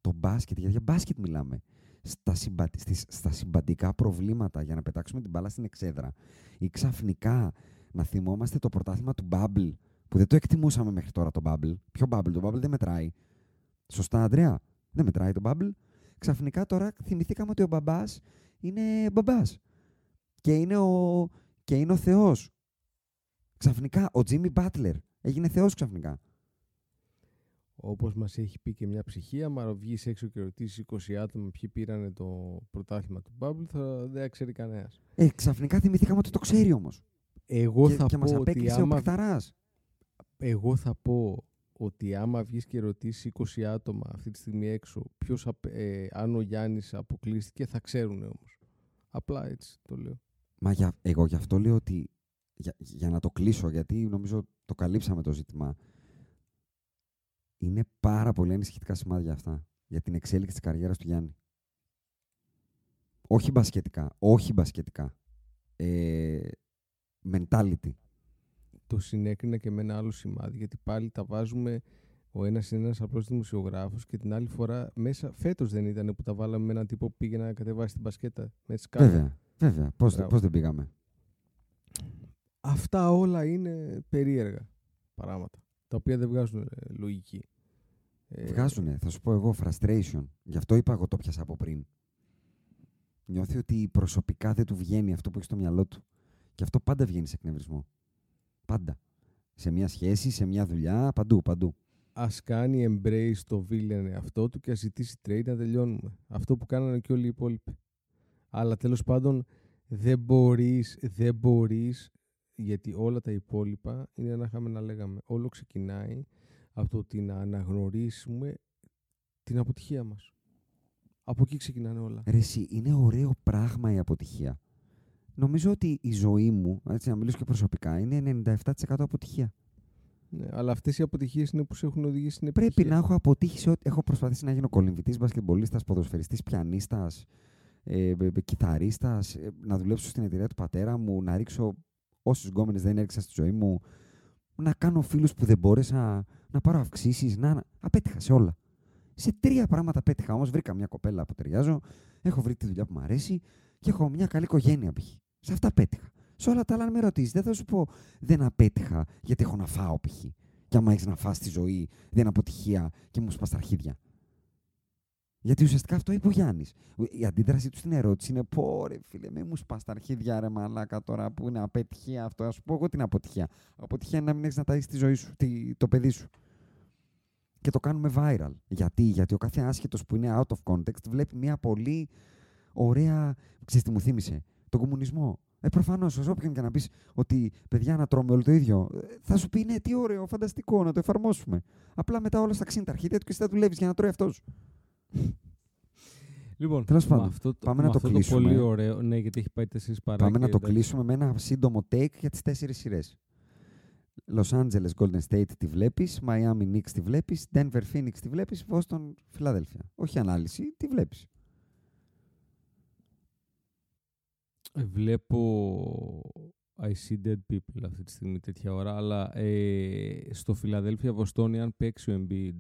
το μπάσκετ, γιατί για μπάσκετ μιλάμε, στα, συμπα... στις- στα συμπαντικά προβλήματα για να πετάξουμε την μπάλα στην εξέδρα ή ξαφνικά να θυμόμαστε το πρωτάθλημα του Bubble που δεν το εκτιμούσαμε μέχρι τώρα το Bubble. Ποιο Bubble, το Bubble δεν μετράει. Σωστά, Αντρέα; Δεν μετράει το Bubble. Ξαφνικά τώρα θυμηθήκαμε ότι ο μπαμπάς είναι μπαμπάς. Και είναι ο, και είναι ο Θεός. Ξαφνικά ο Jimmy Butler έγινε Θεός ξαφνικά. Όπως μας έχει πει και μια ψυχή, άμα βγεις έξω και ρωτήσεις 20 άτομα ποιοι πήραν το πρωτάθλημα του Bubble, θα δεν ξέρει κανένας. Ε, ξαφνικά θυμηθήκαμε ότι το ξέρει όμως. Εγώ και θα και μας πω ότι απέκλεισε ο άμα, Πεχταράς. Εγώ θα πω ότι άμα βγεις και ρωτήσεις 20 άτομα αυτή τη στιγμή έξω ποιος, απ- ε, αν ο Γιάννης αποκλείστηκε θα ξέρουν όμως. Απλά έτσι το λέω. Μα για, εγώ γι' αυτό λέω ότι για, για να το κλείσω, γιατί νομίζω το καλύψαμε το ζήτημα. Είναι πάρα πολύ ανησυχητικά σημάδια αυτά για την εξέλιξη της καριέρας του Γιάννη. Όχι μπασκετικά, όχι μπασκετικά. Ε, mentality. Το συνέκρινα και με ένα άλλο σημάδι γιατί πάλι τα βάζουμε ο ένας είναι ένας απλός δημοσιογράφος και την άλλη φορά μέσα φέτος δεν ήταν που τα βάλαμε με έναν τύπο που πήγε να κατεβάσει την μπασκέτα με τις κάρτες. Βέβαια, βέβαια. Πώς, Μπράβο. πώς δεν πήγαμε; Αυτά όλα είναι περίεργα πράγματα τα οποία δεν βγάζουν ε, λογική. Ε, Βγάζουνε, θα σου πω εγώ, frustration. Γι' αυτό είπα εγώ το πιάσα από πριν. Νιώθει ότι προσωπικά δεν του βγαίνει αυτό που έχει στο μυαλό του. Και αυτό πάντα βγαίνει σε εκνευρισμό. Πάντα. Σε μια σχέση, σε μια δουλειά, παντού, παντού. ας κάνει embrace το villain εαυτό του και ας ζητήσει trade να τελειώνουμε. Αυτό που κάνανε και όλοι οι υπόλοιποι. Αλλά τέλος πάντων δεν μπορείς, δεν μπορείς, γιατί όλα τα υπόλοιπα είναι ένα είχαμε να λέγαμε. Όλο ξεκινάει από το ότι να αναγνωρίσουμε την αποτυχία μας. Από εκεί ξεκινάνε όλα. Ρε εσύ, είναι ωραίο πράγμα η αποτυχία. Νομίζω ότι η ζωή μου, έτσι να μιλήσω και προσωπικά, είναι 97% αποτυχία. Ναι, αλλά αυτές οι αποτυχίες είναι που σε έχουν οδηγήσει στην Πρέπει επιτυχία. να έχω αποτύχει σε ό,τι έχω προσπαθήσει να γίνω κολυμβητής, μπασκετμπολίστας, ποδοσφαιριστής, πιανίστας, ε, ε, ε, κιθαρίστας, ε, να δουλέψω στην εταιρεία του πατέρα μου, να ρίξω όσους γκόμενες δεν έριξα στη ζωή μου, να κάνω φίλους που δεν μπόρεσα, να πάρω αυξήσεις, να... να- Απέτυχα σε όλα. Σε τρία πράγματα πέτυχα όμως, βρήκα μια κοπέλα που ταιριάζω, έχω βρει τη δουλειά που μου αρέσει και έχω μια καλή οικογένεια π.χ. Σε αυτά πέτυχα. Σε όλα τα άλλα, αν με ρωτήσεις, δεν θα σου πω δεν απέτυχα γιατί έχω να φάω π.χ. Και άμα έχεις να φας στη ζωή, δεν είναι αποτυχία και μου σπάς τα αρχίδια. Γιατί ουσιαστικά αυτό είπε ο Γιάννης. Η αντίδραση του στην ερώτηση είναι: Πω ρε φίλε, με μου σπάς τα αρχίδια ρε μαλάκα τώρα που είναι απέτυχία αυτό. Α σου πω εγώ την αποτυχία. Αποτυχία είναι να μην έχεις να ταΐσεις τη ζωή σου, τη- το παιδί σου. Και το κάνουμε viral. Γιατί, Γιατί ο κάθε άσχετος που είναι out of context βλέπει μια πολύ ωραία. Ξέρεις τι μου θύμισε, τον κομμουνισμό. Ε, προφανώς, ω όποιον και να πεις ότι παιδιά να τρώμε όλο το ίδιο, ε, θα σου πει ναι, τι ωραίο, φανταστικό, να το εφαρμόσουμε. Απλά μετά όλα στα ξύνει τα αρχίδια του και εσύ θα δουλεύει για να τρώει αυτός. Λοιπόν, Τέλος με πάντων, αυτό, το- πάμε με να το αυτό κλείσουμε. πολύ ωραίο, ναι, γιατί έχει πάει τέσσερις παρά. Πάμε και να το εντάξει. κλείσουμε με ένα σύντομο take για τις τέσσερις σειρές. Los Angeles Golden State τη βλέπεις, Miami Knicks τη βλέπεις, Denver Phoenix τη βλέπεις, Boston Philadelphia. Όχι ανάλυση, τη βλέπεις. Ε, Βλέπω I see dead people αυτή τη στιγμή τέτοια ώρα, αλλά ε, στο Φιλαδέλφια Βοστόνη αν παίξει ο Embiid,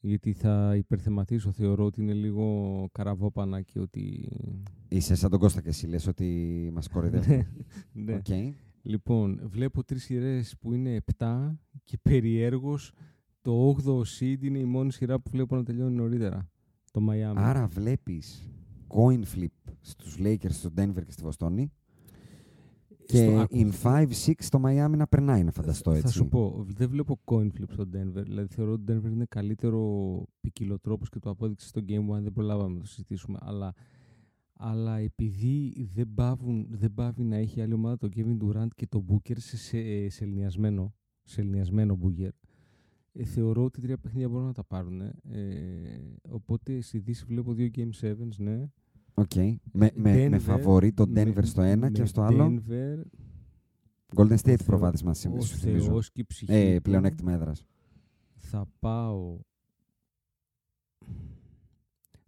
γιατί θα υπερθεματίσω, θεωρώ ότι είναι λίγο καραβόπανα και ότι... Είσαι σαν τον Κώστα και εσύ λες ότι μας κοροϊδεύουν. ναι. Οκ. Λοιπόν, βλέπω τρεις σειρές που είναι 7 και περιέργως το 8ο seed είναι η μόνη σειρά που βλέπω να τελειώνει νωρίτερα. Το Miami. Άρα βλέπεις coin flip στους Lakers, στο Denver και στη Βοστόνη και Στο- άκου, in 5-6 το Miami να περνάει, να φανταστώ έτσι. Θα σου πω, δεν βλέπω coin flip στο Denver. Δηλαδή θεωρώ ότι το Denver είναι καλύτερο ποικιλοτρόπως και το απόδειξε στο Game One, δεν προλάβαμε να το συζητήσουμε. Αλλά, αλλά επειδή δεν, παύουν, δεν παύει να έχει άλλη ομάδα το Kevin Durant και το Booker σε, σε, σε σεληνιασμένο, σε σεληνιασμένο Booker, ε, θεωρώ ότι τρία παιχνίδια μπορούν να τα πάρουν. Ε, οπότε στη Δύση βλέπω δύο Game 7s, ναι. Οκ. Με, με, με Denver, φαβορί το Denver με- στο ένα και με στο άλλο; Denver, Golden State Θεό- προβάδισμα ο σήμερα, σου θυμίζω. Θεός και η ψυχή Ε, του. πλεονέκτημα έδρας. θα πάω.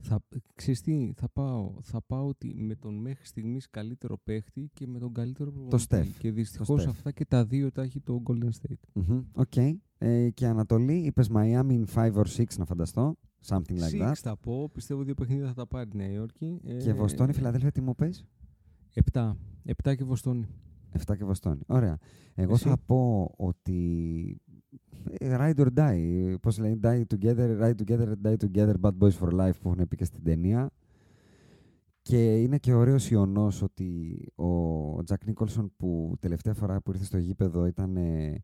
Θα, ξέρεις τι, θα πάω, θα πάω ότι με τον μέχρι στιγμής καλύτερο παίχτη και με τον καλύτερο προπονητή. Steph. Και δυστυχώς Steph. αυτά και τα δύο τα έχει το Golden State. Μμμ, Οκ. Ε, και Ανατολή, είπες Miami in 5 or 6 να φανταστώ. Something like Six that. θα πω, πιστεύω δύο παιχνίδια θα τα πάρει η Νέα Υόρκη. Ε, Και Βοστόνη, Φιλαδέλφια, τι μου πες; 7. 7 και Βοστόνη. 7 και Βοστόνη. Ωραία. Εγώ Εσύ; θα πω ότι ε, ride or die. Πώς λένε, die together, ride together, die together, bad boys for life που έχουν πει και στην ταινία. Και είναι και ωραίος ιονός ότι ο Τζακ Νίκολσον που τελευταία φορά που ήρθε στο γήπεδο ήταν ε,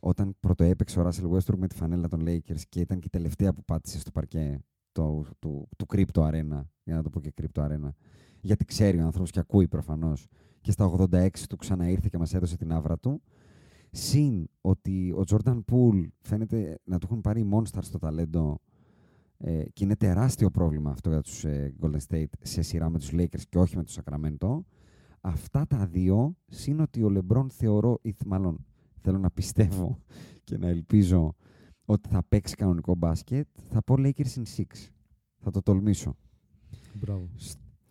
όταν πρωτοέπαιξε ο Russell Westbrook με τη φανέλα των Lakers και ήταν και η τελευταία που πάτησε στο παρκέ του, του, του Crypto Arena, για να το πω και Crypto Arena. Γιατί ξέρει ο άνθρωπος και ακούει προφανώς. Και στα 86 του ξαναήρθε και μας έδωσε την άβρα του. Συν ότι ο Jordan Poole φαίνεται να του έχουν πάρει monster στο ταλέντο ε, και είναι τεράστιο πρόβλημα αυτό για τους ε, Golden State σε σειρά με τους Lakers και όχι με τους Sacramento. Αυτά τα δύο, συν ότι ο LeBron θεωρώ, ή θ- μάλλον θέλω να πιστεύω και να ελπίζω ότι θα παίξει κανονικό μπάσκετ, θα πω Lakers in 6. Θα το τολμήσω. Μπράβο.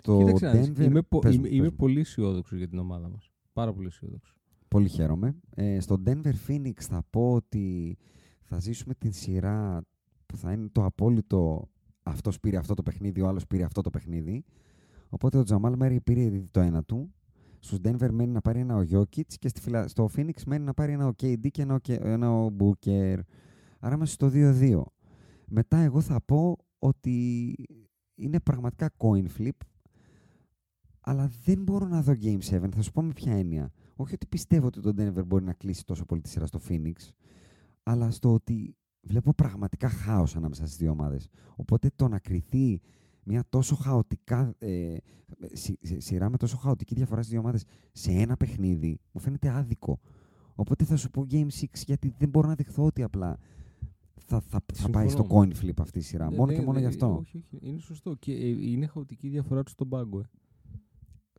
Το Κοίταξε να δεις, Denver... είμαι, πο- πες μου, είμαι, πες είμαι μου. πολύ αισιόδοξος για την ομάδα μας. Πάρα πολύ αισιόδοξος. Πολύ χαίρομαι. Ε, στο Denver Phoenix θα πω ότι θα ζήσουμε την σειρά που θα είναι το απόλυτο αυτός πήρε αυτό το παιχνίδι, ο άλλος πήρε αυτό το παιχνίδι. Οπότε ο Τζαμάλ Μέρι πήρε ήδη το ένα του. Στους Denver μένει να πάρει ένα ο Jokic και στη Φιλα... στο Phoenix μένει να πάρει ένα ο KD και ένα ο, Ke- ένα ο Booker. Άρα είμαστε στο 2-2. Μετά εγώ θα πω ότι είναι πραγματικά coin flip αλλά δεν μπορώ να δω Game 7. Θα σου πω με ποια έννοια. Όχι ότι πιστεύω ότι το Denver μπορεί να κλείσει τόσο πολύ τη σειρά στο Phoenix, αλλά στο ότι βλέπω πραγματικά χάος ανάμεσα στις δύο ομάδες. Οπότε το να κρυθεί μια τόσο χαοτικά ε, σι- σι- σειρά με τόσο χαοτική διαφορά στις δύο ομάδες σε ένα παιχνίδι μου φαίνεται άδικο. Οπότε θα σου πω Game 6 γιατί δεν μπορώ να δεχθώ ότι απλά θα, θα, θα πάει στο Συμφωνώ. coin flip αυτή η σειρά. Ε, μόνο ναι, και μόνο ναι, γι' αυτό. Όχι, όχι, είναι σωστό. Και ε, είναι χαοτική η διαφορά τους στον πάγκο. Ε.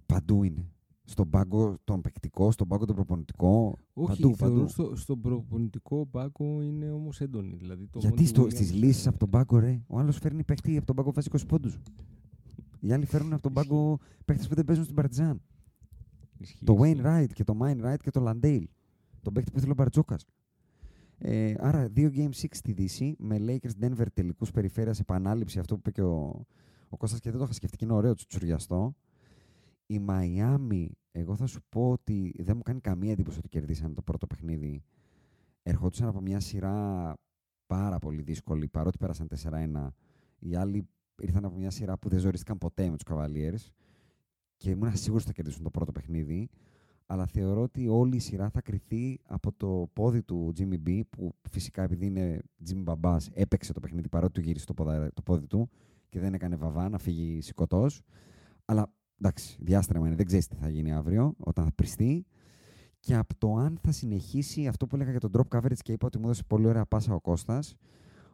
Παντού είναι. Στον πάγκο τον παικτικό, στον πάγκο τον προπονητικό. Όχι, παντού, θεωρώ παντού. στο, στον προπονητικό πάγκο είναι όμως έντονη. Δηλαδή, το Γιατί Monty στο, Williams, στις λύσεις από τον πάγκο, ρε, ο άλλος φέρνει παίχτη από τον πάγκο βάζει 20 πόντους. Οι άλλοι φέρνουν από τον πάγκο παίχτες που δεν παίζουν στην Παρτιζάν. Ισχύει, Το ισχύει. Wayne Wright και το Mine Wright και το Landale. Τον παίκτη που ήθελε ο Μπαρτζόκας. Ε, άρα, δύο Game 6 στη Δύση με Lakers Denver τελικούς περιφέρειας επανάληψη. Αυτό που είπε και ο, ο Κώστας και δεν το είχα σκεφτεί και είναι ωραίο τσουτσουριαστό. Η Μαϊάμι, εγώ θα σου πω ότι δεν μου κάνει καμία εντύπωση ότι κερδίσαν το πρώτο παιχνίδι. Ερχόντουσαν από μια σειρά πάρα πολύ δύσκολη, παρότι πέρασαν 4-1. Οι άλλοι ήρθαν από μια σειρά που δεν ζορίστηκαν ποτέ με τους Cavaliers και ήμουν σίγουρος ότι θα κερδίσουν το πρώτο παιχνίδι. Αλλά θεωρώ ότι όλη η σειρά θα κρυθεί από το πόδι του Jimmy B, που φυσικά επειδή είναι Jimmy Μπαμπάς, έπαιξε το παιχνίδι παρότι του γύρισε το, ποδα- το πόδι του και δεν έκανε βαβά να φύγει σηκωτό. Αλλά εντάξει, διάστρεμα είναι, δεν ξέρεις τι θα γίνει αύριο όταν θα πριστεί. Και από το αν θα συνεχίσει αυτό που έλεγα για τον drop coverage και είπα ότι μου έδωσε πολύ ωραία πάσα ο Κώστας,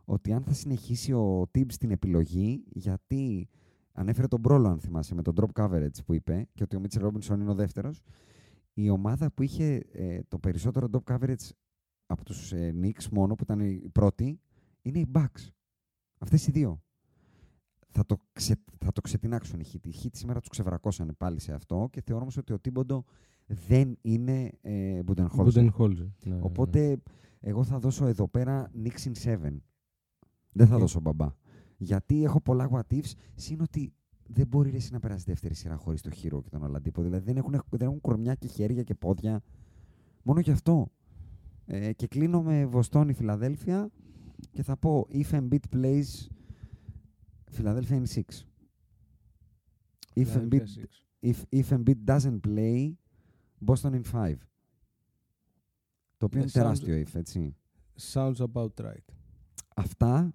ότι αν θα συνεχίσει ο Tibbs την επιλογή, γιατί ανέφερε τον Μπρόλο, αν θυμάσαι, με τον drop coverage που είπε και ότι ο Μίτσελ Ρόμπινσον είναι ο δεύτερος, η ομάδα που είχε ε, το περισσότερο drop coverage από τους ε, Knicks μόνο, που ήταν οι πρώτοι, είναι οι Bucks. Αυτές οι δύο. Θα το, ξε, θα το ξετινάξουν οι Heat. Οι Heat σήμερα τους ξεβρακώσανε πάλι σε αυτό και θεωρώ όμως ότι ο Τίμποντο δεν είναι ε, Budenholzer. Budenholzer, ναι, ναι. Οπότε εγώ θα δώσω εδώ πέρα Knicks in 7. Δεν θα Οκ. δώσω μπαμπά. Γιατί έχω πολλά what ifs, συν ότι δεν μπορεί ρε, εσύ να περάσεις δεύτερη σειρά χωρίς το Herro και τον Ολαντίπο. Δηλαδή δεν έχουν, δεν έχουν κορμιά και χέρια και πόδια. Μόνο γι' αυτό. Ε, και κλείνω με Βοστόνη Φιλαδέλφια και θα πω if Embiid plays Philadelphia in 6. If Philadelphia Embiid, six. if, if Embiid doesn't play Boston in 5. Το οποίο Ναι, είναι sounds- τεράστιο if, έτσι. Sounds about right. Αυτά.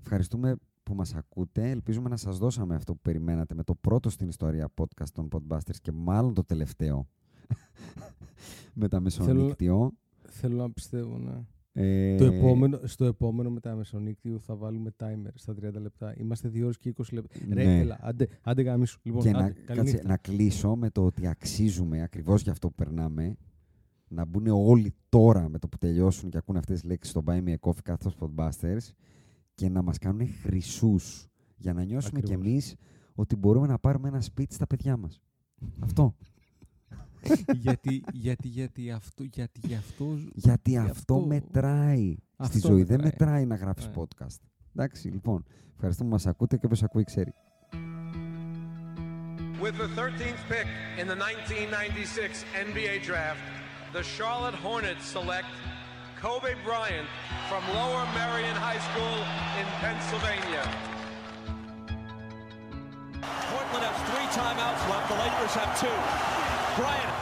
Ευχαριστούμε που μας ακούτε. Ελπίζουμε να σας δώσαμε αυτό που περιμένατε με το πρώτο στην ιστορία podcast των Podbusters και μάλλον το τελευταίο με τα μεσονύκτιο. Θέλω να πιστεύω, ναι. Ε, Το επόμενο, στο επόμενο μετά μεσονύκτιο θα βάλουμε timer στα 30 λεπτά. Είμαστε 2 ώρες και 20 λεπτά. Ρε, Ναι. έλα, άντε, άντε γαμίσου. Λοιπόν, και άντε, να, καλή κάτσε, νύχτα. να κλείσω με το ότι αξίζουμε ακριβώς για αυτό που περνάμε να μπουν όλοι τώρα με το που τελειώσουν και ακούνε αυτές τις λέξεις στο Buy Me a Coffee καθώς Podbusters και να μας κάνουν χρυσούς για να νιώσουμε κι Ακριβώς. εμείς ότι μπορούμε να πάρουμε ένα σπίτι στα παιδιά μας. αυτό. Γιατί, γιατί, γιατί αυτό, γιατί γι' αυτό, Γιατί γι' αυτό, μετράει στη Αυτό ζωή. Δεν μετράει. μετράει να γράψεις Ναι. podcast. Εντάξει, λοιπόν. Ευχαριστούμε που μας ακούτε και όποιος ακούει ξέρει. With the 13th pick in the 1996 NBA Draft, the Charlotte Hornets select Kobe Bryant from Lower Merion High School in Pennsylvania. Portland has three timeouts left. The Lakers have two. Bryant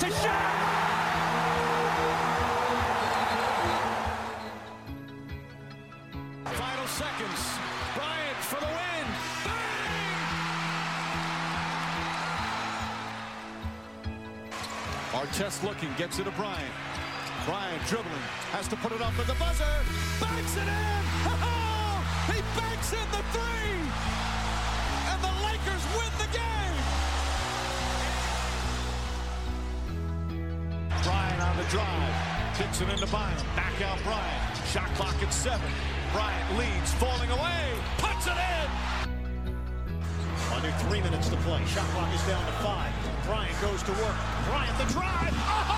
to shot. Final seconds. Bryant for the win. Bang! Artest looking, gets it to Bryant. Bryant dribbling, has to put it up at the buzzer. Banks it in! He banks in the three! And the Lakers win the game! Drive. Kicks it into Bynum. Back out Bryant. Shot clock at seven. Bryant leads, falling away. Puts it in! Under three minutes to play. Shot clock is down to five. Bryant goes to work. Bryant the drive. Oh!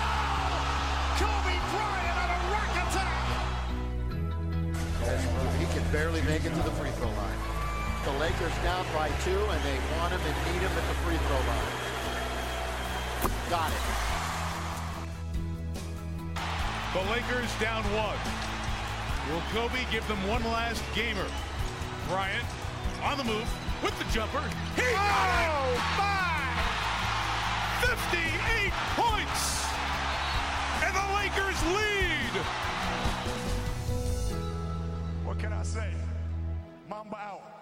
Kobe Bryant on a rack attack. He can barely make it to the free throw line. The Lakers down by two, and they want him and need him at the free throw line. Got it. The Lakers down one. Will Kobe give them one last gamer? Bryant on the move with the jumper. He oh, got it! Oh, Five! 58 points! And the Lakers lead! What can I say? Mamba out.